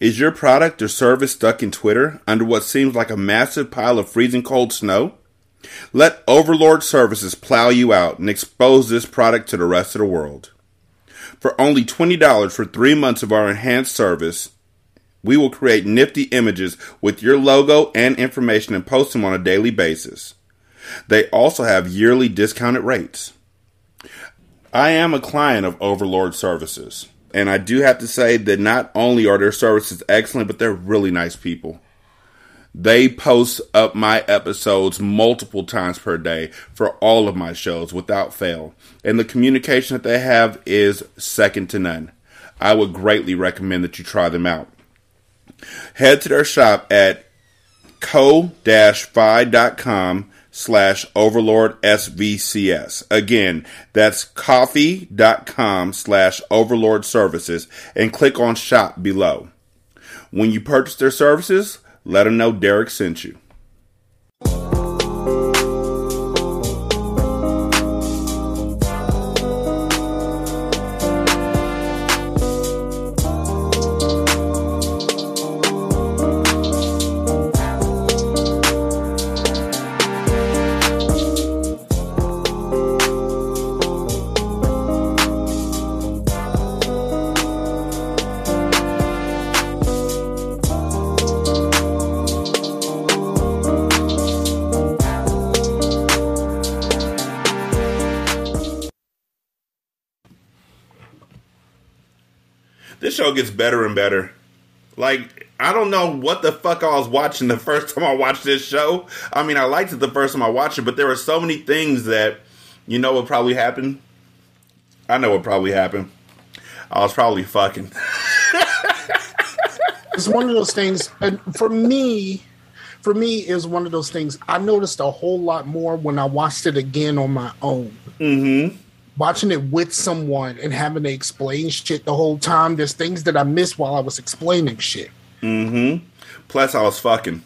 Is your product or service stuck in Twitter under what seems like a massive pile of freezing cold snow? Let Overlord Services plow you out and expose this product to the rest of the world. For only $20 for three months of our enhanced service, we will create nifty images with your logo and information and post them on a daily basis. They also have yearly discounted rates. I am a client of Overlord Services, and I do have to say that not only are their services excellent, but they're really nice people. They post up my episodes multiple times per day for all of my shows without fail, and the communication that they have is second to none. I would greatly recommend that you try them out. Head to their shop at ko-fi.com slash overlord svcs. Again, that's ko-fi.com slash overlord services and click on shop below. When you purchase their services, let them know Derek sent you. Better and better. Like, I don't know what the fuck I was watching the first time I watched this show. I mean, I liked it the first time I watched it, but there were so many things that, you know what probably happened? I know what probably happened. I was probably fucking. it's one of those things, and for me, for me, is one of those things. I noticed a whole lot more when I watched it again on my own. Mm-hmm. Watching it with someone and having to explain shit the whole time. There's things that I missed while I was explaining shit. Mm-hmm. Plus, I was fucking.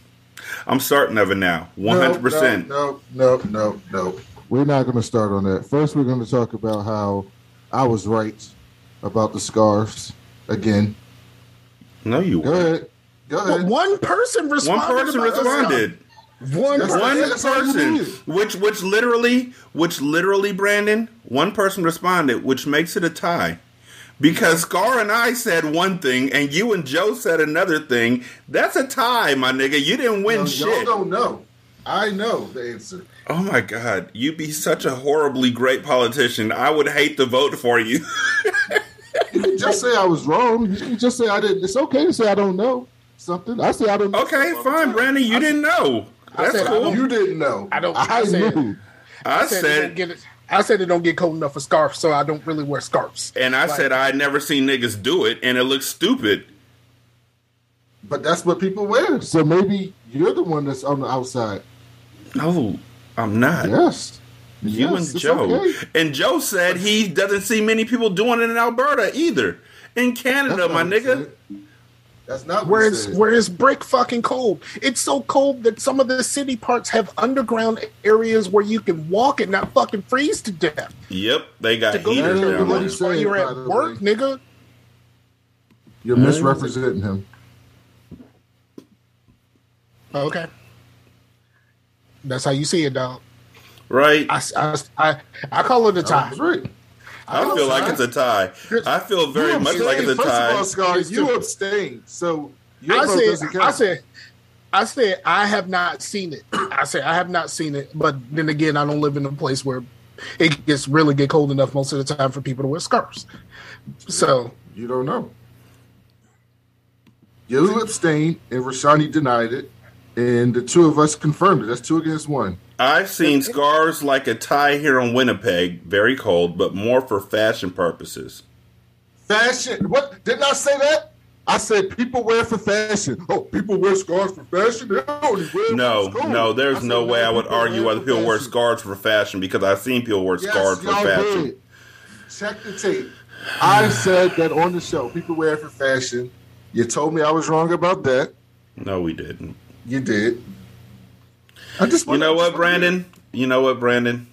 I'm certain of it now. 100%. No, no, no, no, no. We're not going to start on that. First, we're going to talk about how I was right about the scarves again. No, you Go weren't. ahead. Go But ahead. one person One person about the responded. One That's- One person. that's person, which which literally, which literally, Brandon, one person responded, which makes it a tie. Because Scar and I said one thing, and you and Joe said another thing. That's a tie, my nigga. You didn't win No, shit. don't know. I know the answer. Oh my god, you'd be such a horribly great politician. I would hate to vote for you. You can just say I was wrong. You can just say I didn't. It's okay to say I don't know something. I say I don't know. okay, something all the fine. Brandon. You didn't know. I That's said cool. don't- You didn't know. I don't- I, I said- knew. I said, it said, don't get it. I said it don't get cold enough for scarves, so I don't really wear scarves. and I Like- said I had never seen niggas do it, and it looks stupid. But that's what people wear. So maybe you're the one that's on the outside. No, I'm not. Yes. You Yes, and Joe. okay. And Joe said he doesn't see many people doing it in Alberta either. In Canada, not my nigga. said. That's not Where what he it's said. where it's brick fucking cold. It's so cold that some of the city parts have underground areas where you can walk and not fucking freeze to death. Yep, they got To heaters to down there. he while you're at work, way. nigga. You're misrepresenting him. Oh, okay. That's how you see it, dog. Right? I, I, I, I call it a tie. That's right. I know, feel like it's a tie. I feel very You much like it's a abstained. First tie. of all, Scott, It's you the- abstained. So your I vote said, doesn't count. I said, I said, I have not seen it. I said, I have not seen it. But then again, I don't live in a place where it gets really get cold enough most of the time for people to wear scarves. So You don't know. You abstained, and Rashani denied it, and the two of us confirmed it. That's two against one. I've seen scarves like a tie here in Winnipeg, very cold, but more for fashion purposes. Fashion. What didn't I say that? I said people wear for fashion. Oh, people wear scarves for fashion. They only wear No, when it's cold. no, there's said, no way I would argue wear whether people wear fashion. scarves for fashion because I've seen people wear Yes, scarves for fashion. did. Check the tape. I said that on the show. People wear it for fashion. You told me I was wrong about that. No, we didn't. You did. I just You know what, Brandon? You know what, Brandon?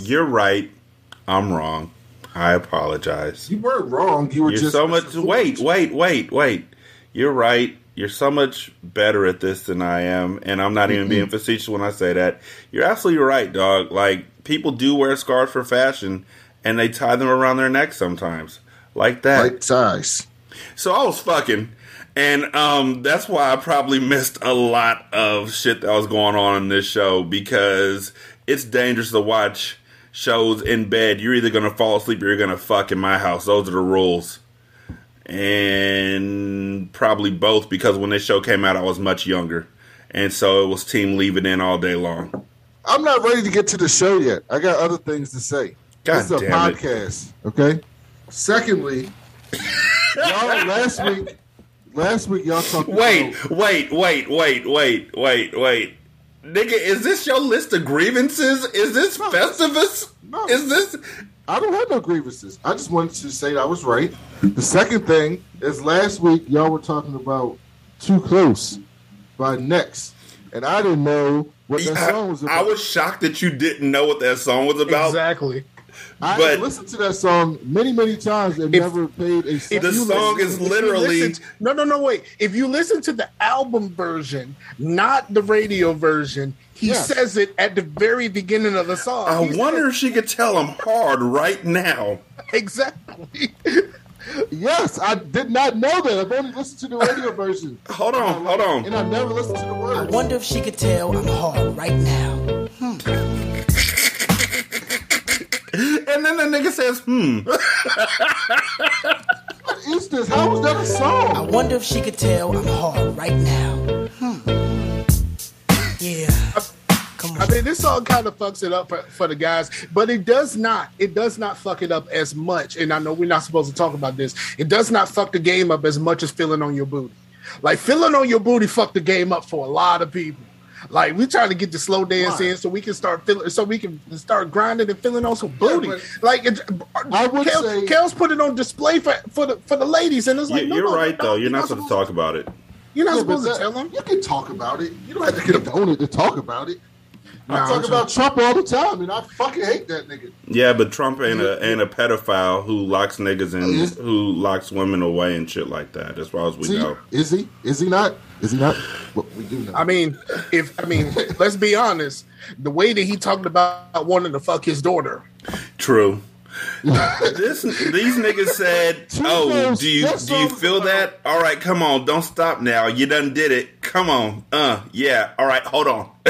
You're right. I'm wrong. I apologize. You weren't wrong. You were You're just so much. Wait, wait, wait, wait. You're right. You're so much better at this than I am, and I'm not even being facetious when I say that. You're absolutely right, dog. Like people do wear scarves for fashion, and they tie them around their neck sometimes, like that. Right size. So I was fucking, and um, that's why I probably missed a lot of shit that was going on in this show because it's dangerous to watch shows in bed. You're either gonna fall asleep or you're gonna fuck in my house. Those are the rules. And probably both because when this show came out, I was much younger, and so it was team leaving in all day long. I'm not ready to get to the show yet. I got other things to say. God this is a damn it. podcast, okay? Secondly, y'all last week, last week y'all talked. Wait, about, wait, wait, wait, wait, wait, wait. Nigga, is this your list of grievances? Is this No. Festivus? No. Is this I don't have no grievances. I just wanted to say I was right. The second thing is last week y'all were talking about "Too Close" by Next, and I didn't know what that I, song was about. I was shocked that you didn't know what that song was about. Exactly. I but- listened to that song many, many times and If- never paid a. If The you song listen- is literally- listen to- no, no, no. Wait. If you listen to the album version, not the radio version, he Yes. says it at the very beginning of the song. I He wonder says- if she could tell him hard right now. exactly. Yes, I did not know that. I've only listened to the radio version. Hold on, hold on. And on. I never listened to the words. I wonder if she could tell I'm hard right now. Hmm. And then the nigga says, hmm. What is this? How was that a song? I wonder if she could tell I'm hard right now. Hmm. Yeah. Come I on. mean, this song kind of fucks it up for, for the guys, but it does not. It does not fuck it up as much. And I know we're not supposed to talk about this. It does not fuck the game up as much as feeling on your booty. Like feeling on your booty fucked the game up for a lot of people. Like we trying to get the slow dance Why? in so we can start feeling, so we can start grinding and feeling on some booty. but like it, I would Kel, say- Kel's put it on display for for the for the ladies, and it's like You- no, You're no, right, no, though. You're not supposed to talk about it. You're not Yeah, but supposed to that- tell them. You can talk about it. You don't have to condone it to talk about it. Nah, I talk I'm about Trump all the time, and I fucking hate that nigga. Yeah, but Trump ain't a ain't a pedophile who locks niggas and Is- who locks women away and shit like that. As far as we Is he? know. Is he? Is he not? Is he not? Well, we do know. I mean, if I mean, let's be honest. The way that he talked about wanting to fuck his daughter, True. this these niggas said, "Oh, do you do you feel that? All right, come on, don't stop now. You done did it. Come on, uh, yeah. All right, hold on.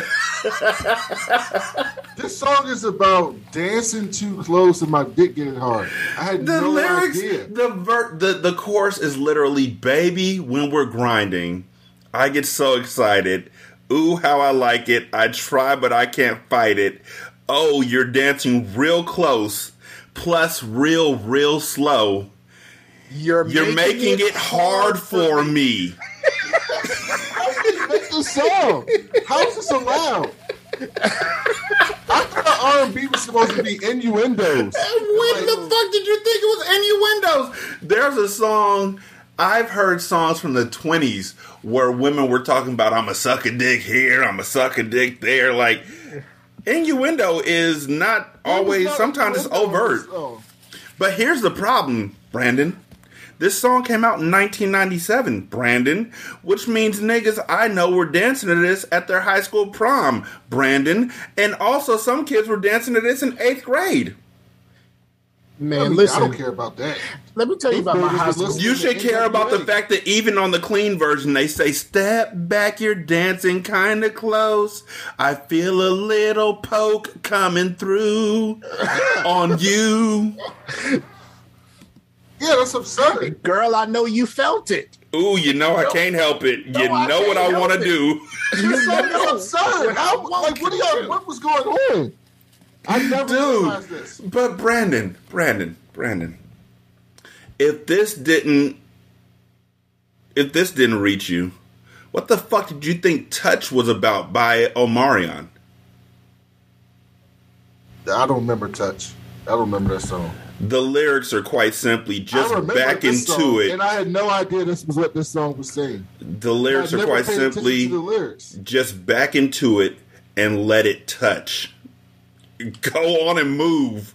this song is about dancing too close and my dick getting hard. I had The no lyrics, idea. the ver- the the chorus is literally, "Baby, when we're grinding, I get so excited. Ooh, how I like it. I try, but I can't fight it. Oh, you're dancing real close, plus real, real slow." you're You're making, it hard for me. How did you make this song? How is this allowed? I thought R and B was supposed to be innuendos. When the fuck did you think it was innuendos? There's a song I've heard songs from the 20s where women were talking about I'm a suck a dick here, I'm a suck a dick there. Like innuendo is not always. Sometimes it's overt. Oh, But here's the problem, Brandon. This song came out in 1997, Brandon, which means niggas I know were dancing to this at their high school prom, Brandon, and also some kids were dancing to this in eighth grade. I, Man, mean, I listen. don't care about that. Let me tell you about my Those high school. You should care about the fact that even on the clean version, they say, Step back, you're dancing kind of close. I feel a little poke coming through on you. Yeah, that's absurd. Girl, I know you felt it. Ooh, you know I can't help it. No, You I know what I want to do. You song know. absurd. How, like, what, are y'all, what was going on? I never Dude, realized this. but Brandon, Brandon, Brandon, if this didn't, if this didn't reach you, what the fuck did you think "Touch" was about by Omarion? I don't remember Touch. I don't remember that song. The lyrics are quite simply just back into song, it. and I had no idea this was what this song was saying. the lyrics are quite simply the lyrics. just back into it and let it touch. Go on and move.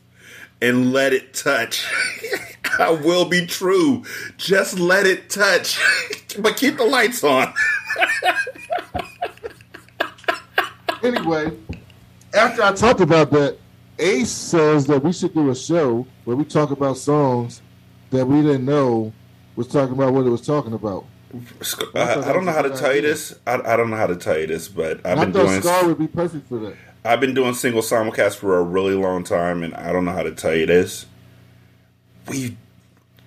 and let it touch. I will be true. Just let it touch. but keep the lights on. anyway, after I talked about that, Ace says that we should do a show where we talk about songs that we didn't know was talking about what it was talking about. I, I don't know how to tell you this. I, I don't know how to tell you this, but I've I been thought doing Scar would be perfect for that. I've been doing single simulcast for a really long time, and I don't know how to tell you this. We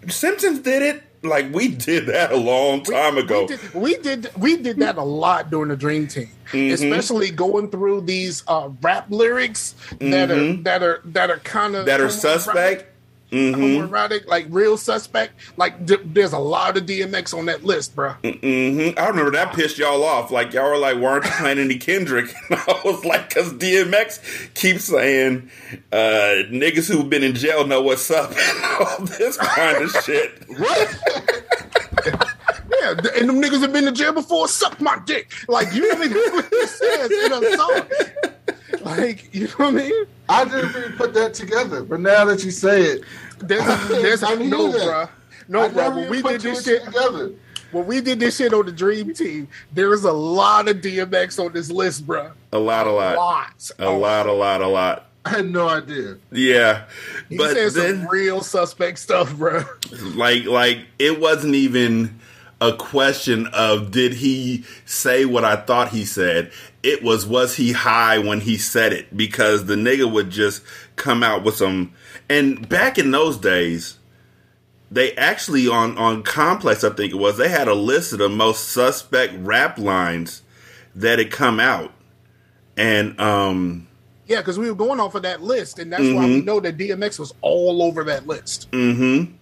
Simpsons did it. Like we did that a long time ago. We did, we did we did that a lot during the Dream Team, Mm-hmm. especially going through these uh, rap lyrics that are that are that are kind of Mm-hmm. that are suspect. Mm-hmm. homoerotic, like real suspect. Like d- there's a lot of DMX on that list, bro. Mm-hmm. I remember that pissed y'all off. Like y'all were like, "Why aren't you playing any Kendrick?" And I was like, "Cause DMX keeps saying uh, niggas who've been in jail know what's up and all this kind of shit." What? yeah, and them niggas have been to jail before. Suck my dick. Like you know what I mean? That's what he says in a song. Like you know what I mean? I didn't really put that together, but now that you say it, There's a, there's I a, no, that. bro. No, I bro. When we did this shit, together. when we did this shit on the Dream Team, there was a lot of DMX on this list, bro. A lot, a lot, Lots. a lot, a lot, a lot. I had no idea. Yeah, He but said then some real suspect stuff, bro. like like it wasn't even a question of did he say what I thought he said. It was was he high when he said it because the nigga would just come out with some and back in those days they actually on on complex I think it was they had a list of the most suspect rap lines that had come out and um Yeah, because we were going off of that list, and that's why we know that DMX was all over that list. Mm-hmm.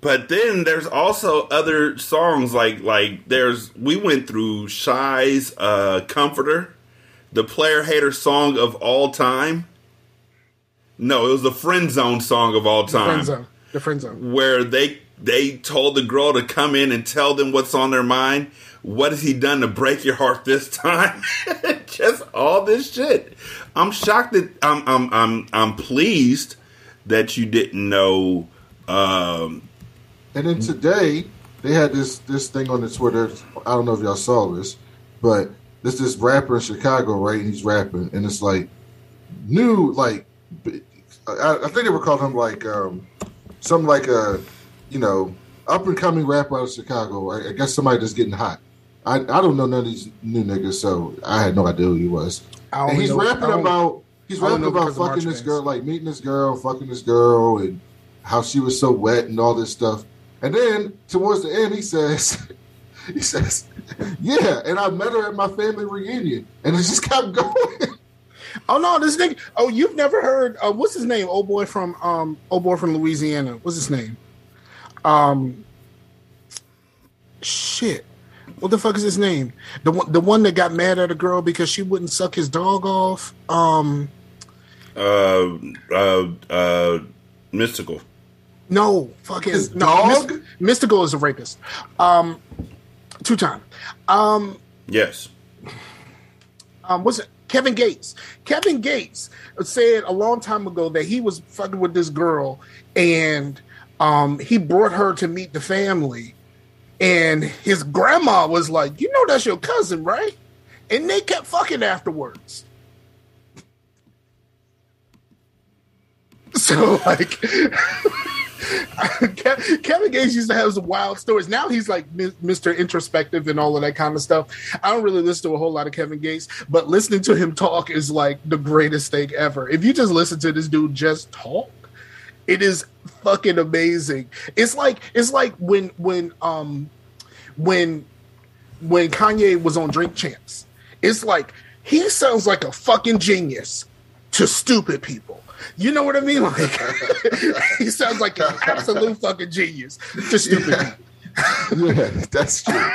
But then there's also other songs like like there's we went through Shai's uh Comforter, the player hater song of all time. No, it was the friend zone song of all time. Friend zone. The friend zone. Where they they told the girl to come in and tell them what's on their mind. What has he done to break your heart this time? Just all this shit. I'm shocked that I'm I'm I'm I'm pleased that you didn't know um And then today they had this this thing on the Twitter. I don't know if y'all saw this, but there's this rapper in Chicago, right? And he's rapping, and it's like new, like I, I think they were calling him like um, something like a you know up and coming rapper out of Chicago. I, I guess somebody that's getting hot. I, I don't know none of these new niggas, so I had no idea who he was. And he's know- rapping about he's rapping about fucking this girl, like meeting this girl, fucking this girl, and how she was so wet and all this stuff. And then towards the end, he says, he says, yeah, and I met her at my family reunion, and it just kept going. Oh no, this nigga. Oh, you've never heard? Uh, what's his name? Old boy from um, old boy from Louisiana. What's his name? Um, shit. What the fuck is his name? The one, the one that got mad at a girl because she wouldn't suck his dog off. Um, uh, uh, uh, Mystikal. no, fucking His no, dog? Myst- Mystikal is a rapist. Um, two time. Um, Yes. um, what's it? Kevin Gates. Kevin Gates said a long time ago that he was fucking with this girl and um, he brought her to meet the family. And his grandma was like, You know, that's your cousin, right? And they kept fucking afterwards. So, like, Ke- Kevin Gates used to have some wild stories. Now he's like Mr. Introspective and all of that kind of stuff. I don't really listen to a whole lot of Kevin Gates, but listening to him talk is like the greatest thing ever. If you just listen to this dude just talk, it is fucking amazing. It's like it's like when when um when when Kanye was on Drink Champs. It's like he sounds like a fucking genius to stupid people. You know what I mean? Like he sounds like an absolute fucking genius Just stupid people. yeah, that's true.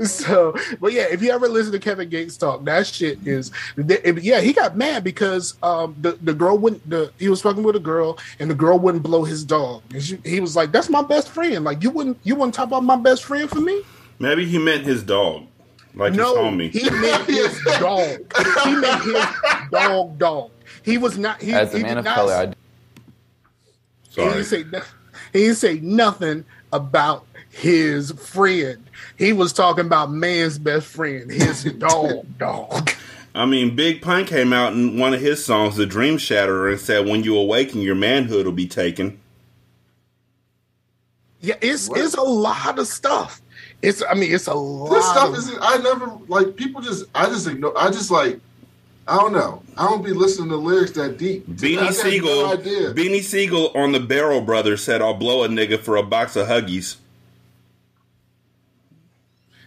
so, but yeah, if you ever listen to Kevin Gates talk, that shit is, yeah, he got mad because um, the the girl wouldn't, the, he was fucking with a girl, and the girl wouldn't blow his dog. And she, he was like, "That's my best friend. Like, you wouldn't, you wouldn't top up my best friend for me." Maybe he meant his dog, like No, his homie. he meant his dog. He meant his dog, dog. He was not. He, As a he man did of not, color, I do. He didn't say. He didn't say nothing about his friend. He was talking about man's best friend, his dog, dog. I mean, Big Pun came out in one of his songs, The Dream Shatterer, and said, When you awaken, your manhood will be taken. Yeah, it's What? it's a lot of stuff. It's I mean it's a lot. This stuff of, isn't. I never like people. Just I just ignore. I just like. I don't know. I don't be listening to lyrics that deep. Beanie got Sigel, No. Beanie Sigel on the Barrel Brothers said, "I'll blow a nigga for a box of Huggies."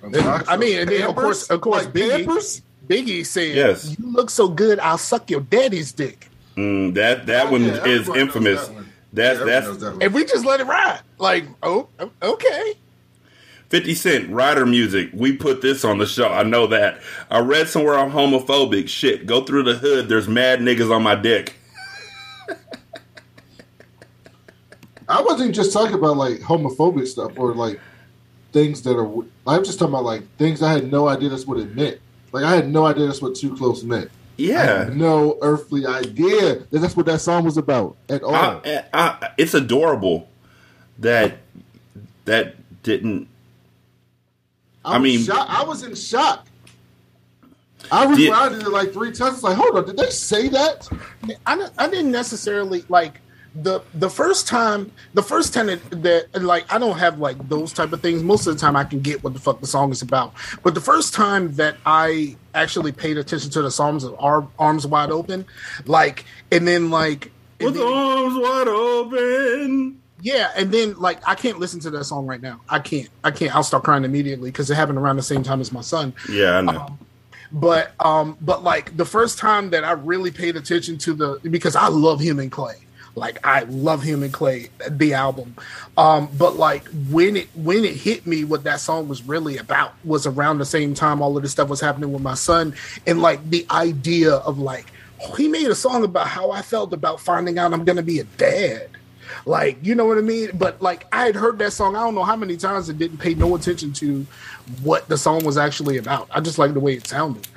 I mean, and then, of course- of course, like Biggie- Pampers? Biggie said, Yes. "You look so good, I'll suck your daddy's dick." Mm, that that Oh, one yeah, is infamous. that one. That's Yeah, everybody that's that one. And we just let it ride. Like, oh, okay. Fifty Cent Ryder Music. We put this on the show. I know that. I read somewhere I'm homophobic. Shit, go through the hood. There's mad niggas on my dick. I wasn't just talking about like homophobic stuff or like things that are. I'm just talking about like things I had no idea that's what it meant. Like I had no idea that's what too close meant. Yeah. no earthly idea that that's what that song was about at all. I, I, it's adorable that that didn't. I was mean- shocked. I was in shock. I Did- rewinded it like three times. It's like, hold on, did they say that? I, I didn't necessarily like the the first time the first time that, that like I don't have like those type of things. Most of the time I can get what the fuck the song is about. But the first time that I actually paid attention to the songs of Ar- Arms Wide Open, like and then like and With then- arms wide open. Yeah, and then like I can't listen to that song right now. I can't. I can't. I'll start crying immediately because it happened around the same time as my son. Yeah, I know. But um, but like the first time that I really paid attention to the because I love Human Clay. Like I love Human Clay, the album. Um, but like when it when it hit me what that song was really about was around the same time all of this stuff was happening with my son. And like the idea of like he made a song about how I felt about finding out I'm gonna be a dad. Like, you know what I mean? But like I had heard that song, I don't know how many times and didn't pay no attention to what the song was actually about. I just like the way it sounded.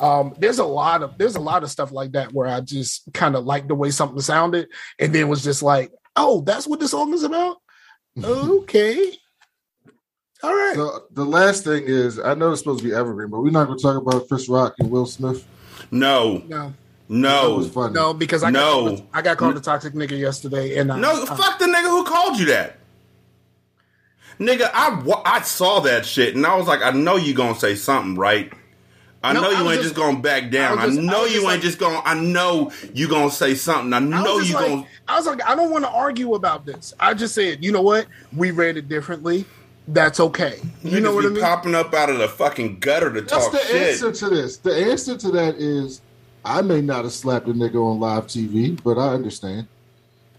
Um, there's a lot of there's a lot of stuff like that where I just kind of like the way something sounded, and then was just like, oh, that's what the song is about. Okay, all right. So the last thing is, I know it's supposed to be evergreen, but we're not going to talk about Chris Rock and Will Smith. No, No, That was no, funny. no, because I got No. called, I got called a toxic nigga yesterday, and I, no. I- Fuck the nigga who called you that. Nigga, I I saw that shit and I was like, I know you gonna say something, right? I No, know you was ain't just- just, gonna back down. I I, just- I know was you ain't like- just gonna. I know you gonna say something. I I know was you just like, gonna. I was like, I don't want to argue about this. I just said, you know what? We read it differently. That's okay. You know niggas what be I mean? Popping up out of the fucking gutter to That's talk the shit. answer to this. The answer to that is, I may not have slapped a nigga on live TV, but I understand.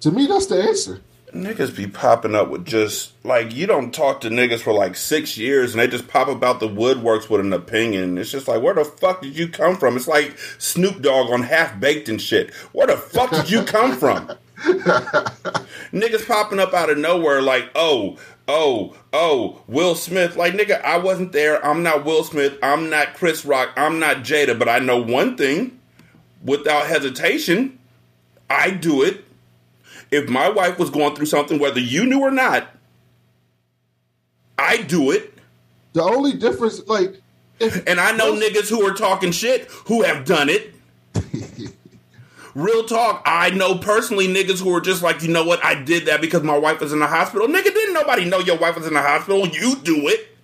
To me, that's the answer. Niggas be popping up with just like you don't talk to niggas for like six years and they just pop about the woodworks with an opinion. It's just like where the fuck did you come from? It's like Snoop Dogg on half baked and shit. Where the fuck did you come from? niggas popping up out of nowhere like oh oh oh Will Smith like nigga I wasn't there. I'm not Will Smith. I'm not Chris Rock. I'm not Jada. But I know one thing without hesitation. I do it if my wife was going through something, whether you knew or not, I do it. The only difference, like, if And I know niggas who are talking shit who have done it. Real talk, I know personally niggas who are just like, you know what, I did that because my wife was in the hospital. Nigga, didn't nobody know your wife was in the hospital. You do it.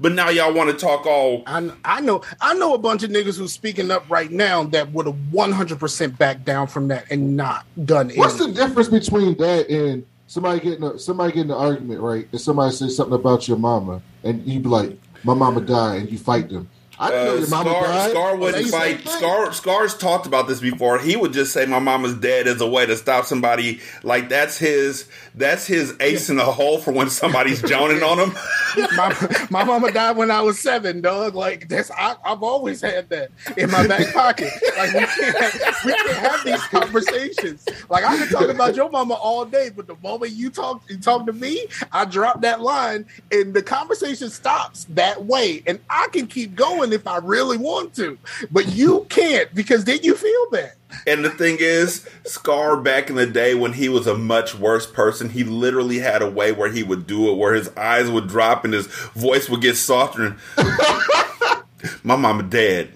But now y'all want to talk all. I, I know I know a bunch of niggas who's speaking up right now that would have 100% backed down from that and not done it. what's anything. the difference between that and somebody getting a, somebody getting an argument, right? And somebody says something about your mama, and you be like, "My mama died," and you fight them. I didn't know Uh, your mama Scar, died. Scar wouldn't fight. Scar, Scar's talked about this before. He would just say, "My mama's dead" as a way to stop somebody. Like that's his. That's his ace in the hole for when somebody's joning on him. my, my mama died when I was seven, dog. Like that's I, I've always had that in my back pocket. Like we can't have, we can't have these conversations. Like I can talk about your mama all day, but the moment you talk you talk to me, I drop that line and the conversation stops that way. And I can keep going if I really want to, but you can't because then you feel bad. And the thing is, Scar back in the day when he was a much worse person, he literally had a way where he would do it where his eyes would drop and his voice would get softer and my mama dead.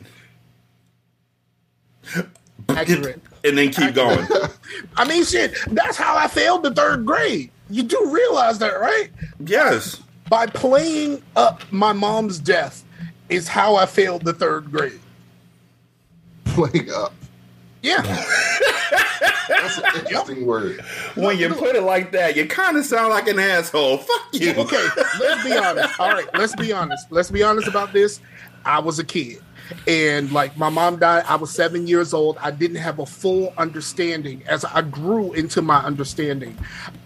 Accurate. And then keep going. I mean, shit. That's how I failed the third grade. You do realize that, right? Yes. By playing up my mom's death is how I failed the third grade. Playing up. Yeah. That's an interesting word. When you put it like that, you kind of sound like an asshole. Fuck you. okay, let's be honest. All right, let's be honest. Let's be honest about this. I was a kid. And like my mom died, I was seven years old. I didn't have a full understanding as I grew into my understanding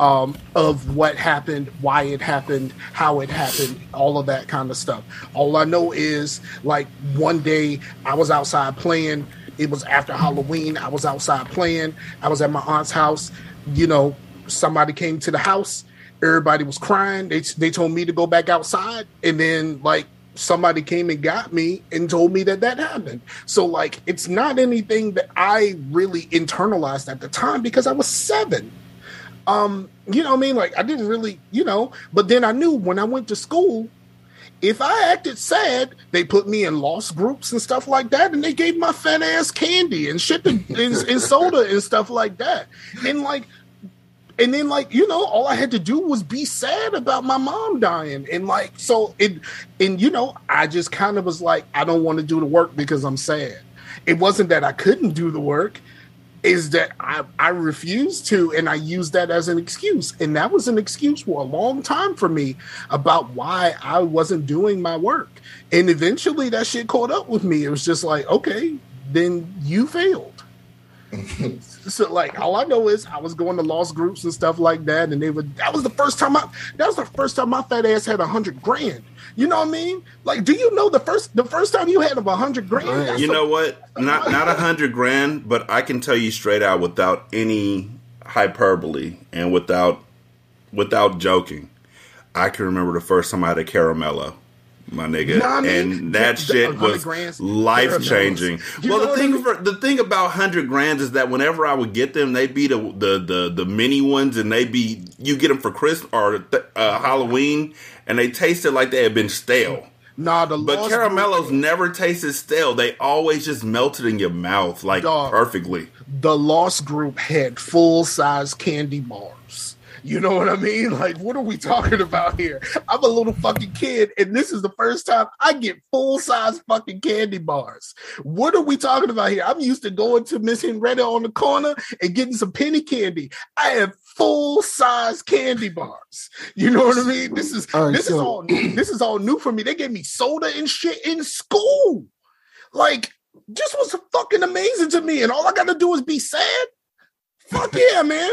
um, of what happened, why it happened, how it happened, all of that kind of stuff. All I know is like one day I was outside playing. It was after Halloween. I was outside playing. I was at my aunt's house. You know, somebody came to the house. Everybody was crying. They they told me to go back outside, and then like somebody came and got me and told me that that happened. So like it's not anything that I really internalized at the time because I was 7. Um, you know what I mean? Like I didn't really, you know, but then I knew when I went to school if I acted sad, they put me in lost groups and stuff like that, and they gave my fat ass candy and shit and, and, and soda and stuff like that. And like and then like you know all i had to do was be sad about my mom dying. And like so it and you know i just kind of was like i don't want to do the work because i'm sad. It wasn't that i couldn't do the work is that I, I refused to and i used that as an excuse. And that was an excuse for a long time for me about why i wasn't doing my work. And eventually that shit caught up with me. It was just like okay then you failed so like all I know is I was going to lost groups and stuff like that, and they would. That was the first time I. That was the first time my fat ass had a hundred grand. You know what I mean? Like, do you know the first the first time you had a hundred grand? You a- know what? Not not a hundred grand, but I can tell you straight out without any hyperbole and without without joking. I can remember the first time I had a caramello, my nigga, Nah, I mean, and that shit 100 was life changing. Well, the what I thing mean? for, the thing about hundred grands is that whenever I would get them, they'd be the the the, the mini ones, and they be you get them for Christmas or uh, Halloween, and they tasted like they had been stale. Nah, the But caramellos group, never tasted stale. They always just melted in your mouth like Dog. perfectly. the lost group had full size candy bars. You know what I mean? Like, what are we talking about here? I'm a little fucking kid, and this is the first time I get full size fucking candy bars. What are we talking about here? I'm used to going to Miss Henrietta on the corner and getting some penny candy. I have full size candy bars. You know what I mean? This is All right, this is so- all this is all new for me. They gave me soda and shit in school. Like, just was fucking amazing to me. And all I gotta do is be sad. Fuck yeah, man.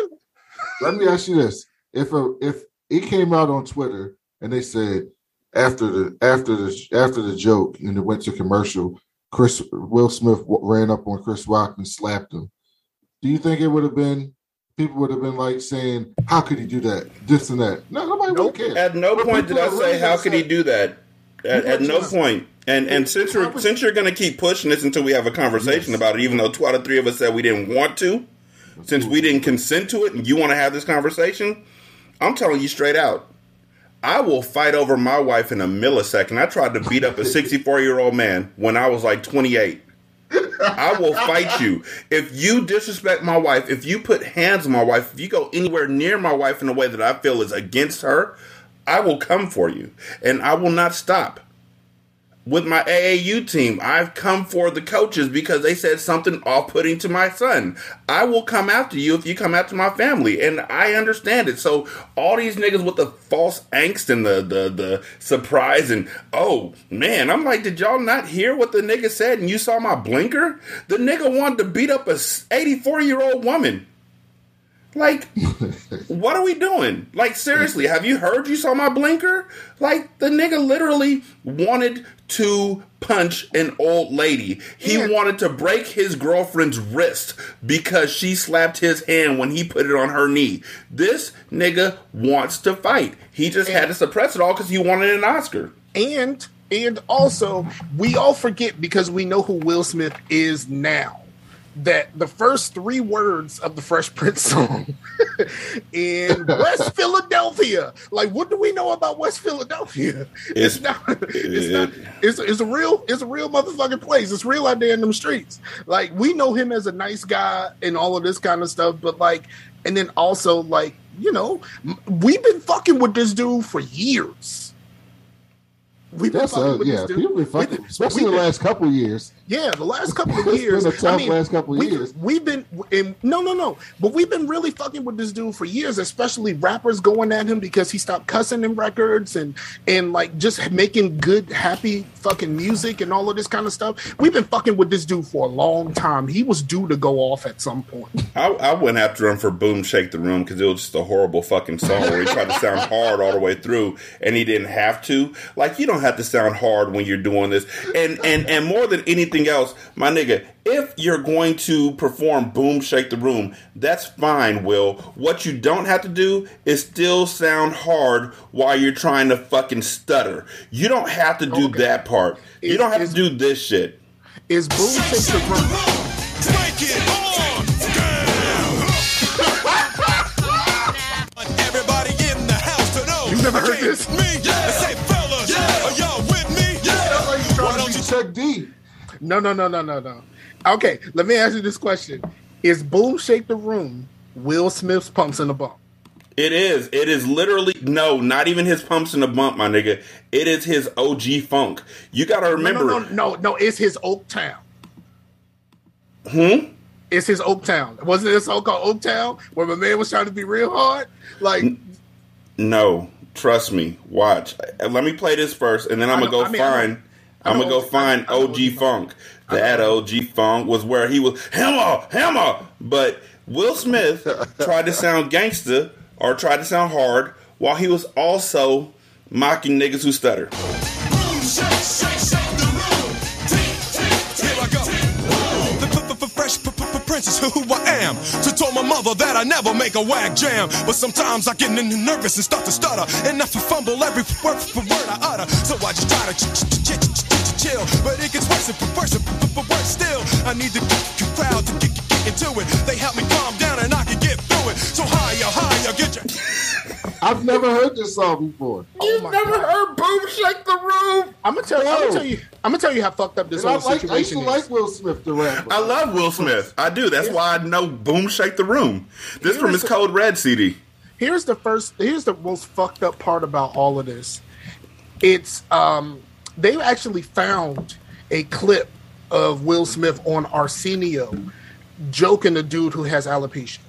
Let me ask you this: if a if it came out on Twitter and they said after the after the after the joke and it went to commercial, Chris Will Smith ran up on Chris Rock and slapped him. Do you think it would have been people would have been like saying, "How could he do that? This and that"? No, nobody would Nope. have cared. At no But point did I say how could he do that. At, at no point. And and since you're since you're gonna keep pushing this until we have a conversation Yes. about it, even though two out of three of us said we didn't want to, since we didn't consent to it, and you want to have this conversation, I'm telling you straight out. I will fight over my wife in a millisecond. I tried to beat up a 64 year old man when I was like 28. I will fight you. If you disrespect my wife, if you put hands on my wife, if you go anywhere near my wife in a way that I feel is against her, I will come for you. And I will not stop. With my AAU team, I've come for the coaches because they said something off putting to my son. I will come after you if you come after my family. And I understand it. So all these niggas with the false angst and the the, the surprise and oh man, I'm like, did y'all not hear what the nigga said and you saw my blinker? The nigga wanted to beat up a 84 year old woman. Like, what are we doing? Like, seriously, have you heard you saw my blinker? Like, the nigga literally wanted to punch an old lady. He Yeah. wanted to break his girlfriend's wrist because she slapped his hand when he put it on her knee. This nigga wants to fight. He just had to suppress it all because he wanted an Oscar. And and also we all forget because we know who Will Smith is now. That the first three words of the Fresh Prince song in West Philadelphia. Like, what do we know about West Philadelphia? It's, It's- not. It's it- not. It's, it's a real. It's a real motherfucking place. It's real out there in them streets. Like, we know him as a nice guy and all of this kind of stuff. But like, and then also like, you know, we've been fucking with this dude for years. We've been That's fucking uh, with yeah. this dude. People been fucking, been- especially we've the last couple of years. yeah, the last couple of It's years. been a tough last couple of we've, years. We've been in, no, no, no, but we've been really fucking with this dude for years, especially rappers going at him because he stopped cussing in records and and like just making good, happy fucking music and all of this kind of stuff. We've been fucking with this dude for a long time. He was due to go off at some point. I, I went after him for Boom Shake the Room because it was just a horrible fucking song where he tried to sound hard all the way through and he didn't have to. Like you don't have to sound hard when you're doing this. And and and more than anything else, my nigga, if you're going to perform Boom Shake the Room, that's fine, Will. What you don't have to do is still sound hard while you're trying to fucking stutter. You don't have to do Okay. that part. You don't have is- to do this shit. Is Boom Shake the Room? Break it on down. Everybody in the house to know. You never heard this? You Why trying don't to you be Chuck D. No, no, no, no, no, no. Okay, let me ask you this question: Is Boom Shake the Room Will Smith's pumps in the bump? It is. It is literally no, not even his pumps in the bump, my nigga. It is his OG funk. You gotta remember. No, no, no, no, no. It's his Oak Town. Hmm. It's his Oak Town. Wasn't it a song called Oak Town where my man was trying to be real hard? Like, No, trust me. Watch. Let me play this first, and then I'm gonna go I mean, find. I I'm gonna go find OG OG funk. That OG funk was where he was hammer, hammer. But Will Smith tried to sound gangster or tried to sound hard while he was also mocking niggas who stutter. Boom, shake, shake, shake the room. Here I go. The f- f- f- fresh p- p- p- who I am. So told my mother that I never make a whack jam. But sometimes I get n- n- nervous and start to stutter. And I f- fumble every word, f- word I utter. So I just try to chill. But it gets worse and p- worse and worse still. I need the c- c- crowd to get, get, get into it. They help me calm down and I can get through it. So higher, higher, get your... I've never heard this song before. oh my God. heard Boom Shake the Room? I'm gonna tell you. I'm gonna tell you. I'm gonna tell you how fucked up this And I, whole like, I used to is. like Will Smith, the rapper. I love Will Smith. I do. That's why I know Boom Shake the Room. This from his Code Red CD. here's the first here's the most fucked up part about all of this it's um they actually found a clip of will smith on arsenio joking the dude who has alopecia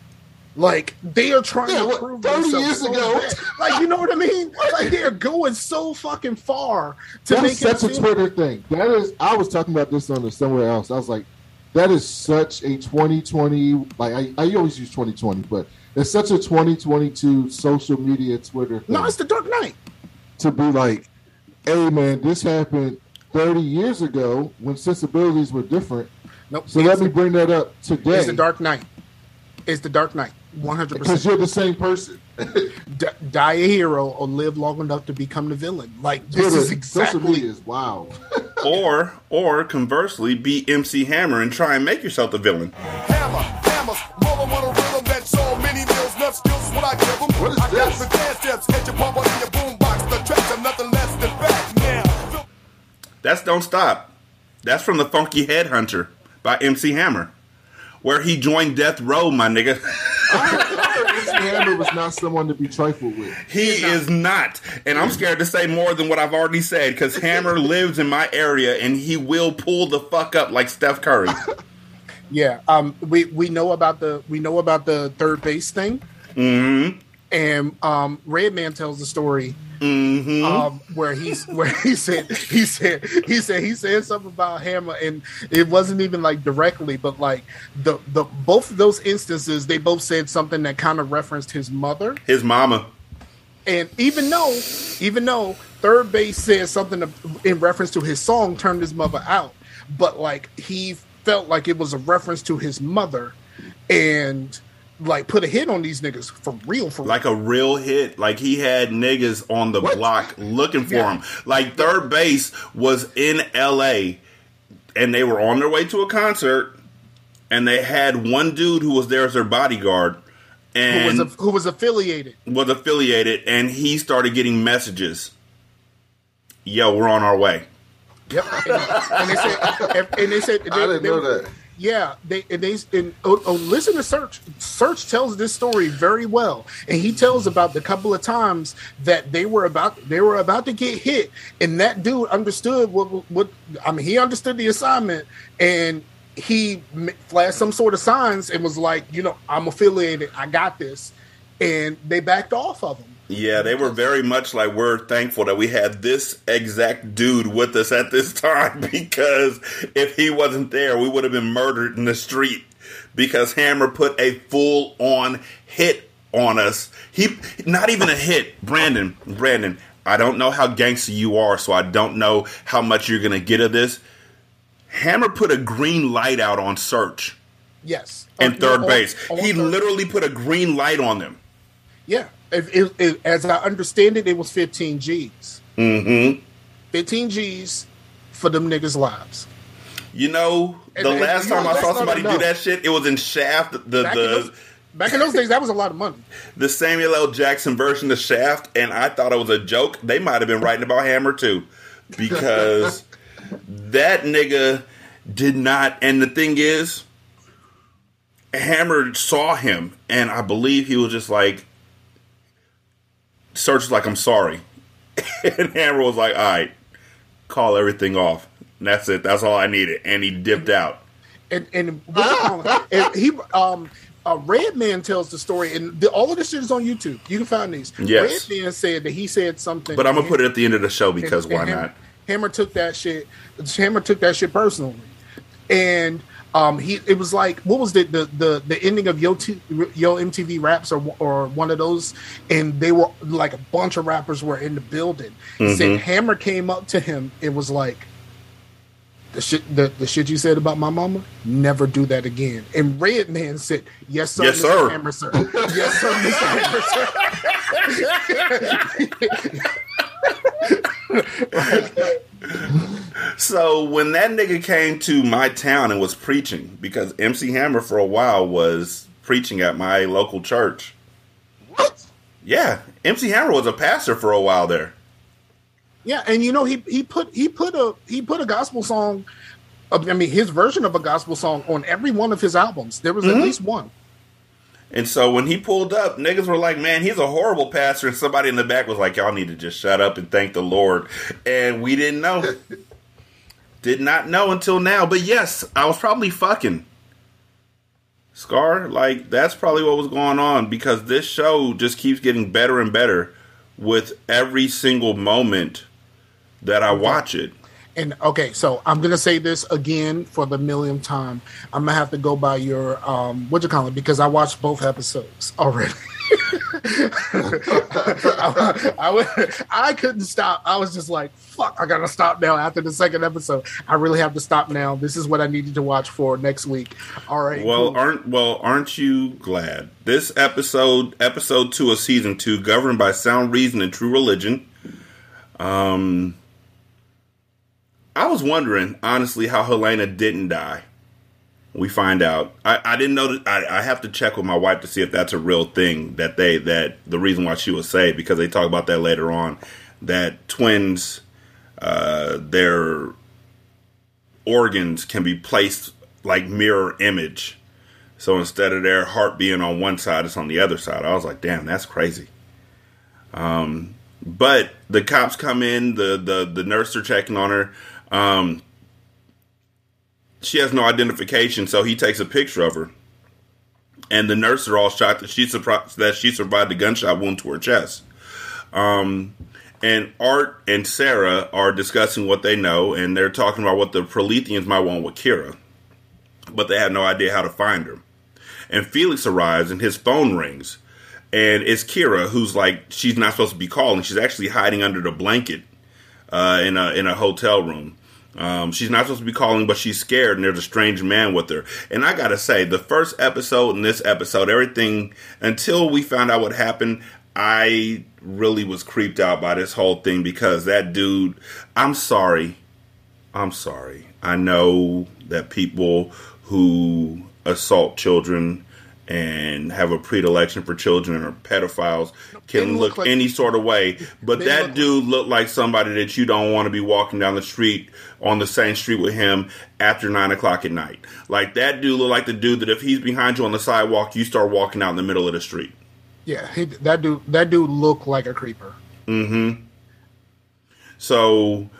like they are trying Yeah, to what, prove 30 themselves years so ago? bad. like you know what i mean like they're going so fucking far to That's make such a seem- Twitter thing. That is, I was talking about this on the somewhere else. I was like, that is such a 2020. Like I, I always use 2020, but it's such a 2022 social media Twitter thing no it's the dark knight to be like, hey man, this happened 30 years ago when sensibilities were different. nope So it's, let me bring that up today it's the dark knight it's the dark knight 100% because you're the same person. D- die a hero or live long enough to become the villain. Like this Twitter, is exactly media is wild. Or, or conversely, be MC Hammer and try and make yourself the villain. Hammer, hammers, rolling with a rhythm that so many mills, skills what I give 'em. What is I got the dance steps, hit your bumper in your boombox. The tracks are nothing less than back now. That's Don't Stop. That's from the Funky Headhunter by MC Hammer, where he joined Death Row, my nigga. MC Hammer was not someone to be trifled with. He is not. And I'm scared to say more than what I've already said because Hammer lives in my area and he will pull the fuck up like Steph Curry. yeah. Um, we we know about the we know about the 3rd Bass thing, Mm-hmm. and um, Redman tells the story Mm-hmm. um, where he's where he said he said he said he said something about Hammer, and it wasn't even like directly, but like the the both of those instances, they both said something that kind of referenced his mother. His mama. And even though, even though 3rd Bass said something in reference to his song, turned his mother out, but like he felt like it was a reference to his mother, and like put a hit on these niggas for real, for Like a real hit. Like he had niggas on the What? block looking for Yeah. him. Like 3rd Bass was in LA and they were on their way to a concert and they had one dude who was there as their bodyguard, Who and was a, who was affiliated? was affiliated, and he started getting messages. Yo, we're on our way. Yep. And, and they said, and they said, they, I didn't they- know that. Yeah, they and they and oh, oh, listen to Serch. Serch tells this story very well, and he tells about the couple of times that they were about they were about to get hit, and that dude understood what what I mean. He understood the assignment, and he flashed some sort of signs and was like, you know, I'm affiliated. I got this, and they backed off of him. Yeah, they were very much like we're thankful that we had this exact dude with us at this time because if he wasn't there, we would have been murdered in the street because Hammer put a full on hit on us. He not even a hit. Brandon, Brandon, I don't know how gangster you are, so I don't know how much you're going to get of this. Hammer put a green light out on Serch Yes, and On- uh, third on- base. on He third- literally put a green light on them. Yeah, If- if- if- as I understand it, it was 15 G's. Mm-hmm. 15 G's for them niggas' lives. You know, the And- and- last you know, time I saw somebody do that shit, it was in Shaft, the Back, in those, back in those days, that was a lot of money. the Samuel L. Jackson version of Shaft, and I thought it was a joke. They might have been writing about Hammer too, because that nigga did not. And the thing is, Hammer saw him, and I believe he was just like, Serch was like, "I'm sorry," and Hammer was like, "All right, call everything off." And that's it. That's all I needed, and he dipped out. And and, what you call it? and he um uh, Redman tells the story, and the, all of this shit is on YouTube. You can find these. Yes. Redman said that he said something, But I'm gonna put it at the end of the show because And- why and Hammer, not? Hammer took that shit. Hammer took that shit personally, and um, he it was like what was the the the, the ending of Yo T, Yo MTV Raps or or one of those, and they were like a bunch of rappers were in the building. Mm-hmm. Said Hammer came up to him and was like. The shit, the, the shit you said about my mama, never do that again. And Redman said, "Yes, sir, Yes, Mr. sir. Hammer, sir. yes, sir, Mr. Hammer, sir." So when that nigga came to my town and was preaching, because MC Hammer for a while was preaching at my local church. What? Yeah, MC Hammer was a pastor for a while there. Yeah, and you know he he put he put a he put a gospel song, I mean his version of a gospel song on every one of his albums. There was Mm-hmm. at least one. And so when he pulled up, niggas were like, "Man, he's a horrible pastor." And somebody in the back was like, "Y'all need to just shut up and thank the Lord." And we didn't know, did not know until now. But yes, I was probably fucking Scar. Like that's probably what was going on because this show just keeps getting better and better with every single moment that I watch it. And okay, so I'm gonna say this again for the millionth time. I'm gonna have to go by your um what you call it because I watched both episodes already. I, I, would- I couldn't stop. I was just like, "Fuck! I gotta stop now." After the second episode, I really have to stop now. This is what I needed to watch for next week. All right. Well, cool. aren't well, aren't you glad? This episode, episode two of season two, governed by sound reason and true religion. Um, I was wondering honestly how Helena didn't die. We find out. I, I didn't know that. I, I have to check with my wife to see if that's a real thing that they that the reason why she was saved because they talk about that later on. That twins, uh, their organs can be placed like mirror image. So instead of their heart being on one side, it's on the other side. I was like, damn, that's crazy. Um, but the cops come in, the the the nurse are checking on her. Um, she has no identification, so he takes a picture of her. And the nurses are all shocked that she that she survived a gunshot wound to her chest. Um, and Art and Sarah are discussing what they know, and they're talking about what the Proletheans might want with Kira, but they have no idea how to find her. And Felix arrives, and his phone rings, and it's Kira, who's like she's not supposed to be calling. She's actually hiding under the blanket uh, in a in a hotel room. Um, she's not supposed to be calling, but she's scared, and there's a strange man with her. And I gotta say, the first episode and this episode, everything until we found out what happened, I really was creeped out by this whole thing because that dude. I'm sorry, I'm sorry. I know that people who assault children and have a predilection for children or pedophiles can look, look like- any sort of way. But that look- dude looked like somebody that you don't want to be walking down the street on the same street with him after nine o'clock at night. Like that dude looked like the dude that if he's behind you on the sidewalk, you start walking out in the middle of the street. Yeah, he, that dude. That dude looked like a creeper. Mm-hmm. So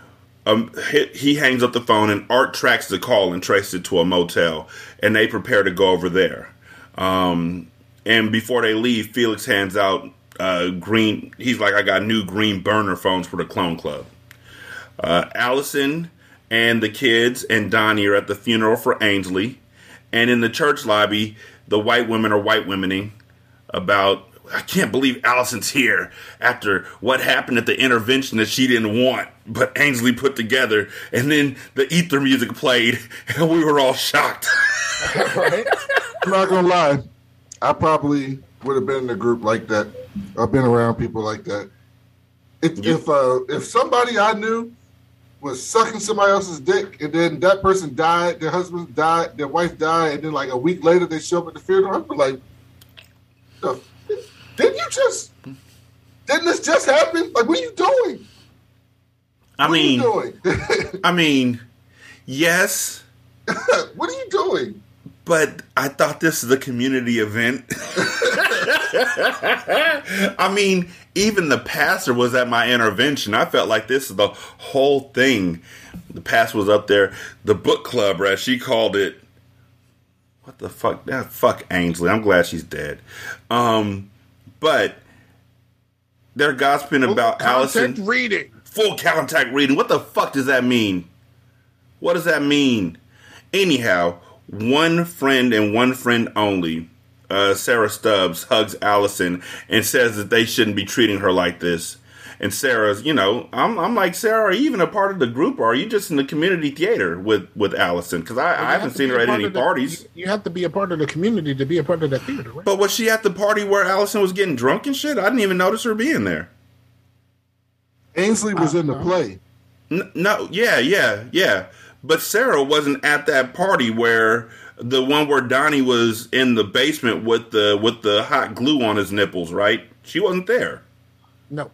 um, he, he hangs up the phone, and Art tracks the call and traces it to a motel, and they prepare to go over there. Um, and before they leave, Felix hands out uh, green. He's like, "I got new green burner phones for the Clone Club." Uh, Allison and the kids and Donnie are at the funeral for Aynsley, and in the church lobby, the white women are white womening about I can't believe Allison's here after what happened at the intervention that she didn't want, but Aynsley put together, and then the ether music played, and we were all shocked. Right? I'm not gonna lie. I probably would have been in a group like that. I've been around people like that. If if uh, if somebody I knew was sucking somebody else's dick, and then that person died, their husband died, their wife died, and then like a week later they show up at the funeral, I'd be like, "The- "Didn't you just? Didn't this just happen? Like, what are you doing? I What mean, are you doing? I mean, yes, what are you doing? But I thought this is a community event. I mean, even the pastor was at my intervention. I felt like this is the whole thing. The pastor was up there. The book club, as she called it. What the fuck? That fuck Aynsley. I'm glad she's dead. Um, but they're gossiping about Allison reading. full contact reading. What the fuck does that mean? What does that mean? Anyhow, one friend and one friend only, uh, Sarah Stubbs, hugs Allison and says that they shouldn't be treating her like this. And Sarah's, you know, I'm, I'm like, Sarah, are you even a part of the group or are you just in the community theater with, with Allison? Because I, I haven't have seen be her at any the- parties. You, you have to be a part of the community to be a part of the theater, right? But was she at the party where Allison was getting drunk and shit? I didn't even notice her being there. Ainsley was in the play. N- No, yeah, yeah, yeah. But Sarah wasn't at that party where the one where Donnie was in the basement with the with the hot glue on his nipples, right? She wasn't there. no.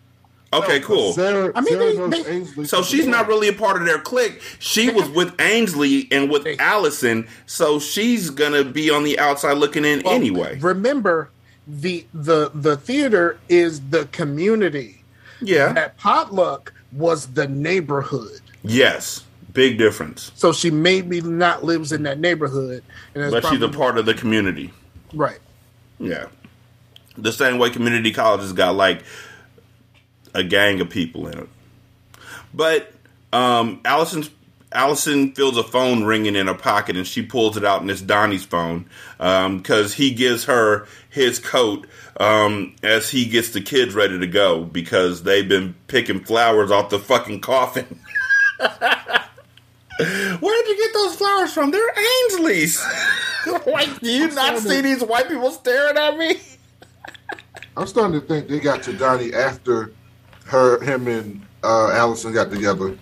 Okay, cool. Sarah, I mean, they- they- So she's not really a part of their clique. She was with Aynsley and with They- Allison, so she's gonna be on the outside looking in Well, anyway. Remember, the the the theater is the community. Yeah. That potluck was the neighborhood. Yes. Big difference. So she maybe not lives in that neighborhood, and But she's a part of the community. right. Yeah. The same way community colleges got like a gang of people in it. But um Allison's Allison feels a phone ringing in her pocket and she pulls it out and it's Donnie's phone because he gives her his coat um, as he gets the kids ready to go because they've been picking flowers off the fucking coffin. Where'd you get those flowers from? They're Aynsley's. like, do you not see these white people staring at me? I'm starting to think they got to Donnie after her, him, and uh, Allison got together.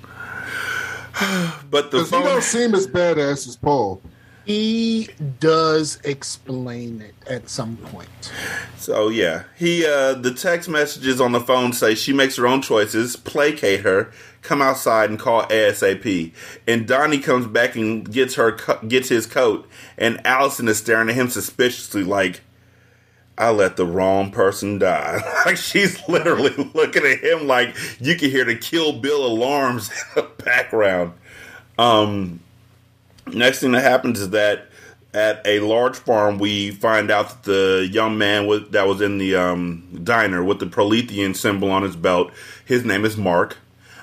But the Because he don't seem as badass as Paul. He does explain it at some point. So yeah, he uh the text messages on the phone say she makes her own choices, placate her, come outside and call ASAP. And Donnie comes back and gets her gets his coat, and Allison is staring at him suspiciously like. I let the wrong person die. like she's literally looking at him like you can hear the Kill Bill alarms in the background. Um, next thing that happens is that at a large farm, we find out that the young man that was in the um, diner with the Prolethean symbol on his belt, his name is Mark.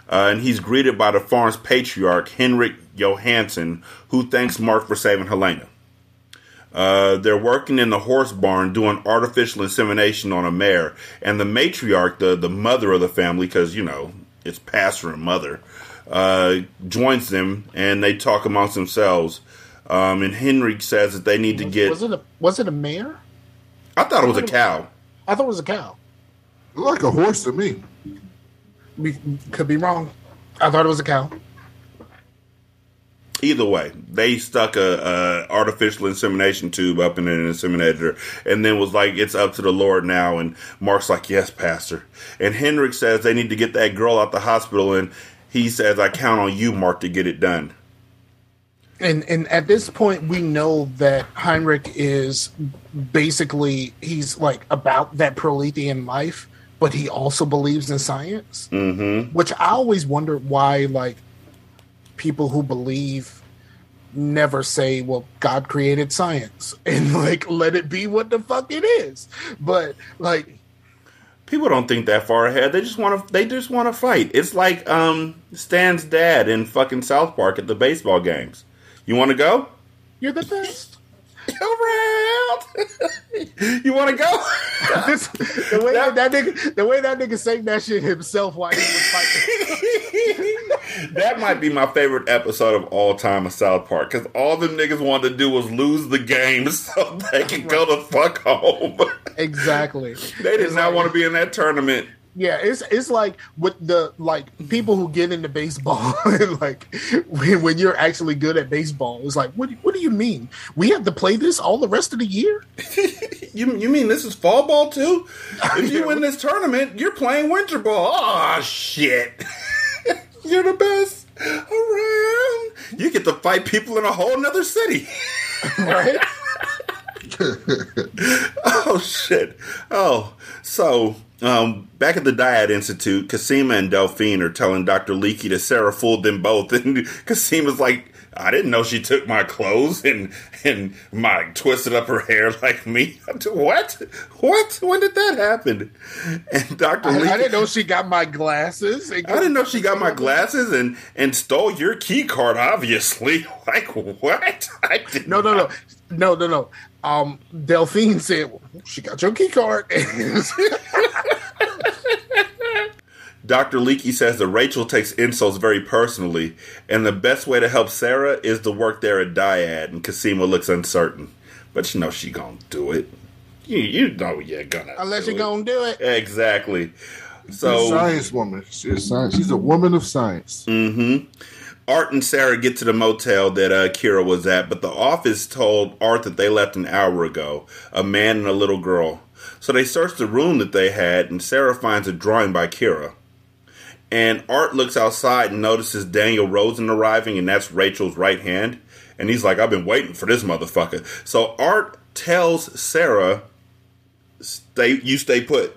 Uh, and he's greeted by the farm's patriarch, Henrik Johanssen, who thanks Mark for saving Helena. Uh, they're working in the horse barn doing artificial insemination on a mare, and the matriarch, the, the mother of the family, because, you know, it's pastor and mother, uh, joins them and they talk amongst themselves. Um, and Henrik says that they need to get. was it a was it a mare? I thought it was a cow. I thought it was a cow. Like a horse to me. We could be wrong. I thought it was a cow. Either way, they stuck a, a artificial insemination tube up in an inseminator, and then was like, "It's up to the Lord now." And Mark's like, "Yes, Pastor." And Henrik says they need to get that girl out the hospital, and he says, "I count on you, Mark, to get it done." and and at this point we know that Heinrich is basically he's like about that Prolethean life, but he also believes in science. Mm-hmm. Which I always wonder why like people who believe never say, "Well, God created science," and like let it be what the fuck it is. But like People don't think that far ahead. They just want to. They just want to fight. It's like um, Stan's dad in fucking South Park at the baseball games. You want to go? you're the best. Around. you want to go? This- the way that, that nigga, the way that nigga sang that shit himself while he was fighting. that might be my favorite episode of all time of South Park because all them niggas wanted to do was lose the game so they could go the fuck home. Exactly. they did not want to be in that tournament. Yeah, it's it's like with the like mm-hmm. people who get into baseball and like when, when you're actually good at baseball, it's like what do- what do you mean? We have to play this all the rest of the year? You you mean this is fall ball too? If you win this tournament, you're playing winter ball. Oh shit! you're the best around. You get to fight people in a whole nother city. Right? Oh shit! Oh, so um, back at the Dyad Institute, Cosima and Delphine are telling Doctor Leekie that Sarah fooled them both, and Cosima's like, "I didn't know she took my clothes and and my twisted up her hair like me. what? What? When did that happen?" And Doctor I, Leekie, I didn't know she got my glasses. I didn't know she got my glasses and and stole your key card. Obviously, like what? I did No, no, no, no, no, no. Um, Delphine said well, she got your key card. Dr. Leekie says that Rachel takes insults very personally, and the best way to help Sarah is to work there at Dyad, and Cosima looks uncertain. But you know she gonna do it. You, you know you're gonna Unless you're gonna do it. Exactly. She's a So science woman. She's, science. She's a woman of science. Mm. Art and Sarah get to the motel that uh, Kira was at, but the office told Art that they left an hour ago, a man and a little girl. So they search the room that they had, and Sarah finds a drawing by Kira. And Art looks outside and notices Daniel Rosen arriving, and that's Rachel's right hand. And he's like, I've been waiting for this motherfucker. So Art tells Sarah, stay, you stay put.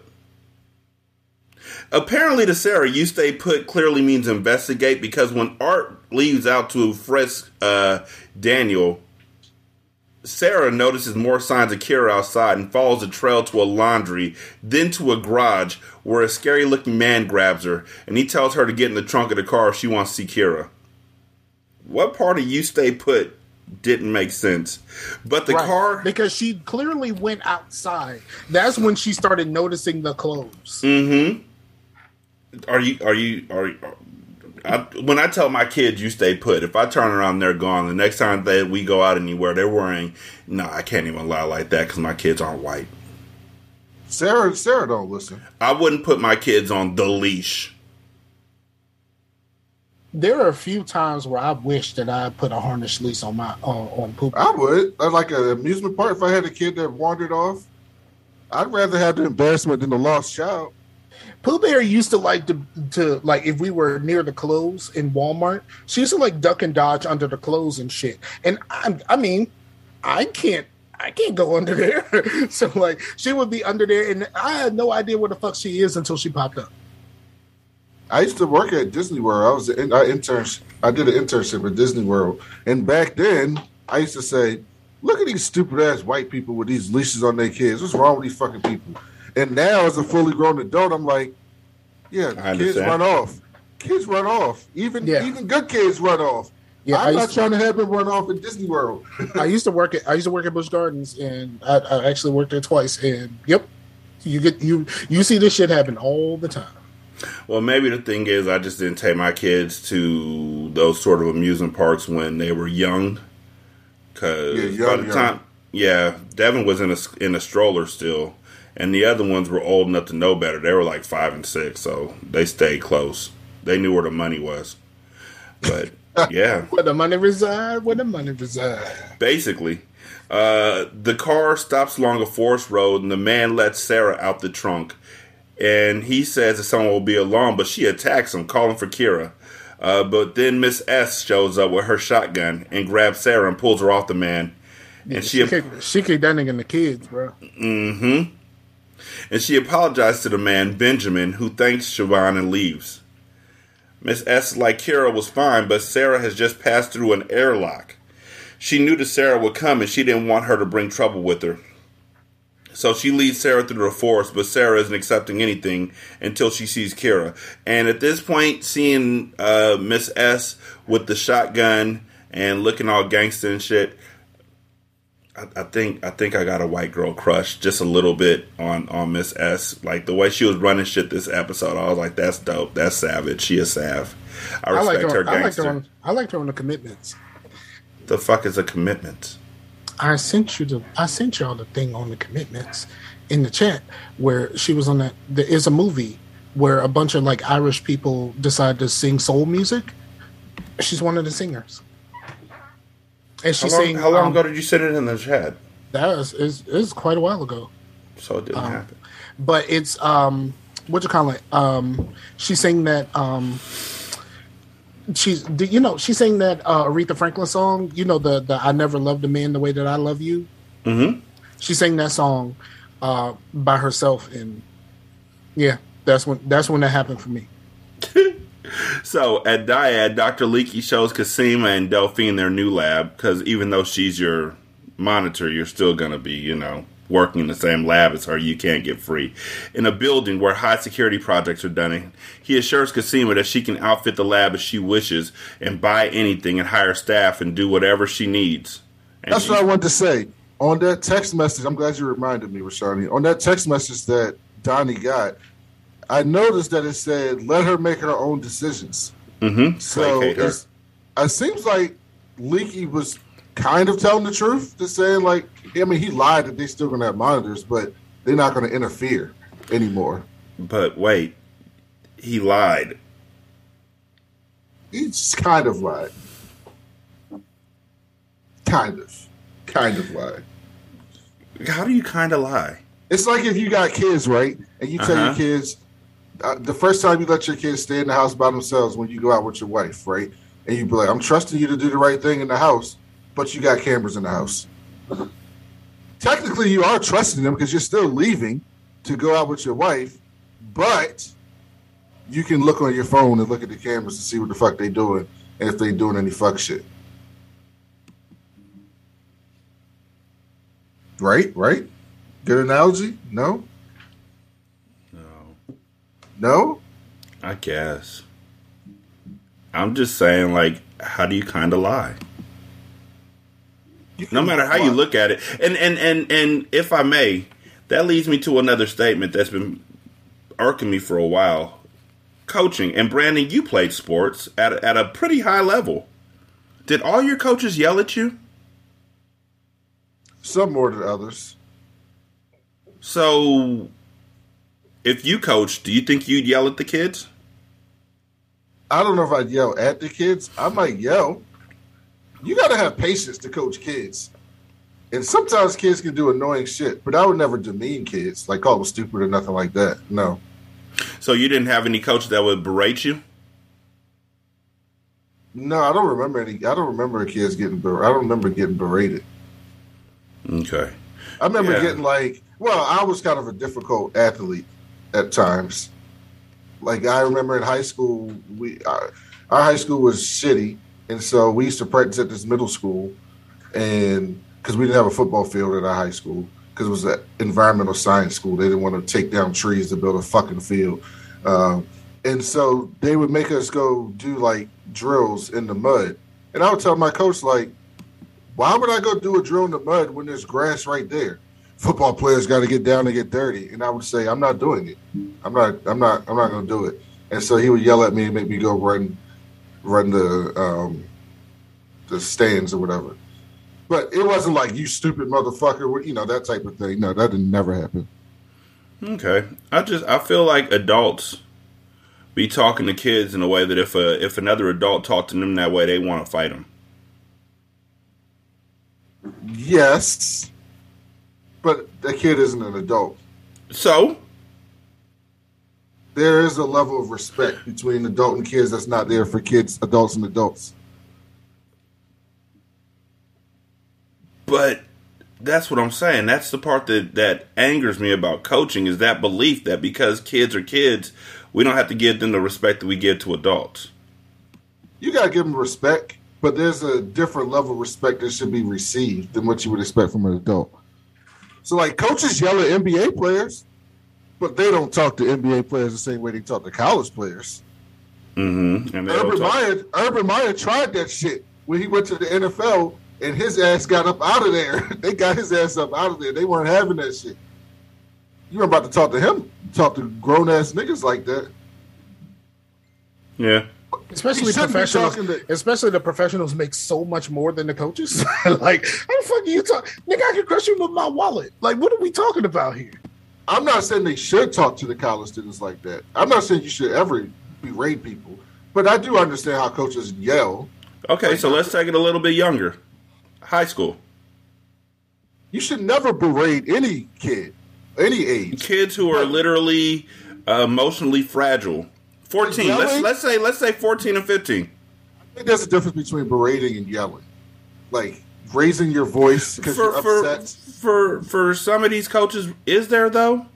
Apparently, to Sarah, you stay put clearly means investigate because when Art leaves out to frisk uh, Daniel, Sarah notices more signs of Kira outside and follows the trail to a laundry, then to a garage where a scary looking man grabs her and he tells her to get in the trunk of the car if she wants to see Kira. What part of you stay put didn't make sense? But the Right. car. because she clearly went outside. That's when she started noticing the clothes. Mm-hmm. Are you? Are you? Are you? I, when I tell my kids you stay put, if I turn around they're gone, the next time that we go out anywhere, they're wearing. No, I can't even lie like that because my kids aren't white. Sarah, Sarah don't listen. I wouldn't put my kids on the leash. There are a few times where I wish that I put a harness leash on my on, on poop. I would. I like an amusement park. If I had a kid that wandered off, I'd rather have the embarrassment than the lost child. Pooh Bear used to like to to like if we were near the clothes in Walmart, she used to like duck and dodge under the clothes and shit. And I, I mean, I can't. I can't go under there. so like she would be under there and I had no idea where the fuck she is until she popped up. I used to work at Disney World. I was in, I intern. I did an internship at Disney World, and back then I used to say, "Look at these stupid ass white people with these leashes on their kids. What's wrong with these fucking people?" And now, as a fully grown adult, I'm like, "Yeah, I kids understand. run off. Kids run off. Even Yeah. even good kids run off. Yeah, I I'm not used to- trying to have them run off at Disney World. I used to work at I used to work at Busch Gardens and I, I actually worked there twice and yep. You get you you see this shit happen all the time. Well, maybe the thing is, I just didn't take my kids to those sort of amusement parks when they were young. Because Yeah, by the young. time, yeah, Devin was in a in a stroller still, and the other ones were old enough to know better. They were like five and six, so they stayed close. They knew where the money was. But yeah, Where the money reside, where the money reside. basically. Uh, the car stops along a forest road, and the man lets Sarah out the trunk. And he says that someone will be along, but she attacks him, calling for Kira. Uh, but then Miss S shows up with her shotgun and grabs Sarah and pulls her off the man. And she, She kicked, she kicked that nigga in the kids, bro. And she apologizes to the man, Benjamin, who thanks Siobhan and leaves. Miss S, like Kira, was fine, but Sarah has just passed through an airlock. She knew that Sarah would come and she didn't want her to bring trouble with her. So she leads Sarah through the forest, but Sarah isn't accepting anything until she sees Kira. And at this point, seeing uh, Miss S with the shotgun and looking all gangster and shit, I, I think I think I got a white girl crush just a little bit on on Miss S. Like the way she was running shit this episode, I was like, "That's dope. That's savage. She a sav. I I respect like her her. I like her. On, I liked her on the commitments. the fuck is a commitment? I sent you the. I sent y'all the thing on the commitments in the chat where she was on that. There is a movie where a bunch of like Irish people decide to sing soul music. She's one of the singers, and How she long, sang. how long um, ago did you send it in the chat? That was is is quite a while ago. So it didn't Um, happen. but it's um what you call it um she sang that um she's you know she sang that uh aretha franklin song you know the the i never loved a man the way that i love you Mm-hmm. she sang that song uh by herself and yeah that's when that's when that happened for me So at Dyad, Dr. Leekie shows Cosima and Delphine their new lab because even though she's your monitor, you're still going to be, you know, working in the same lab as her. You can't get free. In a building where high security projects are done, he assures Cosima that she can outfit the lab as she wishes and buy anything and hire staff and do whatever she needs. And That's what I wanted to say. On that text message, I'm glad you reminded me, Rashani. On that text message that Donnie got, I noticed that it said, let her make her own decisions. Mhm. So it's, it seems like Leekie was kind of telling the truth, just saying, like, I mean, he lied that they're still going to have monitors, but they're not going to interfere anymore. But wait, he lied. He just kind of lied. Kind of. Kind of lied. How do you kind of lie? It's like if you got kids, right? And you tell your Uh-huh. kids uh, the first time you let your kids stay in the house by themselves when you go out with your wife, right? And you be like, "I'm trusting you to do the right thing in the house," but you got cameras in the house. Technically, you are trusting them because you're still leaving to go out with your wife, but you can look on your phone and look at the cameras to see what the fuck they doing and if they doing any fuck shit. Right, right. Good analogy? No, No. No. I guess. I'm just saying, like, how do you kind of lie? No matter how you look at it, and and and and if I may, that leads me to another statement that's been irking me for a while. Coaching and Brandon, you played sports at a, at a pretty high level. Did all your coaches yell at you? Some more than others. So, if you coach, do you think you'd yell at the kids? I don't know if I'd yell at the kids. I might yell. You got to have patience to coach kids. And sometimes kids can do annoying shit, but I would never demean kids, like call them stupid or nothing like that. No. So you didn't have any coach that would berate you? No, I don't remember any. I don't remember kids getting. ber- I don't remember getting berated. Okay. I remember Yeah. getting like. Well, I was kind of a difficult athlete at times. Like I remember in high school, we our, our high school was shitty, and so we used to practice at this middle school, and because we didn't have a football field at our high school, because it was an environmental science school, they didn't want to take down trees to build a fucking field, um, and so they would make us go do like drills in the mud, and I would tell my coach like, why would I go do a drill in the mud when there's grass right there? Football players got to get down and get dirty, and I would say, I'm not doing it. I'm not. I'm not. I'm not going to do it. And so he would yell at me and make me go run, run the um, the stands or whatever. But it wasn't like you stupid motherfucker, you know that type of thing. No, that didn't never happen. Okay. I just I feel like adults be talking to kids in a way that if a if another adult talked to them that way, they want to fight them. Yes, but the kid isn't an adult. So There is a level of respect between adult and kids that's not there for kids, adults, and adults. But that's what I'm saying. That's the part that that angers me about coaching is that belief that because kids are kids, we don't have to give them the respect that we give to adults. You gotta give them respect, but there's a different level of respect that should be received than what you would expect from an adult. So, like, coaches yell at NBA players, but they don't talk to NBA players the same way they talk to college players. Mm-hmm. And Urban Meyer, Urban Meyer tried that shit when he went to the NFL, and his ass got up out of there. they got his ass up out of there. They weren't having that shit. You weren't about to talk to him, talk to grown ass niggas like that. yeah. Especially He shouldn't be professionals. to- especially the professionals make so much more than the coaches. like, how the fuck are you talking? Nigga, I can crush you with my wallet. Like, what are we talking about here? I'm not saying they should talk to the college students like that. I'm not saying you should ever berate people, but I do understand how coaches yell. Okay, so let's take it a little bit younger. High school. You should never berate any kid, any age. Kids who are literally uh, emotionally fragile. 14. Let's let's say let's say 14 and 15. I think there's a difference between berating and yelling, like raising your voice because you're upset. for for some of these coaches is there though?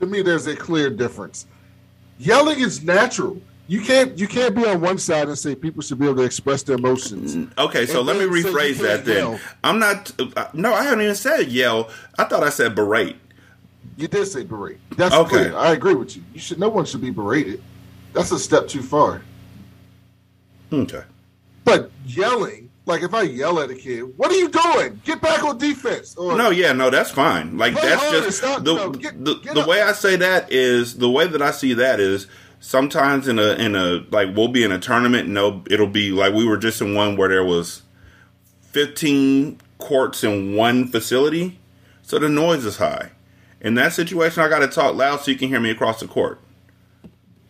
to me, there's a clear difference. Yelling is natural. You can't you can't be on one side and say people should be able to express their emotions. Okay, so And let me then say you rephrase that then. yell. I'm not uh, no, I haven't even said yell. I thought I said berate. You did say berate. That's Okay. clear. I agree with you. You should. No one should be berated. That's a step too far. Okay. But yelling, like if I yell at a kid, "What are you doing? Get back on defense!" Or No, yeah, no, that's fine. Like that's harder, just stop, the no, get- the, get the way I say that is the way that I see that is sometimes in a in a like we'll be in a tournament and it'll, it'll be like we were just in one where there was 15 courts in one facility, so the noise is high. In that situation, I got to talk loud so you can hear me across the court.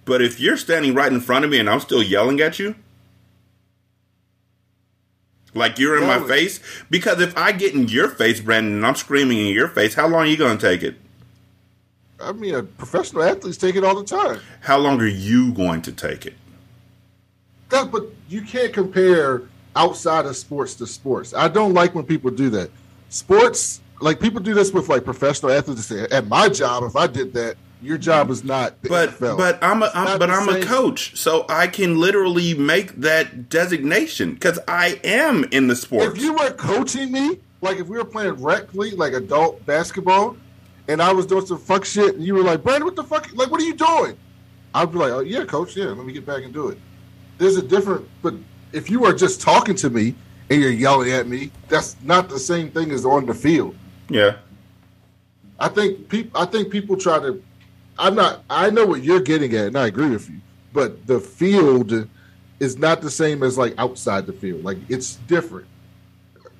But if you're standing right in front of me and I'm still yelling at you, like you're in my face, because if I get in your face, Brandon, and I'm screaming in your face, how long are you going to take it? I mean, professional athletes take it all the time. How long are you going to take it? That, but you can't compare outside of sports to sports. I don't like when people do that. Sports, like people do this with like professional athletes. Say, "At my job, if I did that, your job is not." But NFL." but I'm a I'm, but I'm a coach, so I can literally make that designation because I am in the sport. If you were coaching me, like if we were playing rec league, like adult basketball, and I was doing some fuck shit, and you were like, "Brandon, what the fuck? Like, what are you doing?" I'd be like, "Oh yeah, coach. Yeah, let me get back and do it." There's a different, but if you are just talking to me and you're yelling at me, that's not the same thing as on the field. Yeah, I think people. I think people try to. I'm not. I know what you're getting at, and I agree with you. But the field is not the same as like outside the field. Like it's different.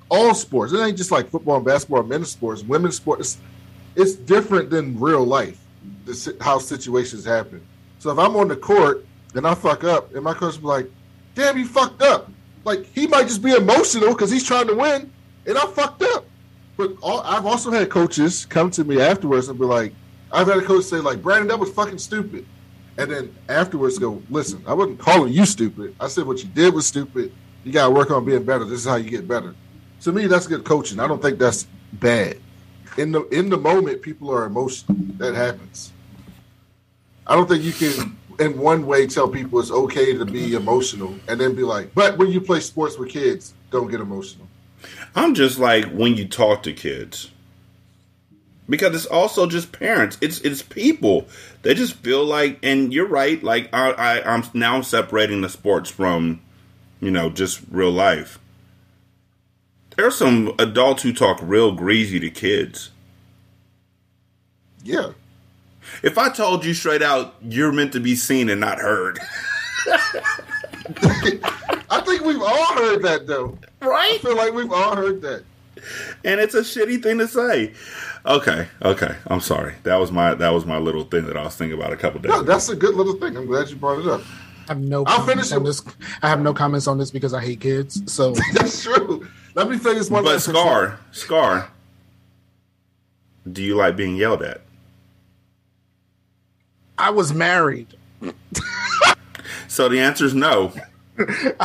All sports. It ain't just like football and basketball, men's sports, women's sports. It's different than real life. How situations happen. So if I'm on the court and I fuck up, and my coach be like, "Damn, you fucked up." Like he might just be emotional because he's trying to win, and I fucked up. But all, I've also had coaches come to me afterwards and be like, I've had a coach say like, Brandon, that was fucking stupid. And then afterwards go, listen, I wasn't calling you stupid. I said what you did was stupid. You got to work on being better. This is how you get better. To me, that's good coaching. I don't think that's bad. In the in the moment, people are emotional. That happens. I don't think you can, in one way, tell people it's okay to be emotional and then be like, but when you play sports with kids, don't get emotional. I'm just like when you talk to kids. Because it's also just parents. It's it's people. They just feel like and you're right, like I, I I'm now separating the sports from, you know, just real life. There's some adults who talk real greasy to kids. Yeah. If I told you straight out you're meant to be seen and not heard. I think we've all heard that though. Right? I feel like we've all heard that. and it's a shitty thing to say. Okay, okay. I'm sorry. That was my that was my little thing that I was thinking about a couple days No, ago. that's a good little thing. I'm glad you brought it up. I have no I'll finish on it. this. I have no comments on this because I hate kids. So That's true. Let me say this one But last thing. Scar, Scar, do you like being yelled at? I was married. So the answer is no.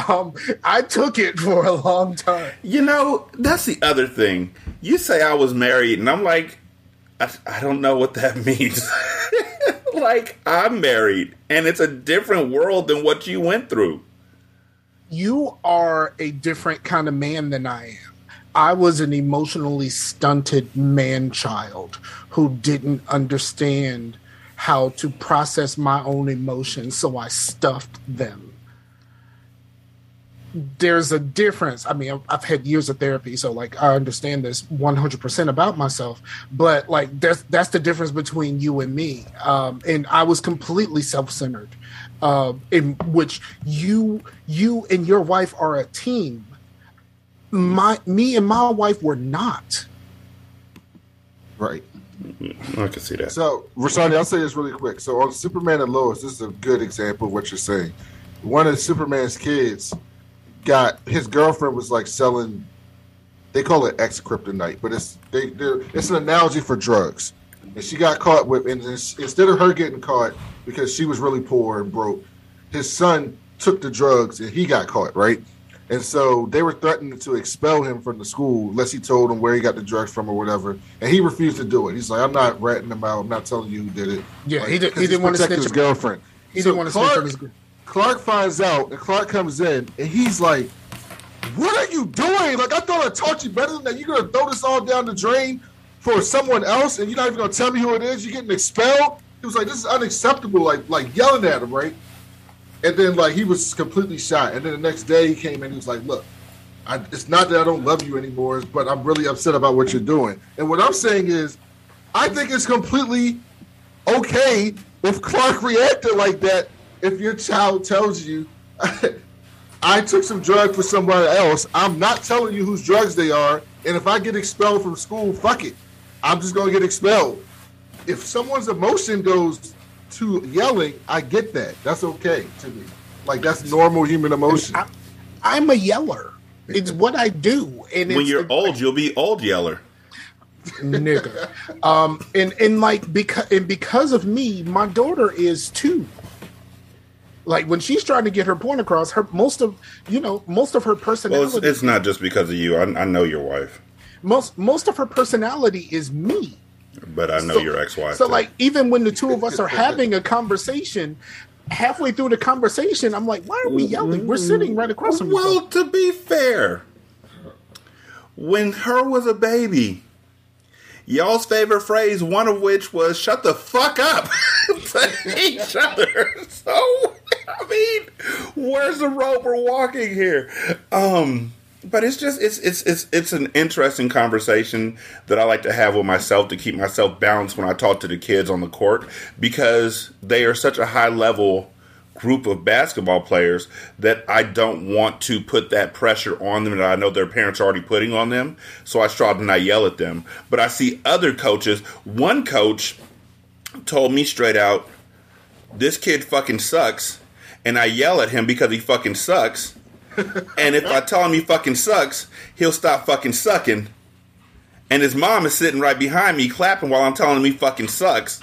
Um, I took it for a long time. You know, that's the other thing. You say I was married, and I'm like, I, I don't know what that means. like, I'm married, and it's a different world than what you went through. You are a different kind of man than I am. I was an emotionally stunted man child who didn't understand how to process my own emotions, so I stuffed them. There's a difference. I mean, I've- had years of therapy, so like I understand this 100% about myself. But like that's that's the difference between you and me. Um, and I was completely self-centered, uh, in which you you and your wife are a team. My me and my wife were not. Right. I can see that. So, Rashani, I'll say this really quick. So, on Superman and Lois, this is a good example of what you're saying. One of Superman's kids got his girlfriend was like selling. They call it X kryptonite, but it's they it's an analogy for drugs. And she got caught with, and instead of her getting caught because she was really poor and broke, his son took the drugs and he got caught, right? And so they were threatening to expel him from the school unless he told them where he got the drugs from or whatever. And he refused to do it. He's like, I'm not ratting them out. I'm not telling you who did it. Yeah, Like, he did- he didn't wanna protecting snitch his girlfriend. He So didn't want to snitch Clark- on his. girlfriend. Clark finds out, and Clark comes in, and he's like, "What are you doing? Like I thought I taught you better than that. You're gonna throw this all down the drain for someone else, and you're not even gonna tell me who it is. You're getting expelled." He was like, "This is unacceptable." Like like yelling at him, right? And then like he was completely shot. And then the next day he came in, he was like, "Look." I, it's not that I don't love you anymore, but I'm really upset about what you're doing. And what I'm saying is, I think it's completely okay if Clark reacted like that. If your child tells you, I took some drug for somebody else, I'm not telling you whose drugs they are. And if I get expelled from school, fuck it. I'm just going to get expelled. If someone's emotion goes to yelling, I get that. That's okay to me. Like, that's normal human emotion. I, I'm a yeller. It's what I do. And When it's, you're old, you'll be old yeller. nigga. Um, and and like because and because of me, my daughter is too. Like when she's trying to get her point across, her most of you know most of her Well, personality, it's, it's not just because of you. I, I know your wife, most most of her personality is me. But I know So- your ex-wife. So too. like even when the two of us are having a conversation, halfway through the conversation, I'm like, why are we yelling? We're sitting right across from each other. Well, to be fair, when her was a baby, y'all's favorite phrase, one of which was "shut the fuck up" to each other. So, I mean, where's the rope we're walking here? Um, but it's just it's it's it's it's an interesting conversation that I like to have with myself to keep myself balanced when I talk to the kids on the court because they are such a high level group of basketball players that I don't want to put that pressure on them that I know their parents are already putting on them. So I strive to not yell at them. But I see other coaches. One coach told me straight out, this kid fucking sucks. And I yell at him because he fucking sucks. And if I tell him he fucking sucks, he'll stop fucking sucking. And his mom is sitting right behind me clapping while I'm telling him he fucking sucks.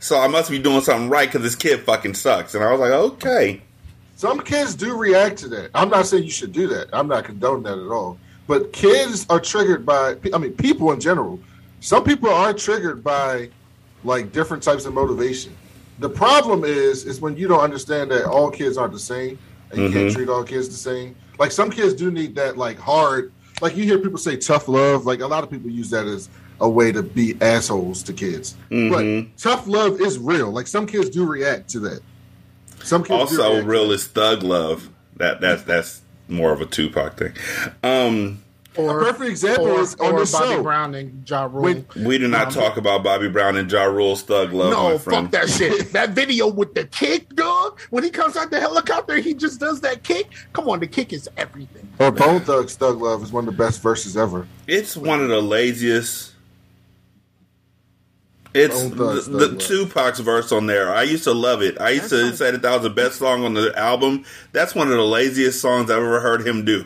So I must be doing something right because this kid fucking sucks. And I was like, okay. Some kids do react to that. I'm not saying you should do that. I'm not condoning that at all. But kids are triggered by, I mean, people in general. Some people are triggered by like different types of motivation. The problem is, is when you don't understand that all kids aren't the same, and you can't treat all kids the same. Like some kids do need that, like hard. Like you hear people say tough love. Like a lot of people use that as a way to be assholes to kids. But tough love is real. Like some kids do react to that. Some kids Also, real is thug love. That that's that's more of a Tupac thing. Um, Or A perfect example or, is on or this Bobby show. Brown and Ja Rule. When- We do not talk about Bobby Brown and Ja Rule's Thug Love, no, my fuck that shit. That video with the kick, dog. When he comes out the helicopter, he just does that kick. Come on, the kick is everything. Or Bone Thugs Thug Love is one of the best verses ever. It's one of the laziest. It's Bone the, Thugs, the Tupac's verse on there. I used to love it. I used to say that that was the best song on the album. That's one of the laziest songs I've ever heard him do.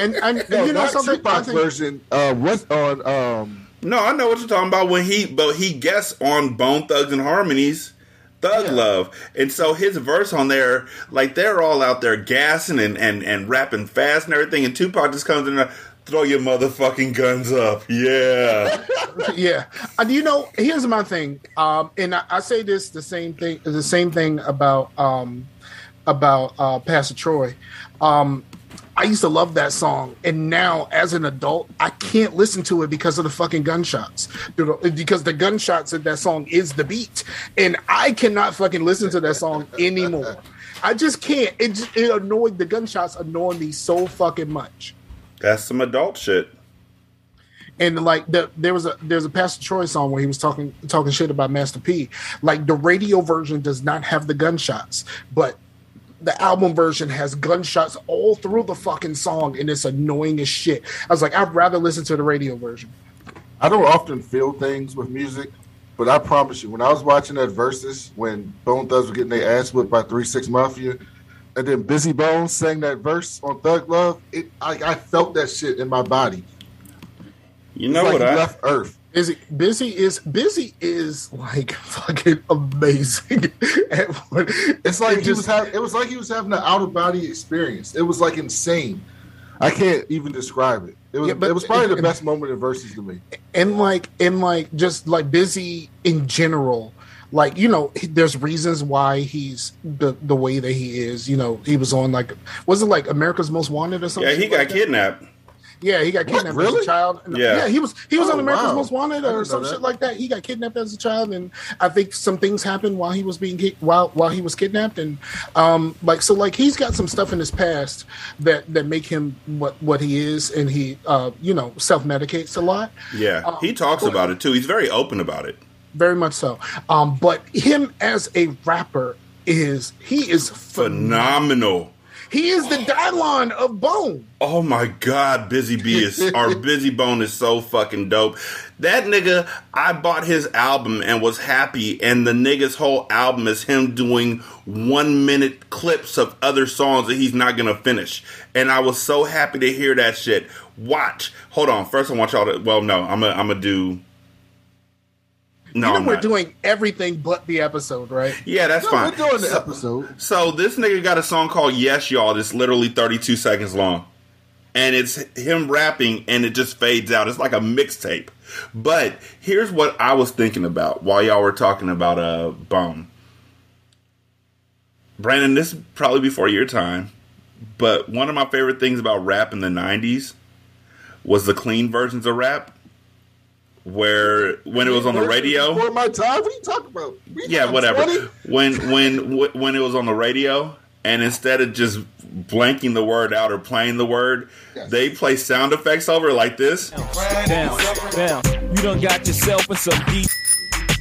And and No, you know not something. I Tupac's think- version. Uh, what's on? Um, No, I know what you're talking about when he, but he guests on Bone Thugs and Harmonies, Thug Yeah. Love, and so his verse on there, like they're all out there gassing and and and rapping fast and everything, and Tupac just comes in. there, Throw your motherfucking guns up, yeah. yeah. And you know, here's my thing. Um, and I, I say this the same thing the same thing about um about uh Pastor Troy. Um I used to love that song, and now as an adult, I can't listen to it because of the fucking gunshots. Because the gunshots of that song is the beat, and I cannot fucking listen to that song anymore. I just can't. It just, it annoyed the gunshots annoy me so fucking much. That's some adult shit. and like the, there was a there's a Pastor Troy song where he was talking talking shit about Master P. Like the radio version does not have the gunshots, but the album version has gunshots all through the fucking song, and it's annoying as shit. I was like, I'd rather listen to the radio version. I don't often feel things with music, but I promise you, when I was watching that Verzuz when Bone Thugs were getting their ass whipped by Three Six Mafia, and then Bizzy Bones sang that verse on Thug Love, it I, I felt that shit in my body. You know like what I? left Earth. Bizzy, Bizzy is Bizzy is like fucking amazing. It's like it he was having. It was like he was having an out of body experience. It was like insane. I can't even describe it. It was. Yeah, but- it was probably the and- best moment in Verzuz to me. and like and like just like Bizzy in general like you know there's reasons why he's the the way that he is you know he was on like was it like america's most wanted or something Yeah, he got kidnapped. Yeah he got kidnapped as a child Yeah. yeah he was he was Oh, on america's wow. most wanted or some shit like that he got kidnapped as a child and i think some things happened while he was being ki- while while he was kidnapped and um like so like he's got some stuff in his past that that make him what what he is and he uh you know self-medicates a lot Yeah, Um, he talks but- about it too. He's very open about it. very much so. Um, but him as a rapper is he is phenomenal. Phenomenal. He is the Dylon of Bone. Oh my god, Busy Bee is our Bizzy Bone is so fucking dope. That nigga, I bought his album and was happy, and the nigga's whole album is him doing one minute clips of other songs that he's not gonna finish. And I was so happy to hear that shit. Watch. Hold on. First I want y'all to well no, I'm gonna I'm gonna do No, you know we're not. doing everything but the episode, right? Yeah, that's No, fine. we're doing the So- episode. so this nigga got a song called Yes Y'all that's literally 32 seconds long. And it's him rapping and it just fades out. It's like a mixtape. But here's what I was thinking about while y'all were talking about uh Bone. Brandon, this is probably before your time, but one of my favorite things about rap in the 90s was the clean versions of rap where when it was on the radio Before my time. What are you talking about? We yeah, whatever. 20? When when when it was on the radio, and instead of just blanking the word out or playing the word, they play sound effects over like this. Down, down. You done got yourself in some deep.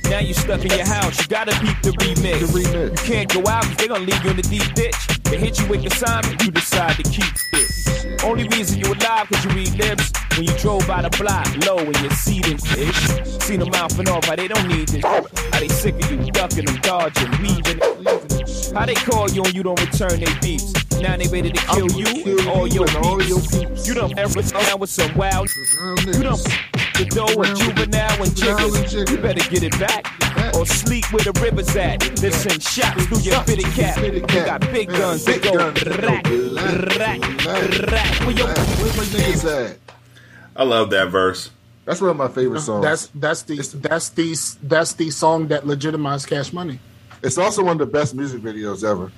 Now you stuck in your house. You gotta beat the remix. The remix. You can't go out 'cause they gonna leave you in the deep ditch. They hit you with the assignment, you decide to keep it. Only reason you alive cause you read lips. When you drove by the block, low in you see them fish. Seen them mouthing off, how they don't need this. How they sick of you, ducking them, dodging, weaving. How they call you and you don't return their beeps. Now they ready to kill I'ma you kill and all you your and all peeps. your peeps. You done ever down with some wild you done the dough and juvenile and Juvenile and jiggers. jiggers. You better get it back. Or sleep where the river's at. They send shots through your fitted cap. You got big guns big that go guns that go rack, black, rack, black, rack. Where your Where's my niggas at? I love that verse. That's one of my favorite uh-huh. songs. That's that's the that's the that's the song that legitimized Cash Money. it's also one of the best music videos ever.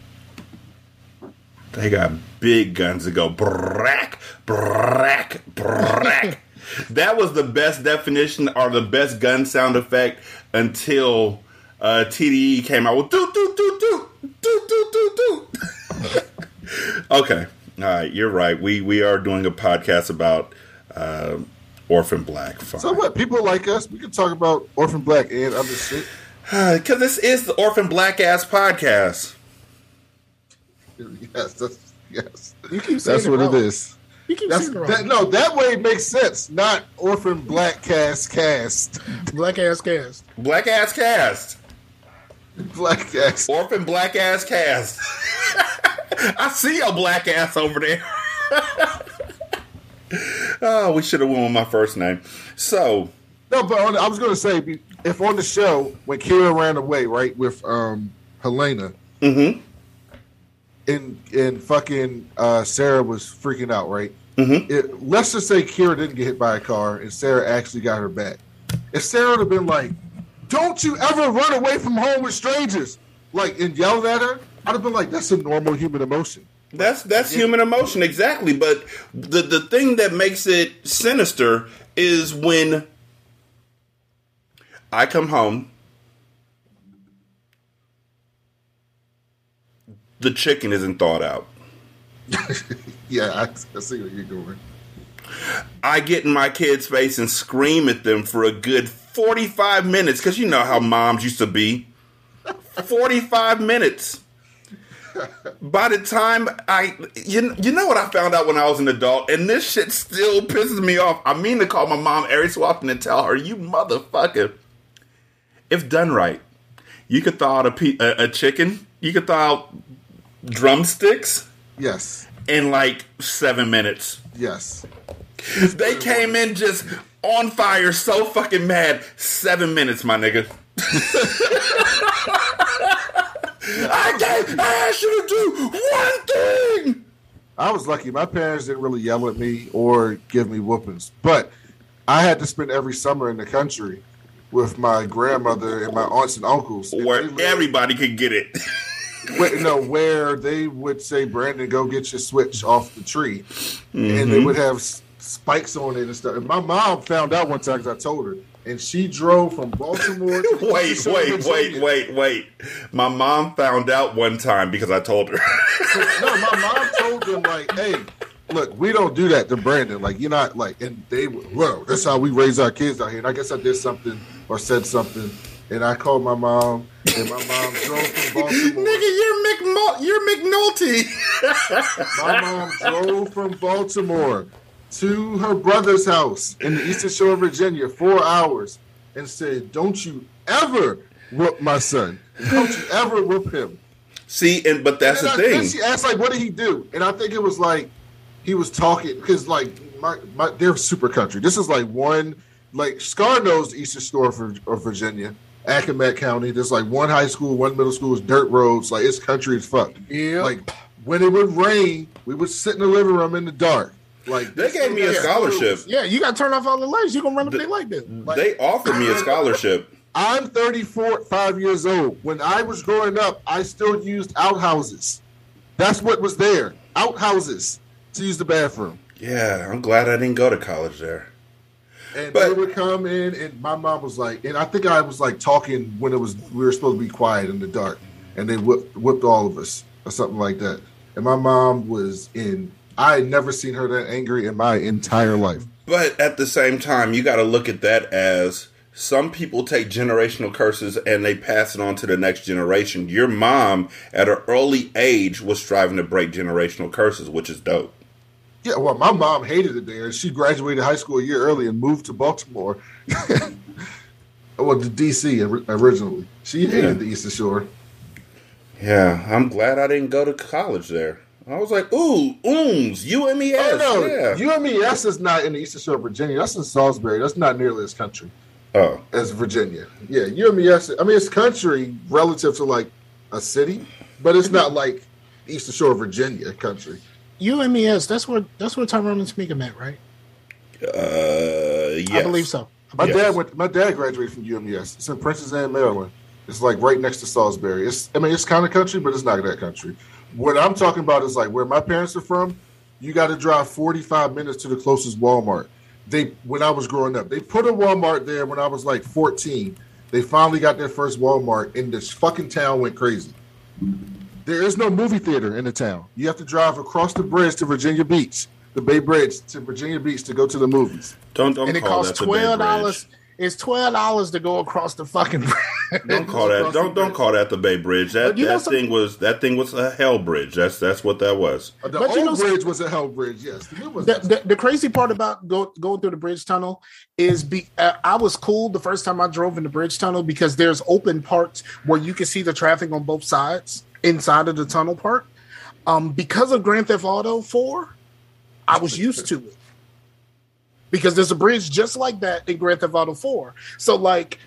They got big guns that go brack, brack, brack. that was the best definition or the best gun sound effect until uh, TDE came out with do do do do do do do do. okay, all right, you're right. We we are doing a podcast about Uh, Orphan Black. Fine. So what? People like us, we can talk about Orphan Black and other shit. Because this is the Orphan Black Ass podcast. Yes, that's yes. You keep saying That's it what wrong. it is. You keep That's saying it wrong. that, no. That way it makes sense. Not Orphan Black Cast Cast. Black ass cast. Black Ass Cast. Black Cast. Orphan Black Ass Cast. I see a black ass over there. oh, we should have went with my first name. So, No, but on, I was going to say, if on the show when Kira ran away, right, with um Helena, mm-hmm, and and fucking uh, Sarah was freaking out, right? Mm-hmm. It, let's just say Kira didn't get hit by a car and Sarah actually got her back. If Sarah would have been like, "Don't you ever run away from home with strangers," like and yelled at her, I'd have been like, "That's a normal human emotion." that's that's human emotion exactly. But the the thing that makes it sinister is when I come home, the chicken isn't thawed out. Yeah, I, I see what you're doing. I get in my kid's face and scream at them for a good 45 minutes because you know how moms used to be. 45 minutes. By the time I, you, you know what I found out when I was an adult, and this shit still pisses me off. I mean to call my mom every so often and tell her, you motherfucker. If done right, you could thaw out a, pe- a, a chicken, you could thaw out drumsticks Yes, in like seven minutes. yes. They came in just on fire, so fucking mad. Seven minutes, my nigga. I can't. I asked you to do one thing. I was lucky. My parents didn't really yell at me or give me whoopings, but I had to spend every summer in the country with my grandmother and my aunts and uncles. Where lived- everybody could get it. where, no, where they would say, "Brandon, go get your switch off the tree," and Mm-hmm. they would have spikes on it and stuff. And my mom found out one time because I told her, and she drove from Baltimore. To wait, wait, wait, wait, wait. My mom found out one time because I told her. no, my mom told them like, "Hey, look, we don't do that to Brandon. Like, you're not like." And they, well, that's how we raise our kids out here. And I guess I did something or said something, and I called my mom, and my mom drove from Baltimore. Nigga, you're McMul- you're McNulty. My mom drove from Baltimore to her brother's house in the Eastern Shore of Virginia, four hours, and said, "Don't you ever whoop my son. Don't you ever whoop him." See, and but that's And the I- then thing. she asked, like, what did he do? And I think it was like he was talking because, like, my, my they're super country. This is like one, like Scar knows the Eastern Shore of Virginia, Accomack County. There's like one high school, one middle school, is dirt roads. Like it's country as fuck. Yeah. Like when it would rain, we would sit in the living room in the dark. Like They gave me a Yeah. scholarship. Yeah, you got to turn off all the lights. You gonna run up there like this. They offered me a scholarship. I'm 34, five years old. When I was growing up, I still used outhouses. That's what was there. Outhouses to use the bathroom. Yeah, I'm glad I didn't go to college there. And But- they would come in, and my mom was like, and I think I was like talking when it was we were supposed to be quiet in the dark, and they whipped, whipped all of us or something like that. And my mom was in. I had never seen her that angry in my entire life. But at the same time, you got to look at that as some people take generational curses and they pass it on to the next generation. Your mom, at an early age, was striving to break generational curses, which is dope. Yeah, well, my mom hated it there. She graduated high school a year early and moved to Baltimore. well, to DC originally. She hated Yeah. the Eastern Shore. Yeah, I'm glad I didn't go to college there. I was like, ooh, ooms, UMES. Oh no, yeah. UMES is not in the Eastern Shore of Virginia. That's in Salisbury. That's not nearly as country oh, as Virginia. Yeah, UMES. I mean, it's country relative to like a city, but it's not like Eastern Shore of Virginia country. UMES. That's where that's where Tyrone and Tamika met, right? uh, yes. I believe so. My Yes. dad went. My dad graduated from UMES. It's in Princess Anne, Maryland. It's like right next to Salisbury. It's. I mean, it's kind of country, but it's not that country. What I'm talking about is like where my parents are from. You got to drive 45 minutes to the closest Walmart. They when I was growing up, they put a Walmart there when I was like 14. They finally got their first Walmart, and this fucking town went crazy. There is no movie theater in the town. You have to drive across the bridge to Virginia Beach the Bay Bridge to Virginia Beach to go to the movies. Don't don't and it call costs that the Bay twelve Bridge. dollars. It's twelve dollars to go across the fucking. Bridge. Don't call that. Don't don't call that the Bay Bridge. That you know that thing was that thing was a hell bridge. That's that's what that was. Uh, The But you old know bridge was a hell bridge. Yes, the was. the, the, the crazy part about go, going through the bridge tunnel is be uh, I was cool the first time I drove in the bridge tunnel because there's open parts where you can see the traffic on both sides inside of the tunnel part. Um, because of Grand Theft Auto 4, I was used to it because there's a bridge just like that in Grand Theft Auto 4. So like.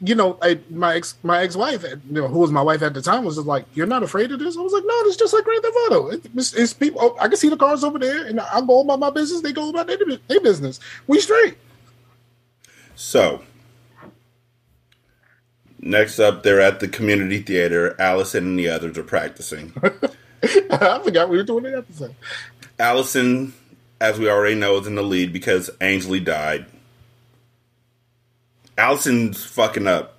You know, I, my ex, my ex wife, you know, who was my wife at the time, was just like, "You're not afraid of this?" I was like, "No, it's just like Grand Theft Auto. It- It's, it's people. oh, I can see the cars over there, and I go about my business. They go about their, their business. We straight." So next up, they're at the community theater. Allison and the others are practicing. I forgot we were doing the episode. Allison, as we already know, is in the lead because Aynsley died. Allison's fucking up.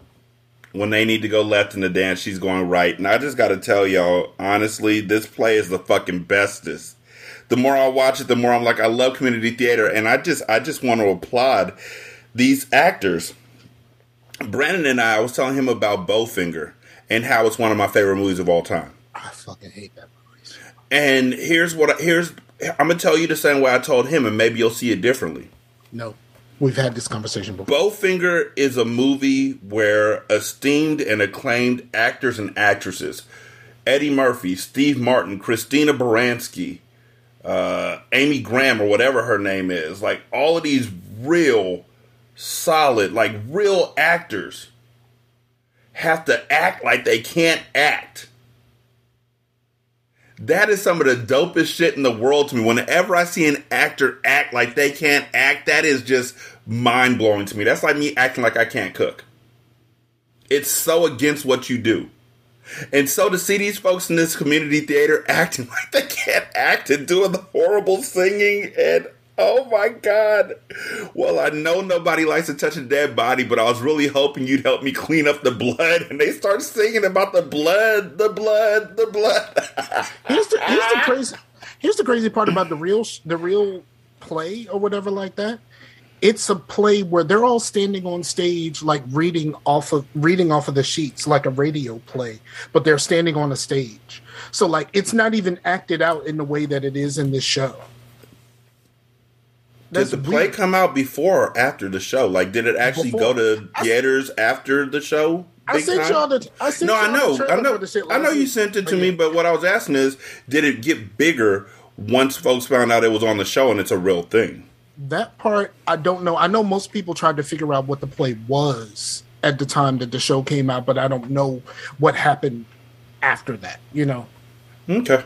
When they need to go left in the dance, she's going right. And I just got to tell y'all, honestly, this play is the fucking bestest. The more I watch it, the more I'm like, I love community theater, and I just, I just want to applaud these actors. Brandon and I, I was telling him about Bowfinger and how it's one of my favorite movies of all time. I fucking hate that movie. And here's what I, here's I'm gonna tell you the same way I told him, and maybe you'll see it differently. No, we've had this conversation before. Bowfinger is a movie where esteemed and acclaimed actors and actresses, Eddie Murphy, Steve Martin, Christina Baranski, uh, Amy Graham, or whatever her name is, like all of these real solid, like real actors, have to act like they can't act. That is some of the dopest shit in the world to me. Whenever I see an actor act like they can't act, that is just mind blowing to me. That's like me acting like I can't cook. It's so against what you do. And so to see these folks in this community theater acting like they can't act and doing the horrible singing and oh my god. Well, I know nobody likes to touch a dead body, but I was really hoping you'd help me clean up the blood. And they start singing about the blood, the blood, the blood. Here's the, here's the crazy. Here's the crazy part about the real the real play or whatever like that. It's a play where they're all standing on stage, like reading off of reading off of the sheets, like a radio play, but they're standing on a stage. So like it's not even acted out in the way that it is in this show. Did the play weird. come out before or after the show? Like, did it actually Before. go to I- theaters after the show? I sent time? y'all the. I sent No, I know, I know, for the shit I know you sent it to me. But what I was asking is, did it get bigger once folks found out it was on the show and it's a real thing? That part, I don't know. I know most people tried to figure out what the play was at the time that the show came out, but I don't know what happened after that. You know, Okay.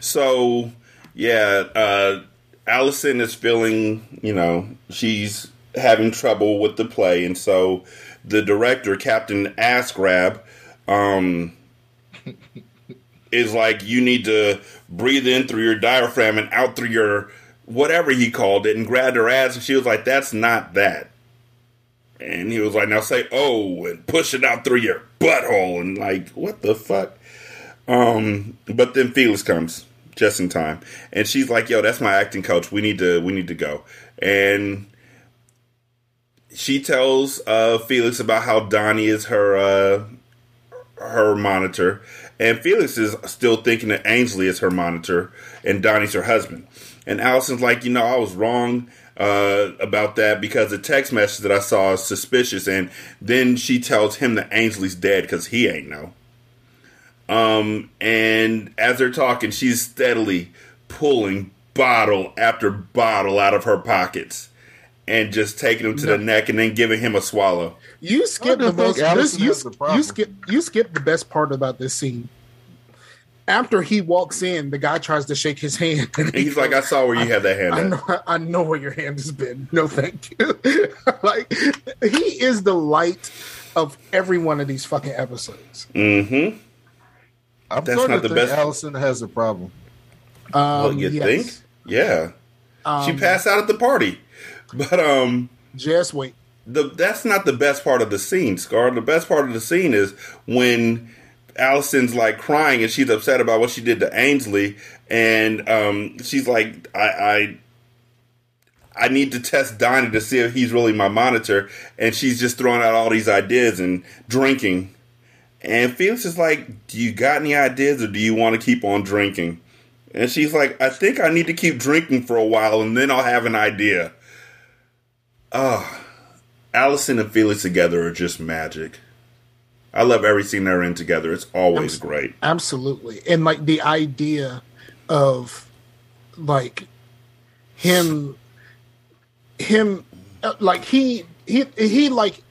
So, yeah, uh, Allison is feeling, you know, she's having trouble with the play. And so the director, Captain Ass Grab, um, is like, you need to breathe in through your diaphragm and out through your whatever he called it and grabbed her ass. And she was like, that's not that. And he was like, now say, oh, and push it out through your butthole. And like, what the fuck? Um, but then Felix comes just in time, and she's like, "Yo, that's my acting coach. We need to, we need to go." And she tells uh, Felix about how Donnie is her uh, her monitor, and Felix is still thinking that Aynsley is her monitor, and Donnie's her husband. And Allison's like, you know, I was wrong uh, about that because the text message that I saw is suspicious. And then she tells him that Aynsley's dead because he ain't know. Um, and as they're talking, she's steadily pulling bottle after bottle out of her pockets and just taking them to the neck and then giving him a swallow. you skipped the most. This, you, has the problem. you skip. You skip the best part about this scene. After he walks in, the guy tries to shake his hand. And he's like, I saw where you had that hand I know, I know where your hand has been. No, thank you. like he is the light of every one of these fucking episodes. Mm-hmm. I'm That's not the think best- Allison has a problem. Um, Well, you yes. think? Yeah. she Um, passed out at the party. But um Just wait. the that's not the best part of the scene, Scar. The best part of the scene is when Allison's like crying and she's upset about what she did to Aynsley, and um, she's like, I, I, I need to test Donnie to see if he's really my monitor, and she's just throwing out all these ideas and drinking. And Felix is like, Do you got any ideas or do you want to keep on drinking? And she's like, I think I need to keep drinking for a while and then I'll have an idea. Ah, Allison and Felix together are just magic. I love every scene they're in together. It's always great. Absolutely. And like the idea of like him him uh, like he he he like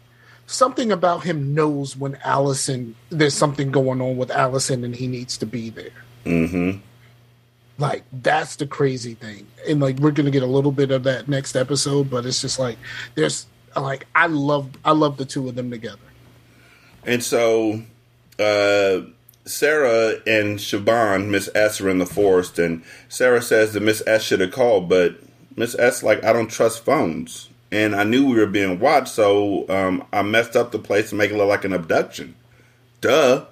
something about him knows when Allison there's something going on with Allison and he needs to be there. Mm-hmm. Like that's the crazy thing. And like we're gonna get a little bit of that next episode, but it's just like there's like I love I love the two of them together. And so uh, Sarah and Siobhan, Miss S, are in the forest, and Sarah says that Miss S should have called, but Miss S like I don't trust phones, and I knew we were being watched, so um, I messed up the place to make it look like an abduction. Duh.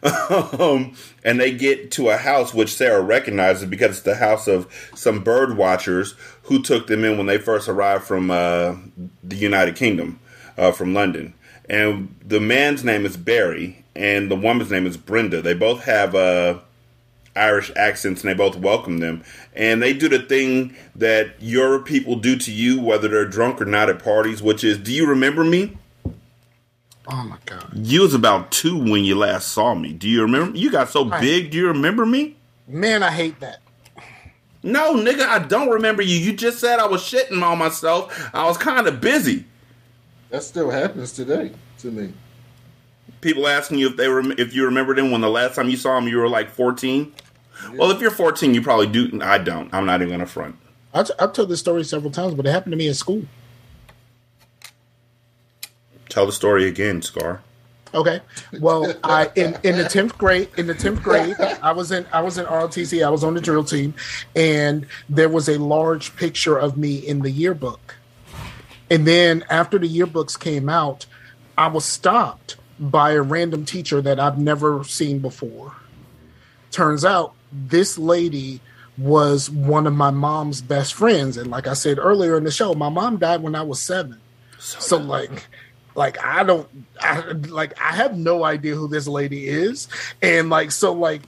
um, and they get to a house which Sarah recognizes because it's the house of some bird watchers who took them in when they first arrived from uh, the United Kingdom, uh, from London. And the man's name is Barry, and the woman's name is Brenda. They both have uh, Irish accents, and they both welcome them. And they do the thing that your people do to you, whether they're drunk or not at parties, which is, "Do you remember me?" Oh my god. You was about two when you last saw me. Do you remember? You got so Right. big. Do you remember me? Man, I hate that. No, nigga, I don't remember you. You just said I was shitting on myself. I was kind of busy. That still happens today to me. People asking you if they rem- if you remember them when the last time you saw them you were like 14. Well, if you're 14, you probably do. I don't. I'm not even gonna front. I t- I've told this story several times, but it happened to me in school. Tell the story again, Scar. Okay. Well, I in, in the tenth grade in the tenth grade, I was in I was in ROTC. I was on the drill team, and there was a large picture of me in the yearbook. And then after the yearbooks came out, I was stopped by a random teacher that I've never seen before. Turns out this lady was one of my mom's best friends, and like I said earlier in the show, my mom died when I was seven. So like like I don't I like I have no idea who this lady is. And like so like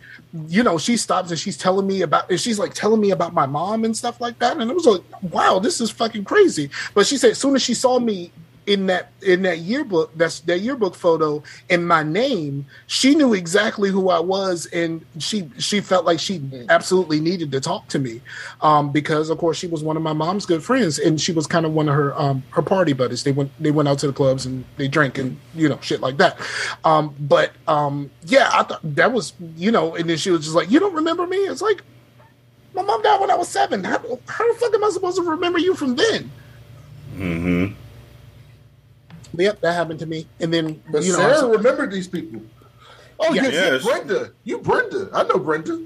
you know, she stops and she's telling me about and she's like telling me about my mom and stuff like that. And it was like, wow, this is fucking crazy. But she said as soon as she saw me in that in that yearbook, that's that yearbook photo and my name, she knew exactly who I was and she she felt like she absolutely needed to talk to me. Um, because of course she was one of my mom's good friends and she was kind of one of her um her party buddies. They went they went out to the clubs and they drank and you know shit like that. Um, but um yeah, I thought that was you know, and then she was just like, You don't remember me? It's like my mom died when I was seven. How, how the fuck am I supposed to remember you from then? Mm-hmm. But yep, that happened to me. And then But you know, Sarah so- remembered these people. Oh, Yeah. yes, Yes. Brenda. You Brenda. I know Brenda.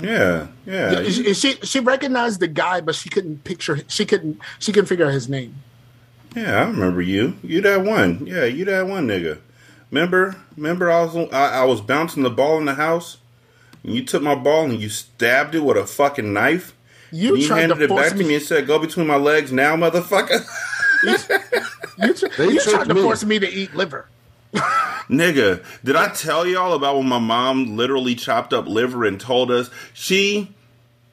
Yeah, yeah. Yeah, she, she she recognized the guy, but she couldn't picture. She couldn't. She couldn't figure out his name. Yeah, I remember you. You that one. Yeah, you that one nigga. Remember? Remember I was I, I was bouncing the ball in the house. And you took my ball and you stabbed it with a fucking knife. You And you tried handed to it force back to me me. and said, "Go between my legs now, motherfucker." You, tr- They you tried to me. force me to eat liver. Nigga, did I tell y'all about when my mom literally chopped up liver and told us she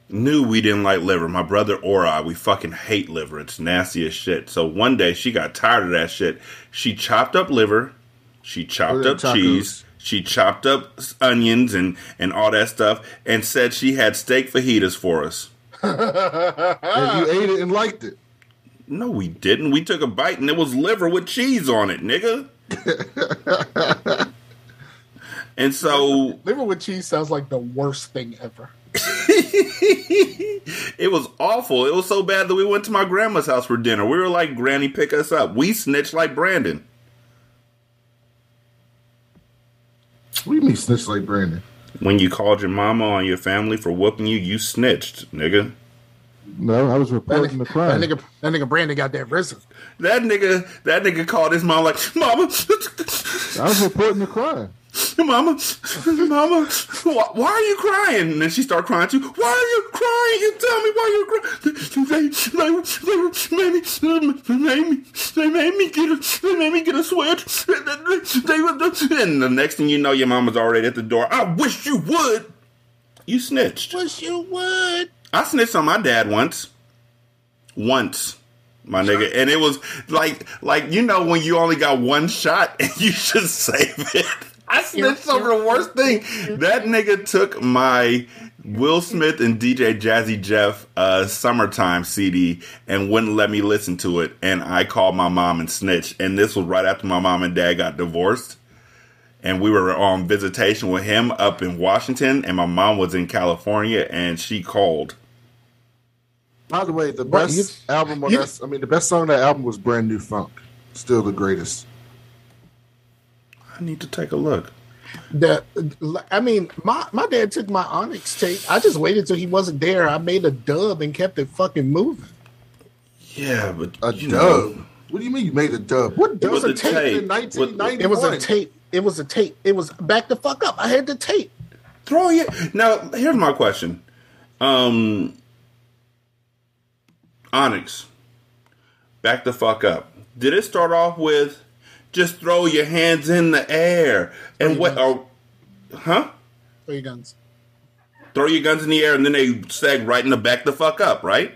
knew we didn't like liver? My brother or I, we fucking hate liver. It's nasty as shit. So one day she got tired of that shit. She chopped up liver, she chopped Put it in up tacos. cheese, she chopped up onions and, and all that stuff, and said she had steak fajitas for us. And you ate it and liked it. No, we didn't. We took a bite and it was liver with cheese on it, nigga. and so Liver with cheese sounds like the worst thing ever. it was awful. It was so bad that we went to my grandma's house for dinner. We were like, Granny, pick us up. We snitched like Brandon. What do you mean snitch like Brandon? When you called your mama on your family for whooping you, you snitched, nigga. No, I was That reporting the crime. that nigga, that nigga Brandon got that risen. That nigga, that nigga called his mom like, Mama, I was reporting the crime. Mama, Mama, why, why are you crying? And then she start crying too. Why are you crying? You tell me why you're crying. They, they, they, made me, they made me, they made me get a, they made me get a switch. They, they, and the next thing you know, your mama's already at the door. I wish you would. You snitched. Wish you would. I snitched on my dad once. Once. My nigga. And it was like like you know when you only got one shot and you should save it. I snitched over the worst thing. That nigga took my Will Smith and DJ Jazzy Jeff uh, summertime CD and wouldn't let me listen to it. And I called my mom and snitched. And this was right after my mom and dad got divorced. And we were on visitation with him up in Washington, and my mom was in California, and she called. By the way, the What, best you- album on you- that, I mean, the best song on that album was Brand New Funk. Still the greatest. I need to take a look. The, I mean, my, my dad took my Onyx tape. I just waited till he wasn't there. I made a dub and kept it fucking moving. Yeah, but A you dub. know, What do you mean you made a dub? What It dub was a in tape. 1991? It was a tape. It was a tape. It was back the fuck up. I had the tape. throw it. Now, here's my question. Um, Onyx, back the fuck up. Did it start off with just throw your hands in the air and what? Oh, huh? Throw your guns. Throw your guns in the air and then they sag right in the back the fuck up, right?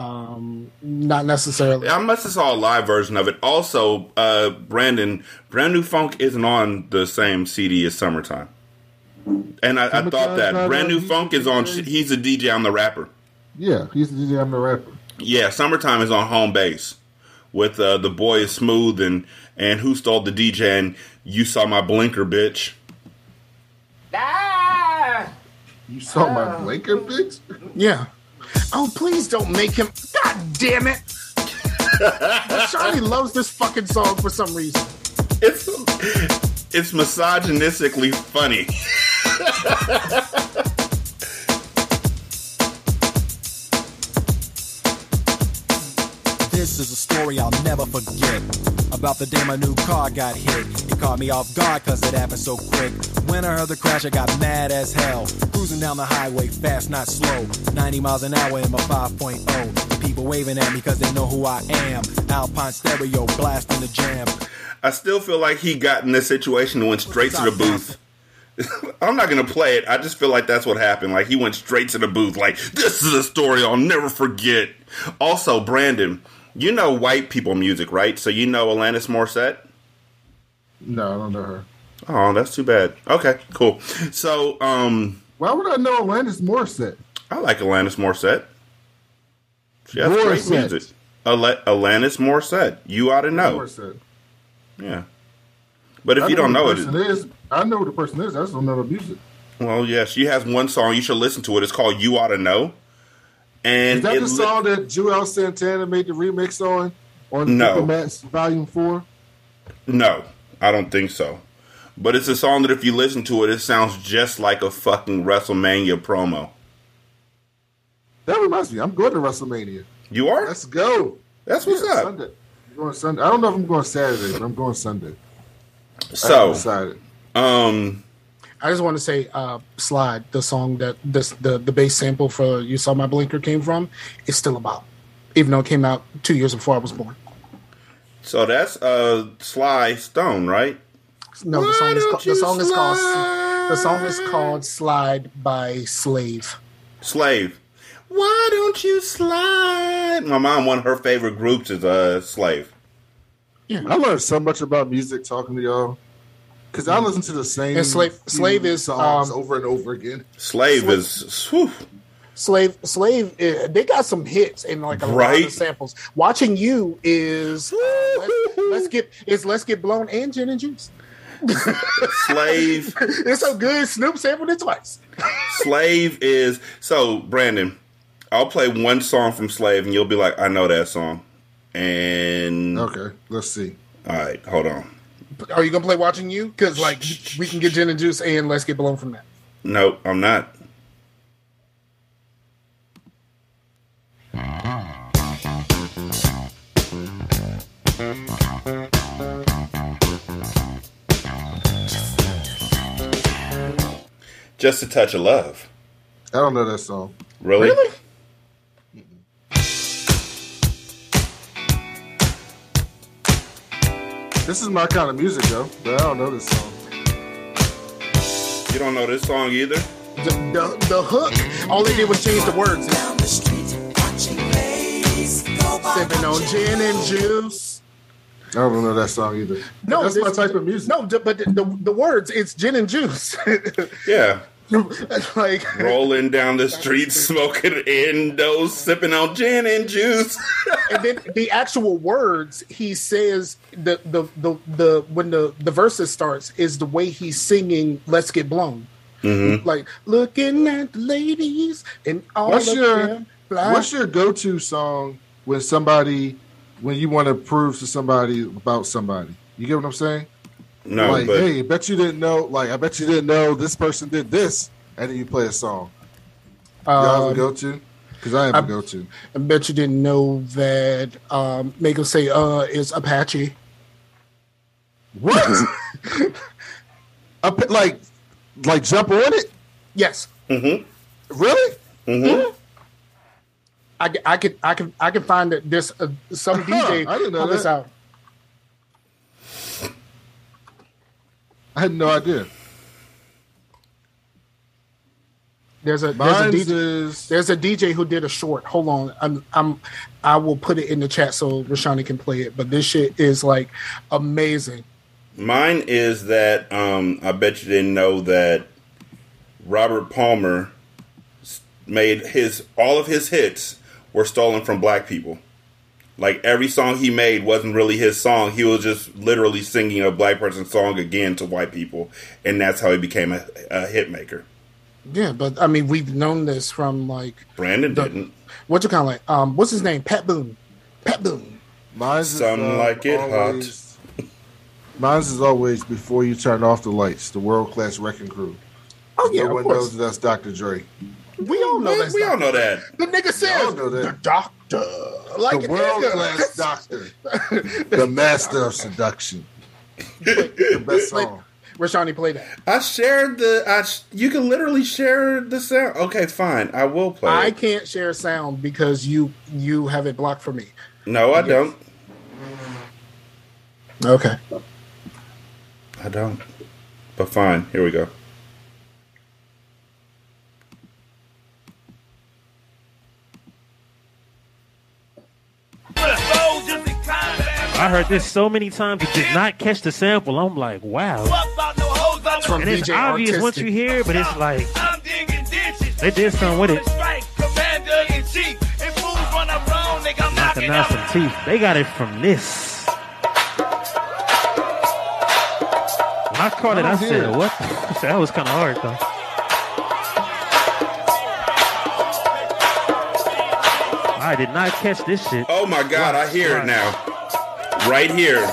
Um, not necessarily. I must have saw a live version of it. Also, uh, Brandon, Brand New Funk isn't on the same CD as Summertime. And I, I thought that Brand New Funk is on. He's a DJ. I'm the rapper. Yeah, he's the DJ. I'm the rapper. Yeah, Summertime is on home base with uh, the boy is smooth and and who stole the DJ and you saw my blinker, bitch. Ah! You saw my blinker, bitch? Yeah. Oh, please don't make him. God damn it. Charlie loves this fucking song for some reason. It's it's misogynistically funny. This is a story I'll never forget. About the day my new car got hit. It caught me off guard cause it happened so quick. When I heard the crash, I got mad as hell. Cruising down the highway, fast, not slow. 90 miles an hour in my 5.0. People waving at me cause they know who I am. Alpine stereo blasting the jam. I still feel like he got in this situation and went straight to the booth. I'm not gonna play it. I just feel like that's what happened. Like he went straight to the booth. Like this is a story I'll never forget. Also, Brandon, you know white people music, right? So you know Alanis Morissette. No, I don't know her. Oh, that's too bad. Okay, cool. So, um, Why would I know Alanis Morissette? I like Alanis Morissette. She has great Morissette. music. Al- Alanis Morissette. You ought to know. Morissette. Yeah. But if I you don't know who it, is. I know who the person is. I just don't know the music. well, yeah, she has one song. You should listen to it. It's called "You Ought to Know." And Is that the li- song that Juelz Santana made the remix on? On No. Diplomats Volume 4? No, I don't think so. But it's a song that if you listen to it, it sounds just like a fucking WrestleMania promo. That reminds me. I'm going to WrestleMania. You are? Let's go. That's what's Yeah, up. Sunday. I'm going Sunday. I don't know if I'm going Saturday, but I'm going Sunday. So, decided. um, I just want to say, uh, "Slide," the song that this the the bass sample for "You Saw My Blinker" came from, is still about, even though it came out two years before I was born. so that's uh Sly Stone, right? No, the song is don't called, the song is called slide? the song is called "Slide" by Slave. Slave. Why don't you slide? My mom, one of her favorite groups is uh Slave. Yeah. I learned so much about music talking to y'all. Because I listen to the same And Slave- few Slave is, songs um, over and over again. Slave is whew, Slave, slave. Uh, they got some hits and like a lot Right. of samples. Watching you is uh, let's, let's get is let's get blown and gin and juice. Slave. It's so good. Snoop sampled it twice. Slave is so Brandon. I'll play one song from Slave, and you'll be like, "I know that song." And Okay, let's see. all right, hold on. Are you gonna play watching you? Because like we can get gin and juice and let's get blown from that. No, I'm not. Just a touch of love. I don't know that song. Really? Really? This is my kind of music though, but I don't know this song. You don't know this song either? The, the, the hook, all they did was change the words. Sipping on gin and juice. I don't know that song either. No, that's my type of music. No, but the, the, the words, it's gin and juice. Yeah. like, Rolling down the street, smoking Indo, sipping on gin and juice. and then the actual words he says the the the, the when the the verses starts is the way he's singing "Let's Get Blown." Mm-hmm. Like looking at the ladies and all What's of your them fly. What's your go-to song when somebody when you want to prove to somebody about somebody? You get what I'm saying? No, like, but hey, bet you didn't know. Like, I bet you didn't know this person did this, and then you play a song. Y'all have a Um, go-to? Because I have a I'm- go-to. I bet you didn't know that. Um, make him say, "Uh, is Apache." What? Up, like, like jump on it? Yes, Mhm. Really? I, c- I could I can I can find that this uh, some Huh, DJ I didn't know pull this out. I had no idea. There's a there's a DJ. is There's a DJ who did a short. Hold on, I'm I'm I will put it in the chat so Rashani can play it. But this shit is like amazing. mine is that um, I bet you didn't know that Robert Palmer made his all of his hits were stolen from black people. Like every song he made wasn't really his song. He was just literally singing a black person's song again to white people, and that's how he became a, a hit maker. Yeah, but I mean we've known this from like Brandon the, didn't. what you kind of like um what's his name Pat Boone Pat Boone mine's is, Some uh, like it always, Mine's is always before you turn off the lights. The world class wrecking crew. oh yeah no of one course knows that's Dr. Dre. We all know that we all know that. the nigga says the doctor like the world class doctor, the master of seduction. the best song. Rashani play that I shared the. I sh- you can literally share the sound. Okay, fine. I will play. I it. can't share sound because you you have it blocked for me No, I don't. okay I don't. But fine. Here we go. I heard this so many times, but did not catch the sample. I'm like, wow. from And it's DJ obvious Artistic. once you hear it, but it's like they did something with it. Knocking out some teeth. They got it from this. When I caught it, I don't said, it. what? That was kind of hard, though. I did not catch this shit. Oh my god, I hear it now. Right here.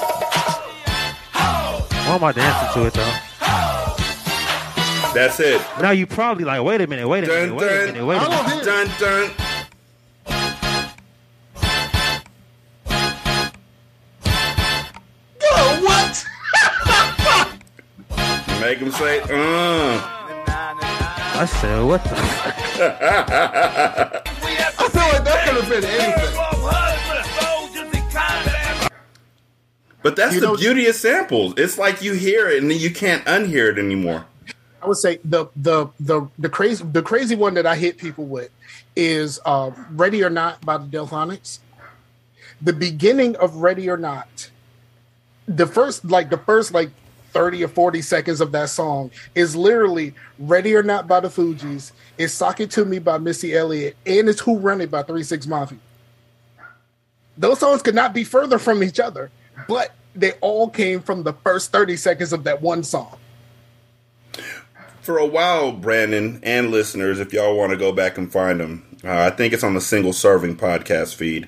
Why am I dancing to it, though? That's it. Now you probably like, wait a minute, wait a minute, Dun wait a minute, wait a minute. Dun dun. What? Make him say, uh. I said, what the? I feel like that could have been anything. But that's You the know- beauty of samples. It's like you hear it and then you can't unhear it anymore. I would say the the the the crazy the crazy one that I hit people with is uh, "Ready or Not" by the Delfonics. The beginning of "Ready or Not," the first like the first like thirty or forty seconds of that song is literally "Ready or Not" by the Fugees. It's "Sock It to Me" by Missy Elliott, and it's "Who Run It" by Three Six Mafia. Those songs could not be further from each other, but they all came from the first thirty seconds of that one song. For a while, Brandon and listeners, if y'all want to go back and find them, uh, I think it's on the single serving podcast feed.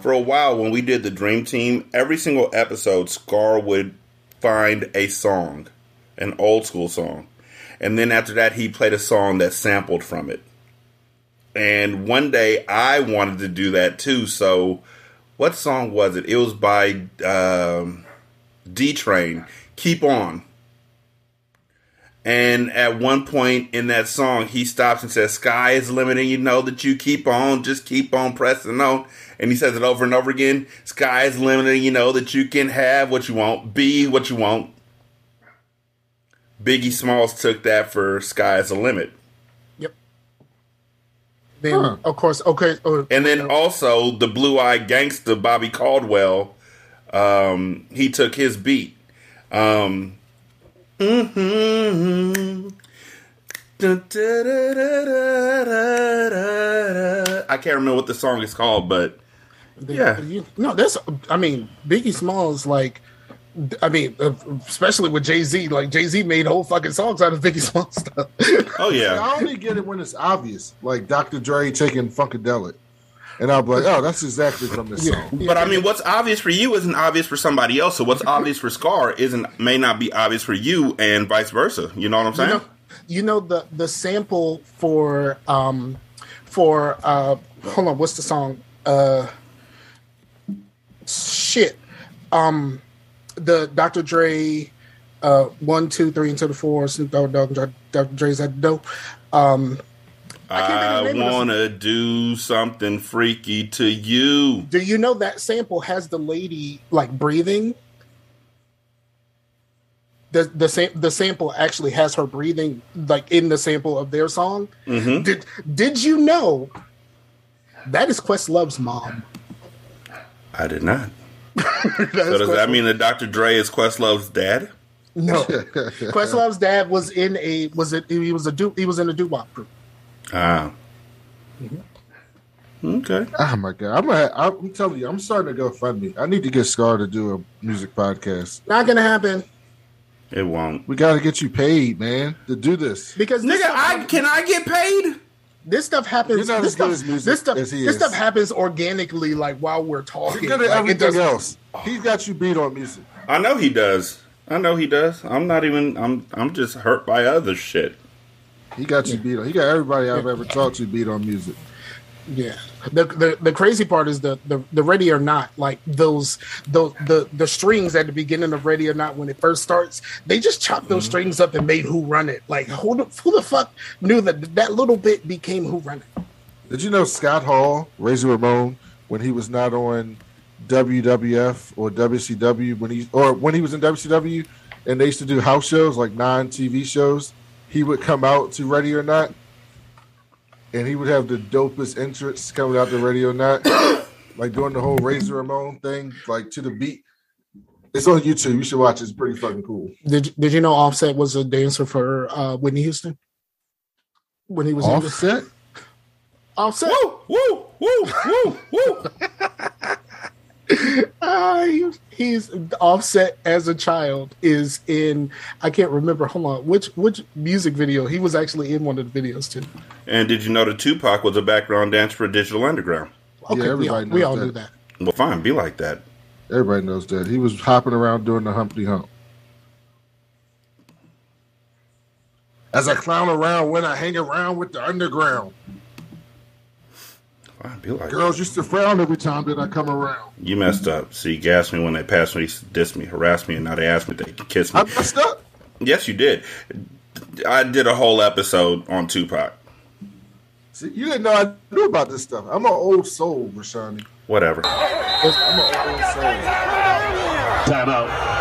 For a while, when we did the Dream Team, every single episode, Scar would find a song, an old school song. And then after that, he played a song that sampled from it. And one day, I wanted to do that too. So, what song was it? It was by um, D Train, Keep On. And at one point in that song, he stops and says, Sky is the limit, and you know that you keep on, just keep on pressing on. And he says it over and over again Sky is the limit, and you know that you can have what you want, be what you want. Biggie Smalls took that for Sky is the limit. Then, of course, okay. oh, And then also the blue eyed gangster Bobby Caldwell, um, he took his beat. Um, mhm. Da. I can't remember what the song is called, but Yeah. you- no, that's. I mean, Biggie Smalls, like, I mean, uh, especially with Jay Z, like Jay Z made whole fucking songs out of Biggie Smalls stuff. oh yeah, I only get it when it's obvious, like Dr. Dre taking Funkadelic, and I'll be like, "Oh, that's exactly from this song." but I mean, what's obvious for you isn't obvious for somebody else. So what's obvious for Scar isn't may not be obvious for you, and vice versa. You know what I'm you saying? know, you know the the sample for um for uh hold on, what's the song? Uh, shit, um, the Dr. Dre, uh, one, two, three, into the four, Snoop Dogg, Dogg, Dr. Dre's at the dope. Um, I can't I of the name of the- wanna do something freaky to you. Do you know that sample has the lady like breathing? The the sam- the sample actually has her breathing like in the sample of their song. Mhm. Did did you know that is Questlove's mom? I did not. That So is does that mean that Dr. Dre is Questlove's dad? no? Questlove's dad was in a was it he was a do he was in a doo wop group. Ah. Okay. Oh my god, I'm gonna, I'm telling you, I'm starting to go fund me. I need to get Scar to do a music podcast. Not gonna happen It won't. We got to get you paid, man, to do this. because Nigga, I can I get paid? This stuff happens. You're not This as good stuff, as music this stuff, as he this is. stuff happens organically, like while we're talking. He's good at Like, everything doesn't- else. He's got you beat on music. I know he does. I know he does. I'm not even I'm I'm just hurt by other shit. He got you beat on. He got everybody I've ever talked to beat on music. Yeah. The, the the crazy part is the, the the ready or not like those those the the strings at the beginning of ready or not when it first starts they just chopped those Mm-hmm. strings up and made who run it like who the, who the fuck knew that that little bit became who run it Did you know Scott Hall, Razor Ramon, when he was not on WWF or WCW, when he or when he was in WCW, and they used to do house shows like non TV shows, he would come out to Ready or Not, and he would have the dopest entrance coming out the radio or Not, like doing the whole Razor Ramon thing, like to the beat. It's on YouTube. You should watch it. It's pretty fucking cool. did did you know Offset was a dancer for uh, Whitney Houston when he was younger? Offset. Offset Woo, woo, woo, woo, woo. Uh, he, he's offset as a child is in I can't remember hold on which which music video he was actually in one of the videos too. And did you know that Tupac was a background dancer for Digital Underground? Okay, Yeah, we all, everybody we all that. knew that. Well, fine, be like that. Everybody knows that he was hopping around doing the Humpty Hump. As I clown around when I hang around with the underground, Fine, be like girls used to frown every time that I come around. You messed up. See, gassed me when they passed me, dissed me, harassed me, and now they asked me if they kiss me. I messed up. Yes, you did. I did a whole episode on Tupac. See, you didn't know I knew about this stuff. I'm an old soul, Rashani. Whatever. I'm an old soul. Time out.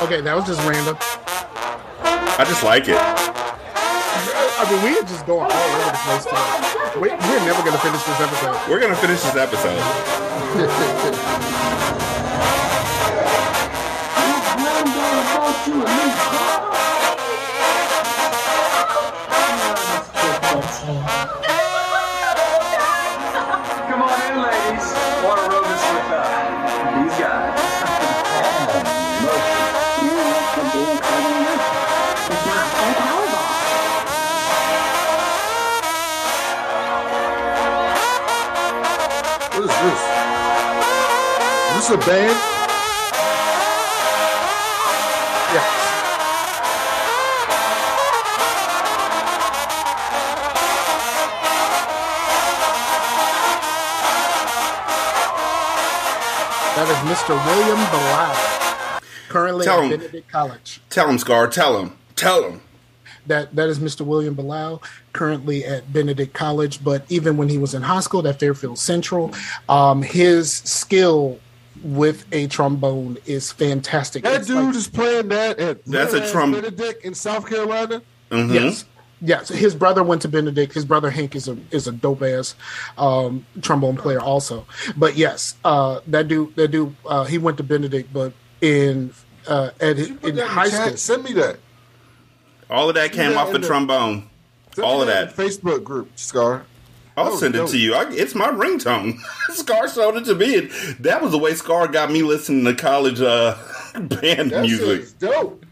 Okay, that was just random. I just like it. I mean, we are just going all over the place today. We, we're never gonna finish this episode. We're gonna finish this episode. What's band? Yeah. That is Mr. William Belial, currently tell at him. Benedict College. Tell him, Scar. Tell him. Tell him. That that is Mr. William Belial, currently at Benedict College. But even when he was in high school at Fairfield Central, um, his skill with a trombone is fantastic. That It's dude like- is playing that at That's a Little trum- Benedict in South Carolina. Mhm. Yes. Yes, his brother went to Benedict. His brother Hank is a is a dope ass um, trombone player also. But yes, uh, that dude that dude uh, he went to Benedict, but in uh, at Put in that in the high chat. school. Send me that. All of that came Yeah, off the the- trombone. All of that. Facebook group, Scar. I'll Oh, send it dope. to you. I, it's my ringtone. Scar sold it to me. That was the way Scar got me listening to college uh, band That music. dope.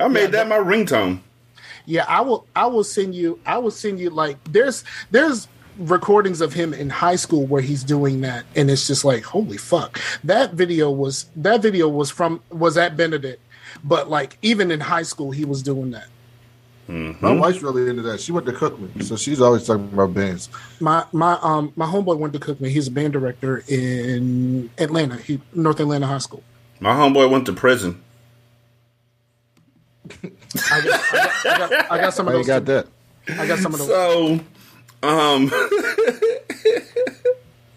I made that my ringtone. Yeah, I will. I will send you. I will send you like there's there's recordings of him in high school where he's doing that, and it's just like holy fuck. That video was that video was from was at Benedict, but like even in high school he was doing that. My wife's really into that. She went to Cookman, so she's always talking about bands. My my um my homeboy went to Cookman. He's a band director in Atlanta. He North Atlanta High School. My homeboy went to prison. I got, I got, I got, I got some of I those. got that. I got some of those. So, um,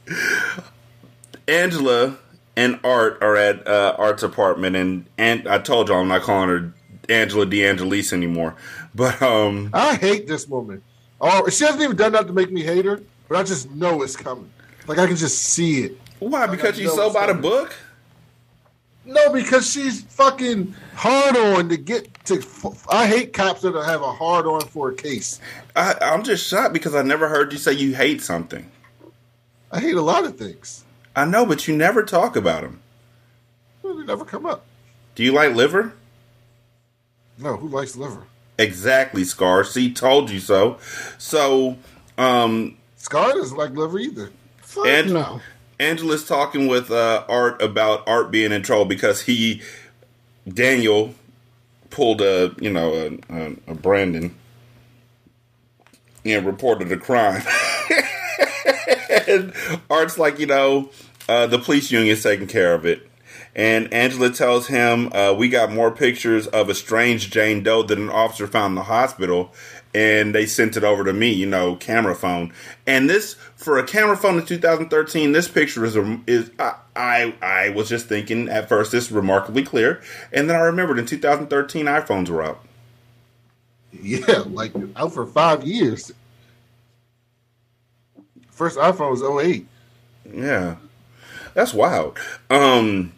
Angela and Art are at uh, Art's apartment, and and I told y'all I'm not calling her Angela DeAngelis anymore. But um, I hate this woman. Oh, she hasn't even done that to make me hate her, but I just know it's coming. Like I can just see it. why? Because she's so by the book. No, because she's fucking hard on to get to. I hate cops that have a hard on for a case. I, I'm just shocked because I never heard you say you hate something. I hate a lot of things. I know, but you never talk about them. Well, They never come up. Do you like liver? No, who likes liver? Exactly, Scar. See, told you so. So, um, Scar doesn't like liver either. Fuck and- no. Angela's talking with uh, Art about Art being in trouble because he, Daniel, pulled a you know a, a, a Brandon and reported a crime. and Art's like, you know, uh, the police union's taking care of it. And Angela tells him, uh, we got more pictures of a strange Jane Doe that an officer found in the hospital. And they sent it over to me, you know, camera phone. And this, for a camera phone in 2013, this picture is, is I, I, I was just thinking at first, this is remarkably clear. And then I remembered in 2013, iPhones were out. Yeah, like out for five years. First iPhone was 08. Yeah. That's wild. Um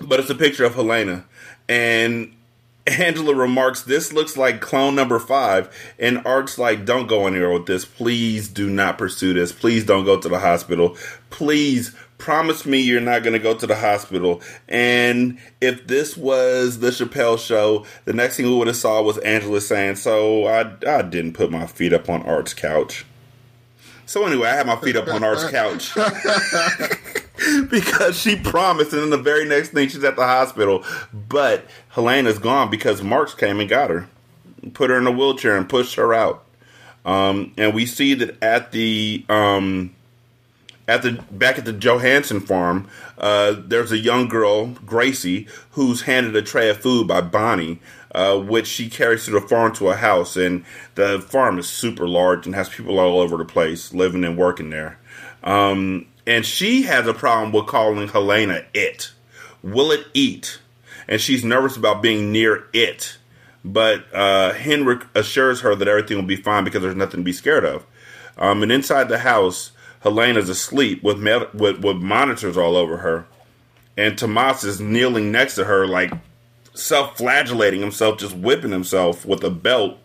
but it's a picture of Helena and Angela remarks, This looks like clone number five. And Art's like, Don't go anywhere with this. Please do not pursue this. Please don't go to the hospital. Please promise me you're not going to go to the hospital. And if this was the Chappelle show, the next thing we would have saw was Angela saying, So I, I didn't put my feet up on Art's couch. So anyway, I had my feet up on Art's couch because she promised, and then the very next thing she's at the hospital. But Helena's gone because Marks came and got her, put her in a wheelchair, and pushed her out. Um, and we see that at the um, at the back at the Johanssen farm, uh, there's a young girl, Gracie, who's handed a tray of food by Bonnie, uh, which she carries to the farm to a house. And the farm is super large and has people all over the place living and working there. Um, and she has a problem with calling Helena it. Will it eat? And she's nervous about being near it. But uh, Henrik assures her that everything will be fine because there's nothing to be scared of. Um, and inside the house, Helena's asleep with, med- with with monitors all over her, and Tomas is kneeling next to her, like self-flagellating himself, just whipping himself with a belt.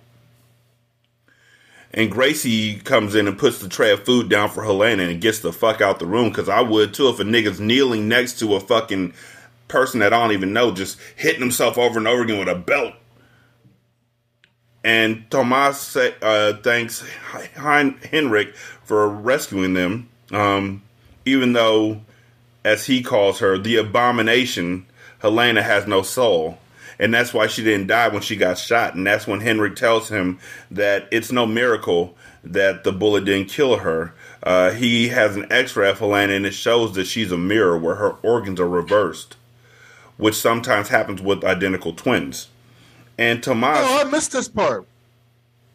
And Gracie comes in and puts the tray of food down for Helena and gets the fuck out the room because I would too if a nigga's kneeling next to a fucking person that I don't even know, just hitting himself over and over again with a belt. And Tomas uh, thanks Hein- Henrik for rescuing them, um, even though, as he calls her, the abomination, Helena has no soul. And that's why she didn't die when she got shot. And that's when Henrik tells him that it's no miracle that the bullet didn't kill her. Uh, he has an X-ray of Helena, and it shows that she's a mirror where her organs are reversed, which sometimes happens with identical twins. And Tomas, Oh, I missed this part.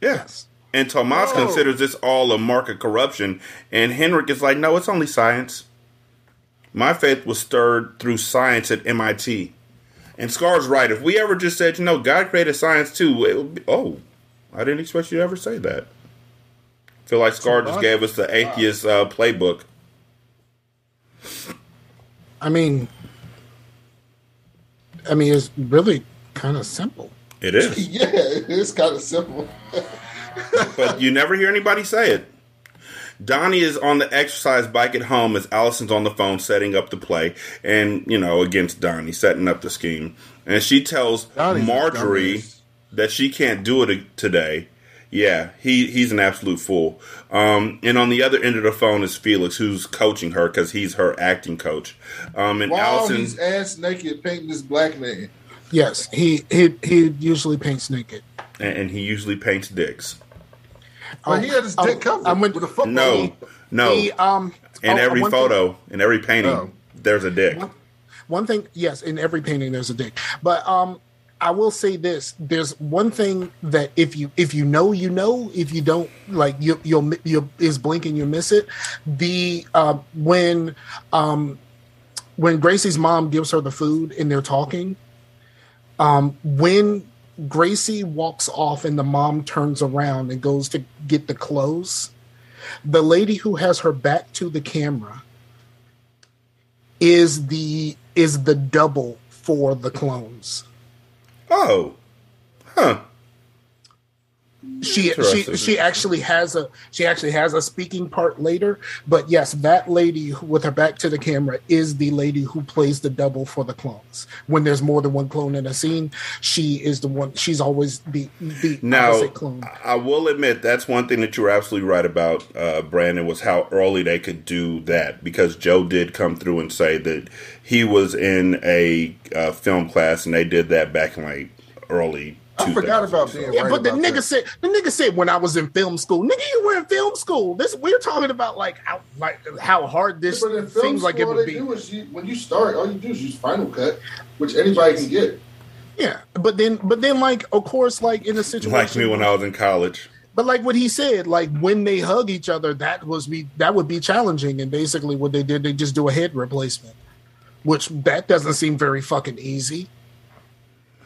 yes, and Tomas Oh. considers this all a mark of corruption, and Henrik is like, "No, it's only science." My faith was stirred through science at MIT. And Scar's right. If we ever just said, you know, God created science too, it would be, oh, I didn't expect you to ever say that. feel like Scar just gave us the atheist uh, playbook. I mean, I mean, it's really kind of simple. It is. Yeah, it's kind of simple. but you never hear anybody say it. Donnie is on the exercise bike at home as Allison's on the phone setting up the play, and you know against Donnie setting up the scheme. And she tells Donnie's Marjorie that she can't do it today. Yeah, he he's an absolute fool. Um, and on the other end of the phone is Felix, who's coaching her because he's her acting coach. Um, and While Allison, he's ass naked painting this black man. Yes, he he he usually paints naked. and, and he usually paints dicks. But he had his dick covered I went- with a football. No, no. He, um, in oh, every one thing- photo, in every painting, Oh. there's a dick. one thing yes in every painting there's a dick but um i will say this there's one thing that if you if you know you know if you don't like you you'll mi- you is blinking you miss it the uh when um when gracie's mom gives her the food and they're talking um when gracie walks off and the mom turns around and goes to get the clothes the lady who has her back to the camera is the is the double for the clones. Oh, huh. She she she actually has a she actually has a speaking part later, but yes, that lady who- with her back to the camera is the lady who plays the double for the clones. When there's more than one clone in a scene, she is the one. She's always the the Now, clone. I will admit that's one thing that you were absolutely right about, uh, Brandon, was how early they could do that because Joe did come through and say that he was in a uh, film class and they did that back in like early. I forgot about being Yeah, right but the about nigga that. said the nigga said when I was in film school, nigga, you were in film school. This we're talking about like how like how hard this But in film seems like it school, would all they be. do is you, when you start, all you do is use Final Cut, which anybody can get. Yeah, but then, but then, like, of course, like in a situation, Like me when I was in college. but like what he said, like when they hug each other, that was be that would be challenging. And basically, what they did, they just do a head replacement, which that doesn't seem very fucking easy.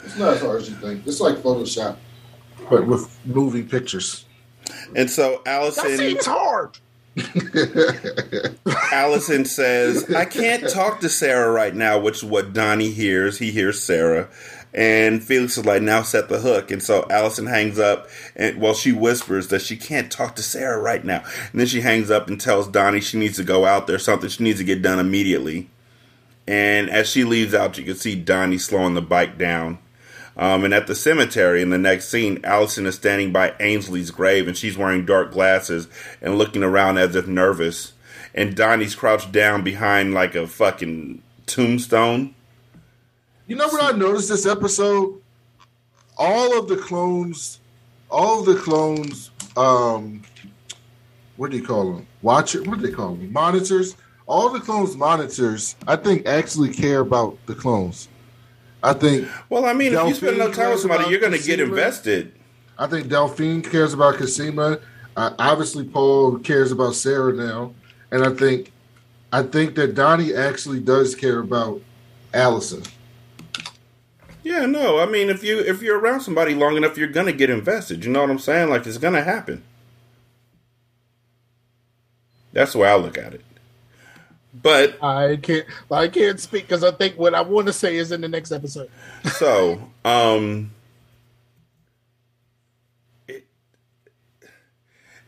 It's not as hard as you think. It's like Photoshop, but with moving pictures. And so That Allison seems hard. Allison says, I can't talk to Sarah right now, which is what Donnie hears. He hears Sarah. And Felix is like, now set the hook. And so Allison hangs up and well, she whispers that she can't talk to Sarah right now. And then she hangs up and tells Donnie she needs to go out there, something she needs to get done immediately. And as she leaves out, you can see Donnie slowing the bike down. Um, and at the cemetery in the next scene, Allison is standing by Aynsley's grave and she's wearing dark glasses and looking around as if nervous. And Donnie's crouched down behind like a fucking tombstone. You know what I noticed this episode? All of the clones, all of the clones, um, what do you call them? Watcher, what do they call them? Monitors. All the clones monitors, I think, actually care about the clones. I think Well, I mean, if you spend enough time with somebody, you're going to get invested. I think Delphine cares about Cosima. Uh, obviously, Paul cares about Sarah now, and I think, I think that Donnie actually does care about Allison. Yeah, no, I mean, if you if you're around somebody long enough, you're going to get invested. You know what I'm saying? Like it's going to happen. That's the way I look at it. But I can't, I can't speak because I think what I want to say is in the next episode. so, um, it,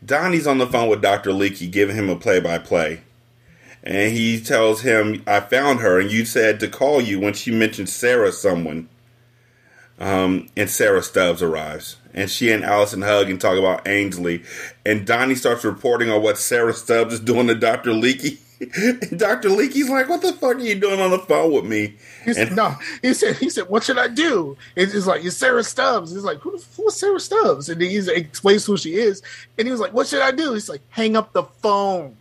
Donnie's on the phone with Dr. Leekie giving him a play by play. And he tells him, I found her, and you said to call you when she mentioned Sarah someone. Um, and Sarah Stubbs arrives. And she and Allison hug and talk about Aynsley. And Donnie starts reporting on what Sarah Stubbs is doing to Dr. Leekie. and Dr. Leekie's like, What the fuck are you doing on the phone with me? He said, And- no, he said, he said, what should I do? It's just like, it's Sarah Stubbs. He's like, who the who is Sarah Stubbs? And he explains who she is. And he was like, what should I do? He's like, hang up the phone.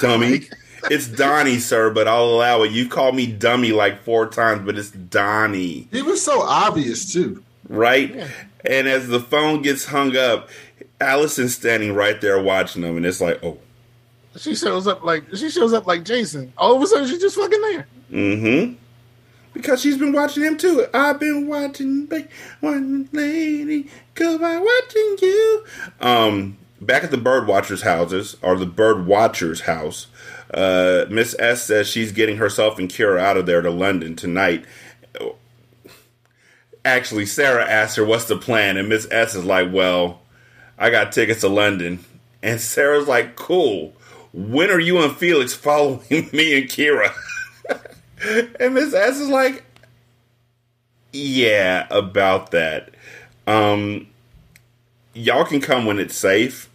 dummy. it's Donnie, sir, but I'll allow it. You called me dummy like four times, but it's Donnie. He was so obvious too. right? And as the phone gets hung up, Allison's standing right there watching them, and it's like, oh, She shows up like she shows up like Jason. All of a sudden, she's just fucking there. mm-hmm. Because she's been watching him too. I've been watching one lady go by watching you. Um, back at the bird watchers' houses or the bird watchers' house, uh, Miss S says she's getting herself and Kira out of there to London tonight. Actually, Sarah asked her what's the plan, and Miss S is like, "Well, I got tickets to London," and Sarah's like, "Cool. When are you and Felix following me and Kira?" and Miss S is like, "Yeah, about that. Um, y'all can come when it's safe."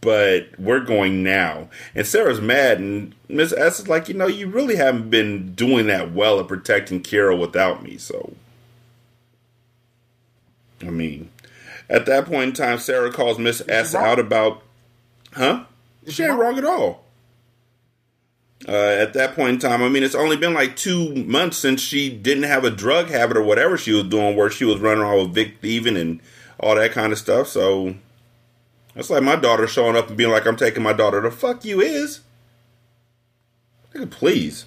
but we're going now. And Sarah's mad, and Miss S is like, you know, you really haven't been doing that well at protecting Kira without me, so. I mean, at that point in time, Sarah calls Miss S out about, huh? She ain't wrong at all. Uh, at that point in time, I mean, it's only been like two months since she didn't have a drug habit or whatever she was doing, where she was running around with Vic thieving and all that kind of stuff. So that's like my daughter showing up and being like, "I'm taking my daughter." The fuck you is, nigga. Please,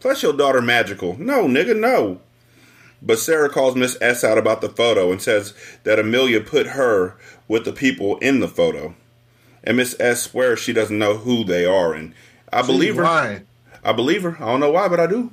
plus your daughter magical. No, nigga, no. But Sarah calls Miss S out about the photo and says that Amelia put her with the people in the photo, and Miss S swears she doesn't know who they are, and I She's believe her. lying. I believe her. I don't know why, but I do.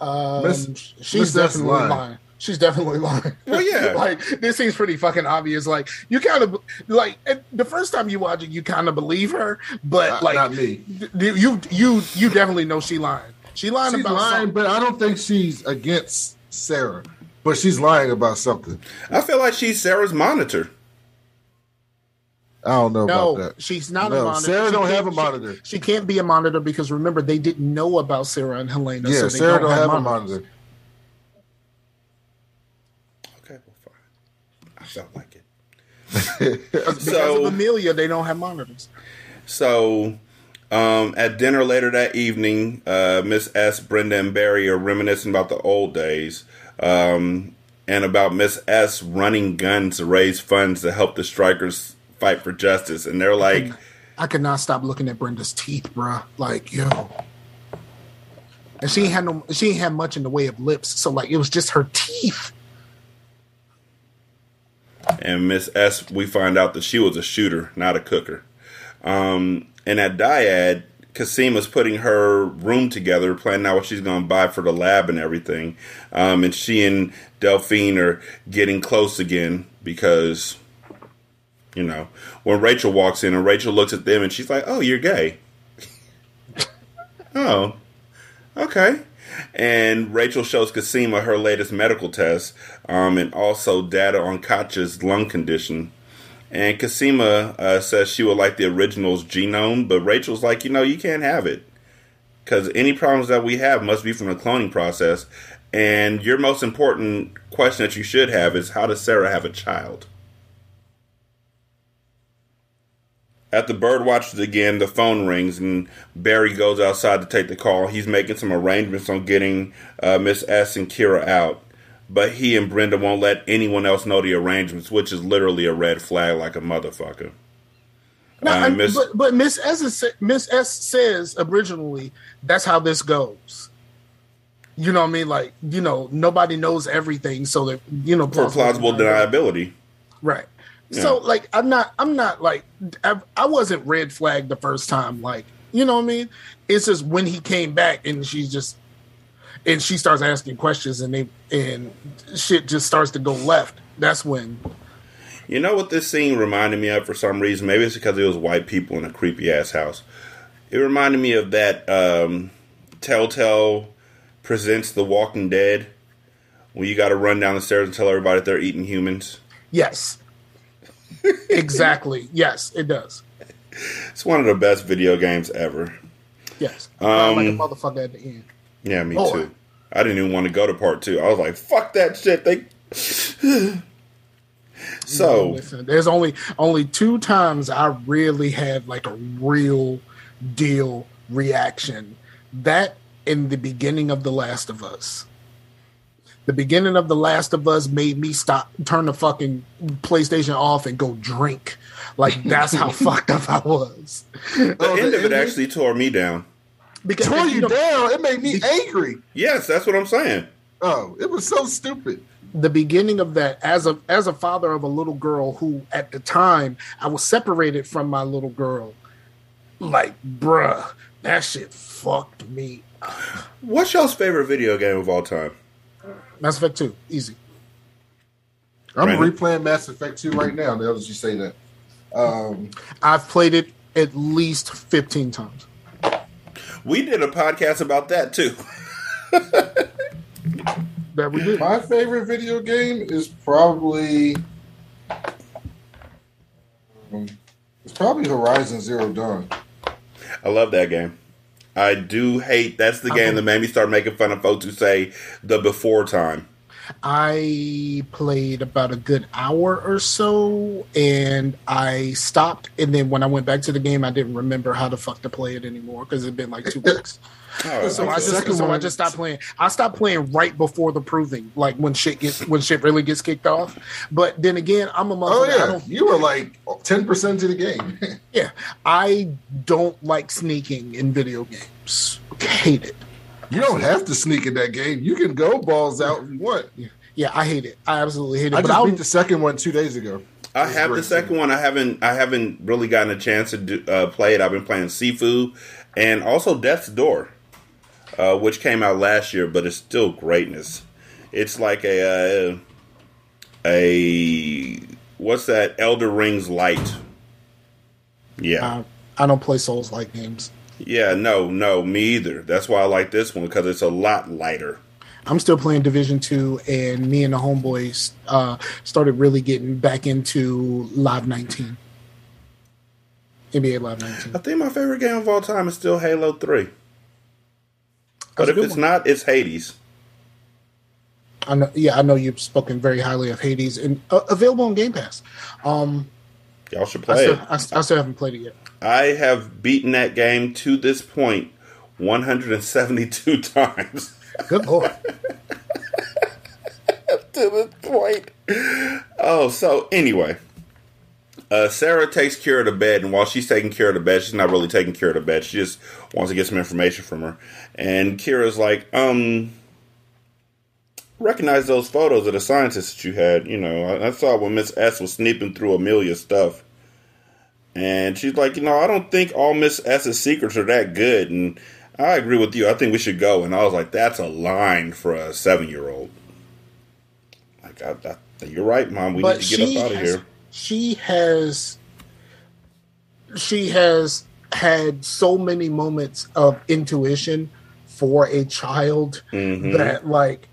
Um, Miss- she's Miss definitely lying. lying. She's definitely lying. Well, yeah. like this seems pretty fucking obvious. Like you kind of like the first time you watch it, you kind of believe her, but Not- like not me. d- d- you you you definitely know she lying. She lying She's about lying, something. but I don't think she's against Sarah. But she's lying about something. I feel like she's Sarah's monitor. I don't know No, about that. she's not No, a monitor. Sarah She don't have a monitor. She, can't be a monitor because remember they didn't know about Sarah and Helena. Yeah, so they Sarah don't have a monitor. Okay, well, fine. I felt like it. Because So- of Amelia, they don't have monitors. So, um, at dinner later that evening, uh, Miss S, Brenda, and Barry are reminiscing about the old days um, and about Miss S running guns to raise funds to help the strikers fight for justice. And they're like, I could not stop looking at Brenda's teeth, bruh. Like, yo. And she had no she ain't had much in the way of lips, so like it was just her teeth. and Miss S, we find out that she was a shooter, not a cooker. Um, and at Dyad, Cosima's putting her room together, planning out what she's going to buy for the lab and everything. Um, and she and Delphine are getting close again because, you know, when Rachel walks in and Rachel looks at them and she's like, "Oh, you're gay." oh, okay. And Rachel shows Cosima her latest medical test um, and also data on Katja's lung condition. And Cosima uh, says she would like the original's genome, but Rachel's like, you know, you can't have it. Because any problems that we have must be from the cloning process. And your most important question that you should have is how does Sarah have a child? At the bird watchers again, the phone rings and Barry goes outside to take the call. He's making some arrangements on getting uh, Miss S and Kira out, but he and Brenda won't let anyone else know the arrangements, which is literally a red flag like a motherfucker. No, Uh, I- Miss- but but Miss S is, Miss S says originally that's how this goes. You know what I mean? Like you know nobody knows everything, so that you know For plausible deniability. Right. So like I'm not I'm not like I, I wasn't red flagged the first time like you know what I mean it's just when he came back and she's just and she starts asking questions and they and shit just starts to go left that's when You know what this scene reminded me of for some reason? Maybe it's because it was white people in a creepy ass house. It reminded me of that um, Telltale presents The Walking Dead, when you got to run down the stairs and tell everybody that they're eating humans. yes exactly yes it does It's one of the best video games ever. yes um, like a motherfucker at the end Yeah, me Oh. too. I didn't even want to go to part two. I was like, "Fuck that shit." They. so Listen, there's only only two times I really had like a real deal reaction. That in the beginning of The Last of Us. The beginning of The Last of Us made me stop, turn the fucking PlayStation off and go drink. Like that's how fucked up I was. The Oh, end the of it actually tore me down. Because Tore you know, down. It made me angry. Yes, that's what I'm saying. Oh, it was so stupid. the beginning of that as a as a father of a little girl who at the time I was separated from my little girl. Like, bruh, that shit fucked me. What's y'all's favorite video game of all time? Mass Effect 2, easy. I'm Brandon? replaying Mass Effect 2 right now. Now that you say that. Um, I've played it at least 15 times. We did a podcast about that too. That we did. my favorite video game is probably. um, it's probably Horizon Zero Dawn. I love that game. I do hate that's the game that made me start making fun of folks who say the before time. I played about a good hour or so and I stopped. And then when I went back to the game, I didn't remember how the fuck to play it anymore because it'd been like two weeks. Oh, So I just so I just stopped playing. I stopped playing right before the proving, like when shit gets when shit really gets kicked off. But then again, I'm a Oh motherfucker. I yeah, don't, you were like ten percent of the game. yeah, I don't like sneaking in video games. Hate it. You don't have to sneak in that game. You can go balls out if you want. Yeah, I hate it. I absolutely hate it. I but just I'll, beat the second one two days ago. I have the great. second one. I haven't. I haven't really gotten a chance to do, uh, play it. I've been playing Sifu and also Death's Door, uh, which came out last year, but it's still greatness. It's like a uh, a what's that? Elder Rings light. Yeah, uh, I don't play Souls like games. Yeah. No, no, me either. That's why I like this one because it's a lot lighter. I'm still playing Division Two, and me and the homeboys uh, started really getting back into Live 19, NBA Live 19. I think my favorite game of all time is still Halo Three. But That's if it's one. not, it's Hades. I know, yeah, I know you've spoken very highly of Hades, and uh, available on Game Pass. Um, Y'all should I play still, it. I, I still haven't played it yet. I have beaten that game to this point 172 times. Good lord. to this point. Oh, so anyway. Uh, Sarah takes care of the bed, and while she's taking care of the bed, she's not really taking care of the bed. She just wants to get some information from her. And Kira's like, um, recognize those photos of the scientists that you had. You know, I, I saw when Miss S was sneaking through Amelia's stuff. And she's like, you know, I don't think all Miss S's secrets are that good. And I agree with you. I think we should go. And I was like, that's a line for a seven year old. Like, I, I, you're right, Mom. We but need to get up out of has, here. She has, she has had so many moments of intuition for a child Mhm. that like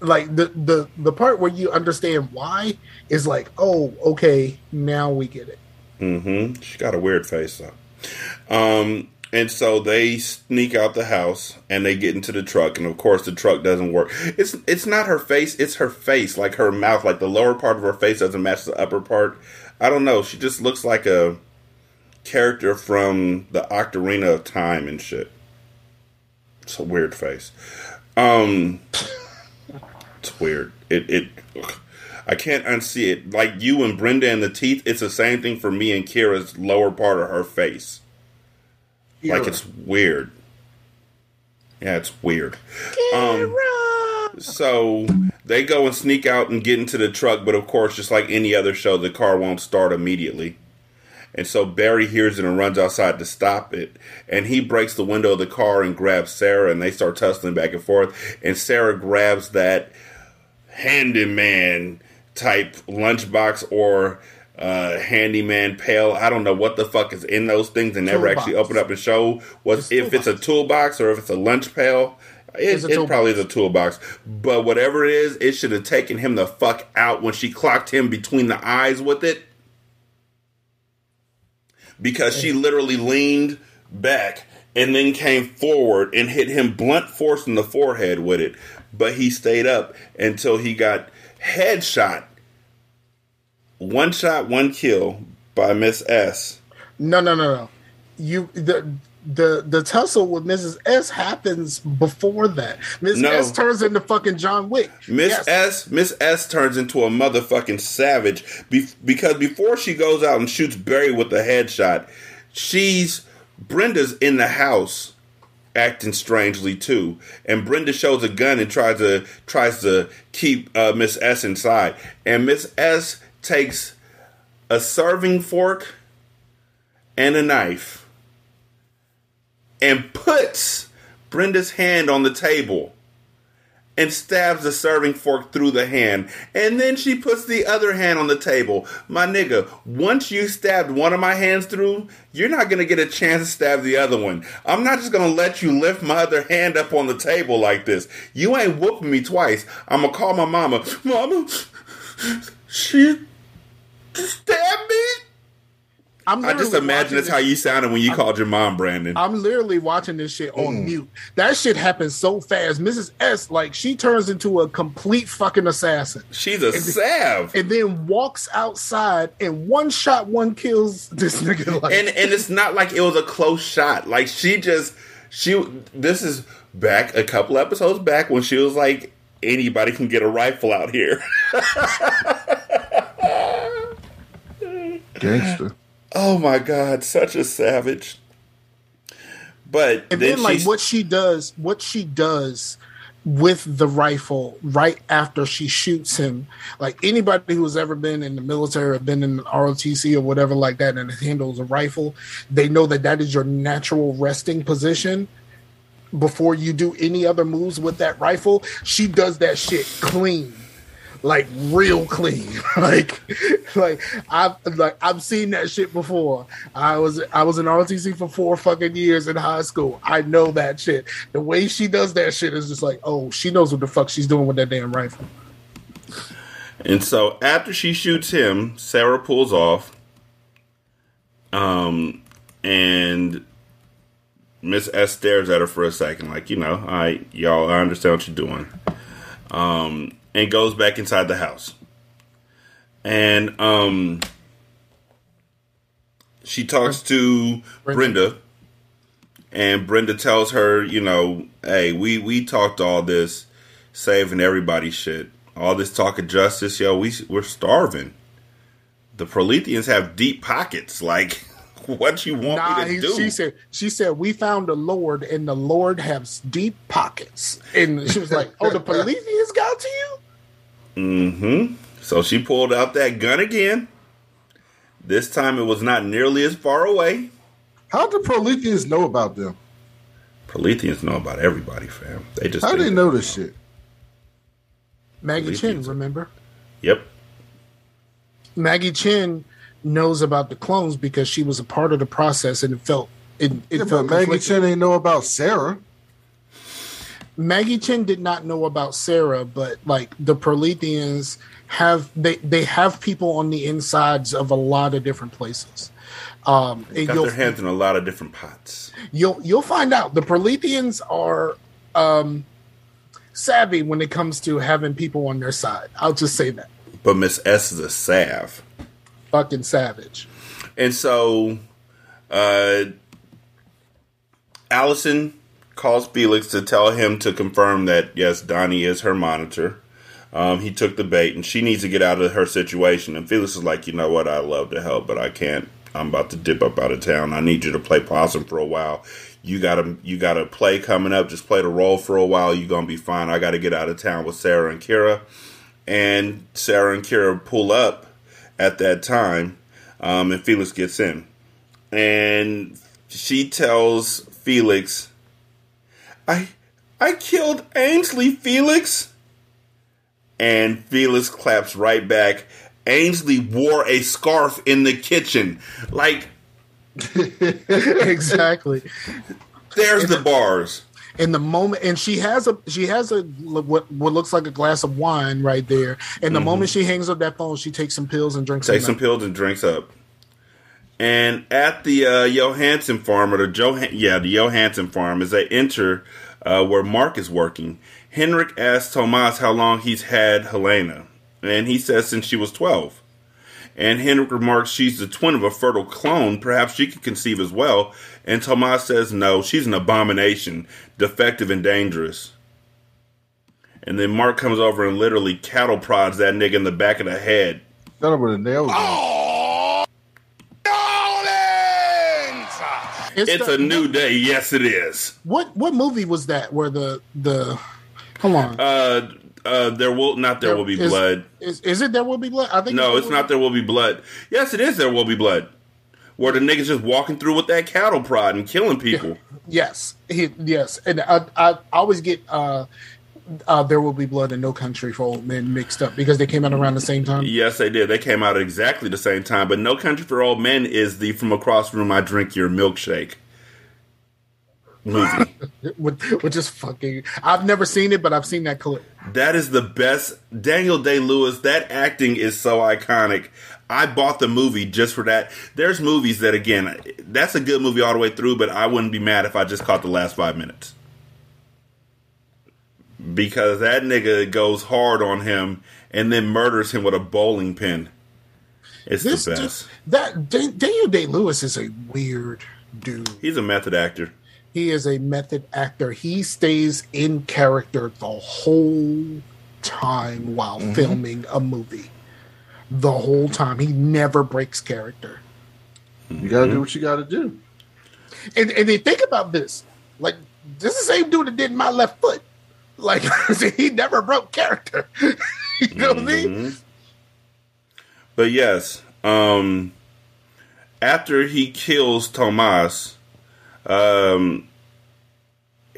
like the the the part where you understand why is like oh okay now we get it Mm-hmm. She got a weird face though. Um, and so they sneak out the house and they get into the truck, and of course the truck doesn't work. It's it's not her face, it's her face, like her mouth, like the lower part of her face doesn't match the upper part. I don't know. She just looks like a character from the Ocarina of Time and shit. It's a weird face. Um, it's weird. It it. ugh. I can't unsee it. Like you and Brenda and the teeth, it's the same thing for me and Kira's lower part of her face. Like it's weird. Yeah, it's weird. Um, so they go and sneak out and get into the truck, but of course, just like any other show, the car won't start immediately. And so Barry hears it and runs outside to stop it. And he breaks the window of the car and grabs Sarah, and they start tussling back and forth. And Sarah grabs that handyman type lunchbox or uh, handyman pail. I don't know what the fuck is in those things. They never actually open up and show what if it's a toolbox or if it's a lunch pail. It, it probably is a toolbox, but whatever it is, it should have taken him the fuck out when she clocked him between the eyes with it because she literally leaned back and then came forward and hit him blunt force in the forehead with it. But he stayed up until he got headshot. One shot, one kill by Miss S. no no no no you the the the tussle with Mrs. S happens before that. Miss No. S turns into fucking John Wick. Miss Yes. S, Miss S turns into a motherfucking savage be- because before she goes out and shoots Barry with a headshot, she's Brenda's in the house acting strangely too, and Brenda shows a gun and tries to tries to keep uh, Miss S inside, and Miss S takes a serving fork and a knife and puts Brenda's hand on the table and stabs the serving fork through the hand. And then she puts the other hand on the table. My nigga, once you stabbed one of my hands through, you're not to get a chance to stab the other one. I'm not just to let you lift my other hand up on the table like this. You ain't whooping me twice. I'm to call my mama. Mama, she stabbed me. I'm I just imagine watching that's how you sounded when you called your mom, Brandon. I'm literally watching this shit Mm. on mute. That shit happens so fast. Mrs. S, like, she turns into a complete fucking assassin. She's a salve. And then walks outside and one shot, one kills this nigga. Like, and and it's not like it was a close shot. Like she just she this is back a couple episodes back when she was like anybody can get a rifle out here. Gangster. Oh my god, such a savage. But and then, then, like what she does, what she does with the rifle right after she shoots him. Like anybody who's ever been in the military or been in the ROTC or whatever like that and handles a rifle, they know that that is your natural resting position before you do any other moves with that rifle. She does that shit clean. Like real clean, like, like I've like I've seen that shit before. I was I was in ROTC for four fucking years in high school. I know that shit. The way she does that shit is just like, oh, she knows what the fuck she's doing with that damn rifle. And so after she shoots him, Sarah pulls off. Um, and Miss S stares at her for a second, like, you know, all right, y'all, I understand what you're doing. Um, and goes back inside the house. And um, she talks to Brenda. and Brenda tells her, you know, hey, we we talked all this, saving everybody shit, all this talk of justice, yo, we we're starving. The Proletheans have deep pockets. Like, what you want Nah, me to he- do? she said she said we found the Lord and the Lord has deep pockets. And she was like, Oh, the Prometheus got to you? Mm-hmm. So she pulled out that gun again. This time it was not nearly as far away. How do Proletheans know about them? Proletheans know about everybody, fam. They just How do they know this shit? Maggie Chen, remember? Yep. Maggie Chen knows about the clones because she was a part of the process and it felt it, it Yeah, but felt Maggie conflicting. Chen ain't know about Sarah. Maggie Chen did not know about Sarah, but like the Proletheans have they they have people on the insides of a lot of different places. Um, and Got you'll, their hands in a lot of different pots. you'll you'll find out the Proletheans are um, savvy when it comes to having people on their side. I'll just say that But Miss S is a salve. Fucking savage. And so uh Allison calls Felix to tell him to confirm that yes, Donnie is her monitor. Um, he took the bait and she needs to get out of her situation. And Felix is like, you know what, I love to help, but I can't. I'm about to dip up out of town. I need you to play possum for a while. You gotta you gotta play coming up, just play the role for a while, you're gonna be fine. I gotta get out of town with Sarah and Kira. And Sarah and Kira pull up at that time, um, and Felix gets in. And she tells Felix, I I killed Aynsley, Felix. And Felix claps right back. Aynsley wore a scarf in the kitchen. Like, exactly. there's the bars. In the moment and she has a she has a what what looks like a glass of wine right there and the Mhm. moment she hangs up that phone she takes some pills and drinks Takes some some pills and drinks up. And at the uh, Johanssen farm, or the Johan- yeah, the Johanssen farm, as they enter uh, where Mark is working, Henrik asks Tomas how long he's had Helena, and he says since she was twelve. And Henrik remarks she's the twin of a fertile clone. Perhaps she could conceive as well. And Tomas says no, she's an abomination, defective and dangerous. And then Mark comes over and literally cattle prods that nigga in the back of the head. Shut up with a nail. Oh, It's a new day. Yes, it is. What what movie was that where the the hold on Uh, uh, there will not there will be is, blood. Is, is it there will be blood? I think No, There it's Will not. There will be blood. Yes, it is. There will be blood. Where the niggas just walking through with that cattle prod and killing people. Yes, he, yes, and I, I always get uh, uh, "There Will Be Blood" and "No Country for Old Men" mixed up because they came out around the same time. Yes, they did. They came out at exactly the same time. But No Country for Old Men is the From Across the Room I Drink Your Milkshake movie. which, is fucking. I've never seen it, but I've seen that clip. that is the best. Daniel Day Lewis. That acting is so iconic. I bought the movie just for that. There's movies that again, that's a good movie all the way through, but I wouldn't be mad if I just caught the last five minutes. Because that nigga goes hard on him and then murders him with a bowling pin. It's This the dude- best. that Dan- Daniel Day Lewis is a weird dude. He's a method actor. He is a method actor. He stays in character the whole time while Mm-hmm. filming a movie. The whole time. He never breaks character. You gotta do what you gotta do. And and then think about this. Like this is the same dude that did my left foot. Like he never broke character. you know what I mean? Mhm. But yes, um, after he kills Tomas, um,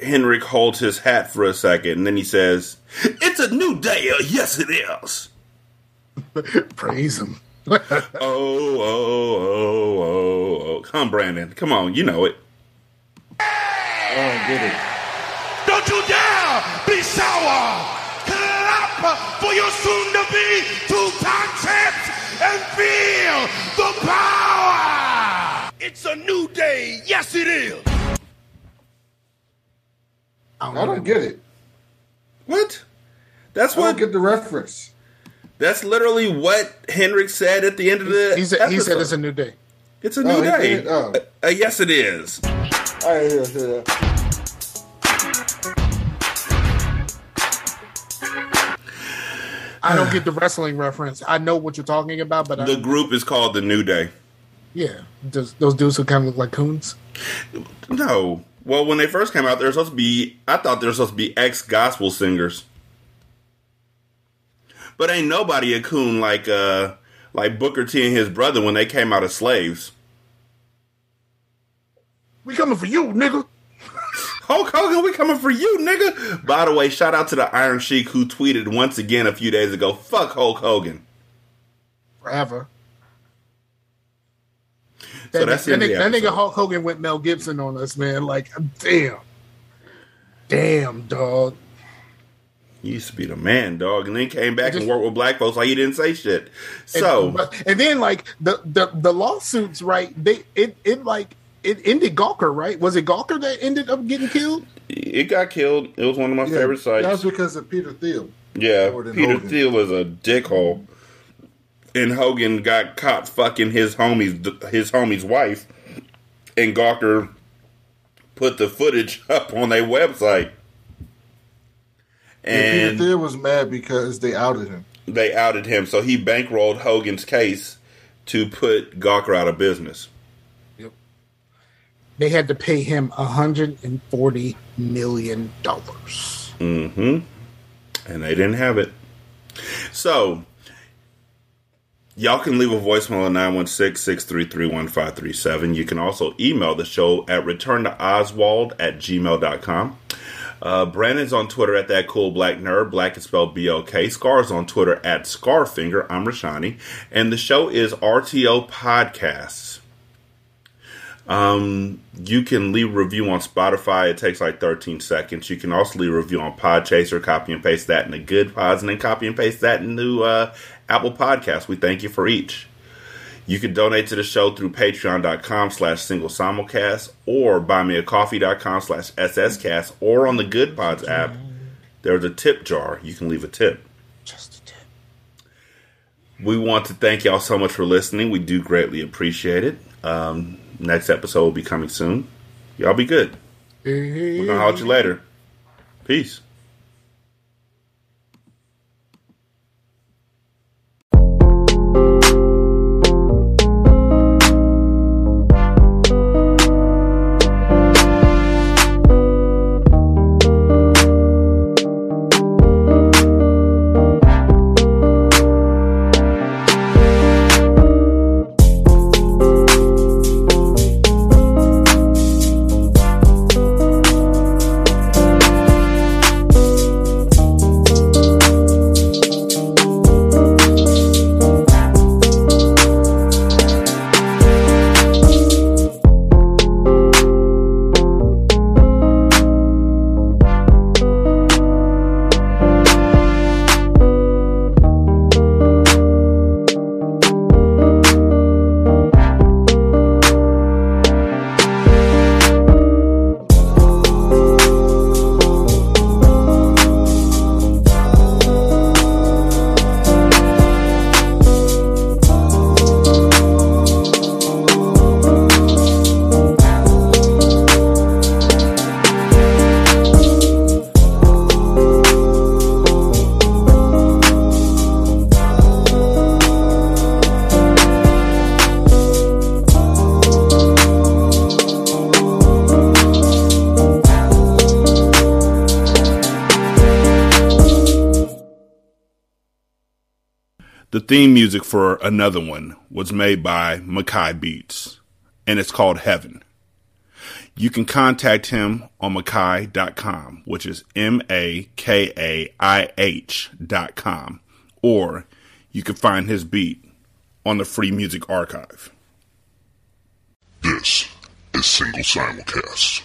Henrik holds his hat for a second, and then he says, "It's a new day. uh, Yes, it is." Praise him. oh, oh, oh, oh, oh! Come, Brandon. Come on, you know it. I don't get it. Don't you dare be sour! Clap for your soon-to-be two-time champs and feel the power! It's a new day. Yes, it is. I don't get it. What? That's what I don't get the reference. That's literally what Henrik said at the end of the. He said he said it's a new day. It's a Oh, new he day. did? Oh. Uh, uh, yes, it is. All right, yeah, yeah, yeah. I don't get the wrestling reference. I know what you're talking about, but The I, group is called the New Day. Yeah, those, those dudes who kind of look like coons. No. Well, when they first came out, they were supposed to be. I thought they were supposed to be ex gospel singers. But ain't nobody a coon like uh like Booker T and his brother when they came out as slaves. We coming for you, nigga. Hulk Hogan, we coming for you, nigga. By the way, shout out to the Iron Sheik who tweeted once again a few days ago, "Fuck Hulk Hogan." Forever. So That, that's the that, the nigga, that nigga. Hulk Hogan went Mel Gibson on us, man. Like, damn, damn, dog. He used to be the man, dog, and then came back Just- and worked with black folks like he didn't say shit. So and, and then like the, the the lawsuits, right? They it it like it ended Gawker, right? Was it Gawker that ended up getting killed? it got killed. It was one of my Yeah, favorite sites. That was because of Peter Thiel. Yeah, Peter Hogan. Thiel is a dickhole, and Hogan got caught fucking his homie's his homie's wife, and Gawker put the footage up on their website, And Peter Thiel was mad because they outed him. they outed him. So he bankrolled Hogan's case to put Gawker out of business. Yep. They had to pay him hundred and forty million dollars. Mm-hmm. And they didn't have it. So y'all can leave a voicemail at 916-633-1537. You can also email the show at return to oswald at gmail.com. Uh, Brandon's on Twitter at that cool black nerd. Black is spelled B-O-K. Scar's on Twitter at Scarfinger. I'm Rashani. And the show is RTO Podcasts. Um, you can leave a review on Spotify. It takes like 13 seconds. You can also leave a review on Podchaser. Copy and paste that in the good pods, and then copy and paste that into uh, Apple Podcasts. We thank you for each. You can donate to the show through patreon.com slash single simulcast or buymeacoffee.com slash sscast or on the Good Pods app. There's a tip jar. You can leave a tip. Just a tip. We want to thank y'all so much for listening. We do greatly appreciate it. Um, next episode will be coming soon. Y'all be good. We're gonna holler at you later. Peace. Music for another one was made by Makaih Beats, and it's called Heaven. You can contact him on Makaih.com, which is M A K A I H dot com, or you can find his beat on the Free Music Archive. This is Single Simulcast.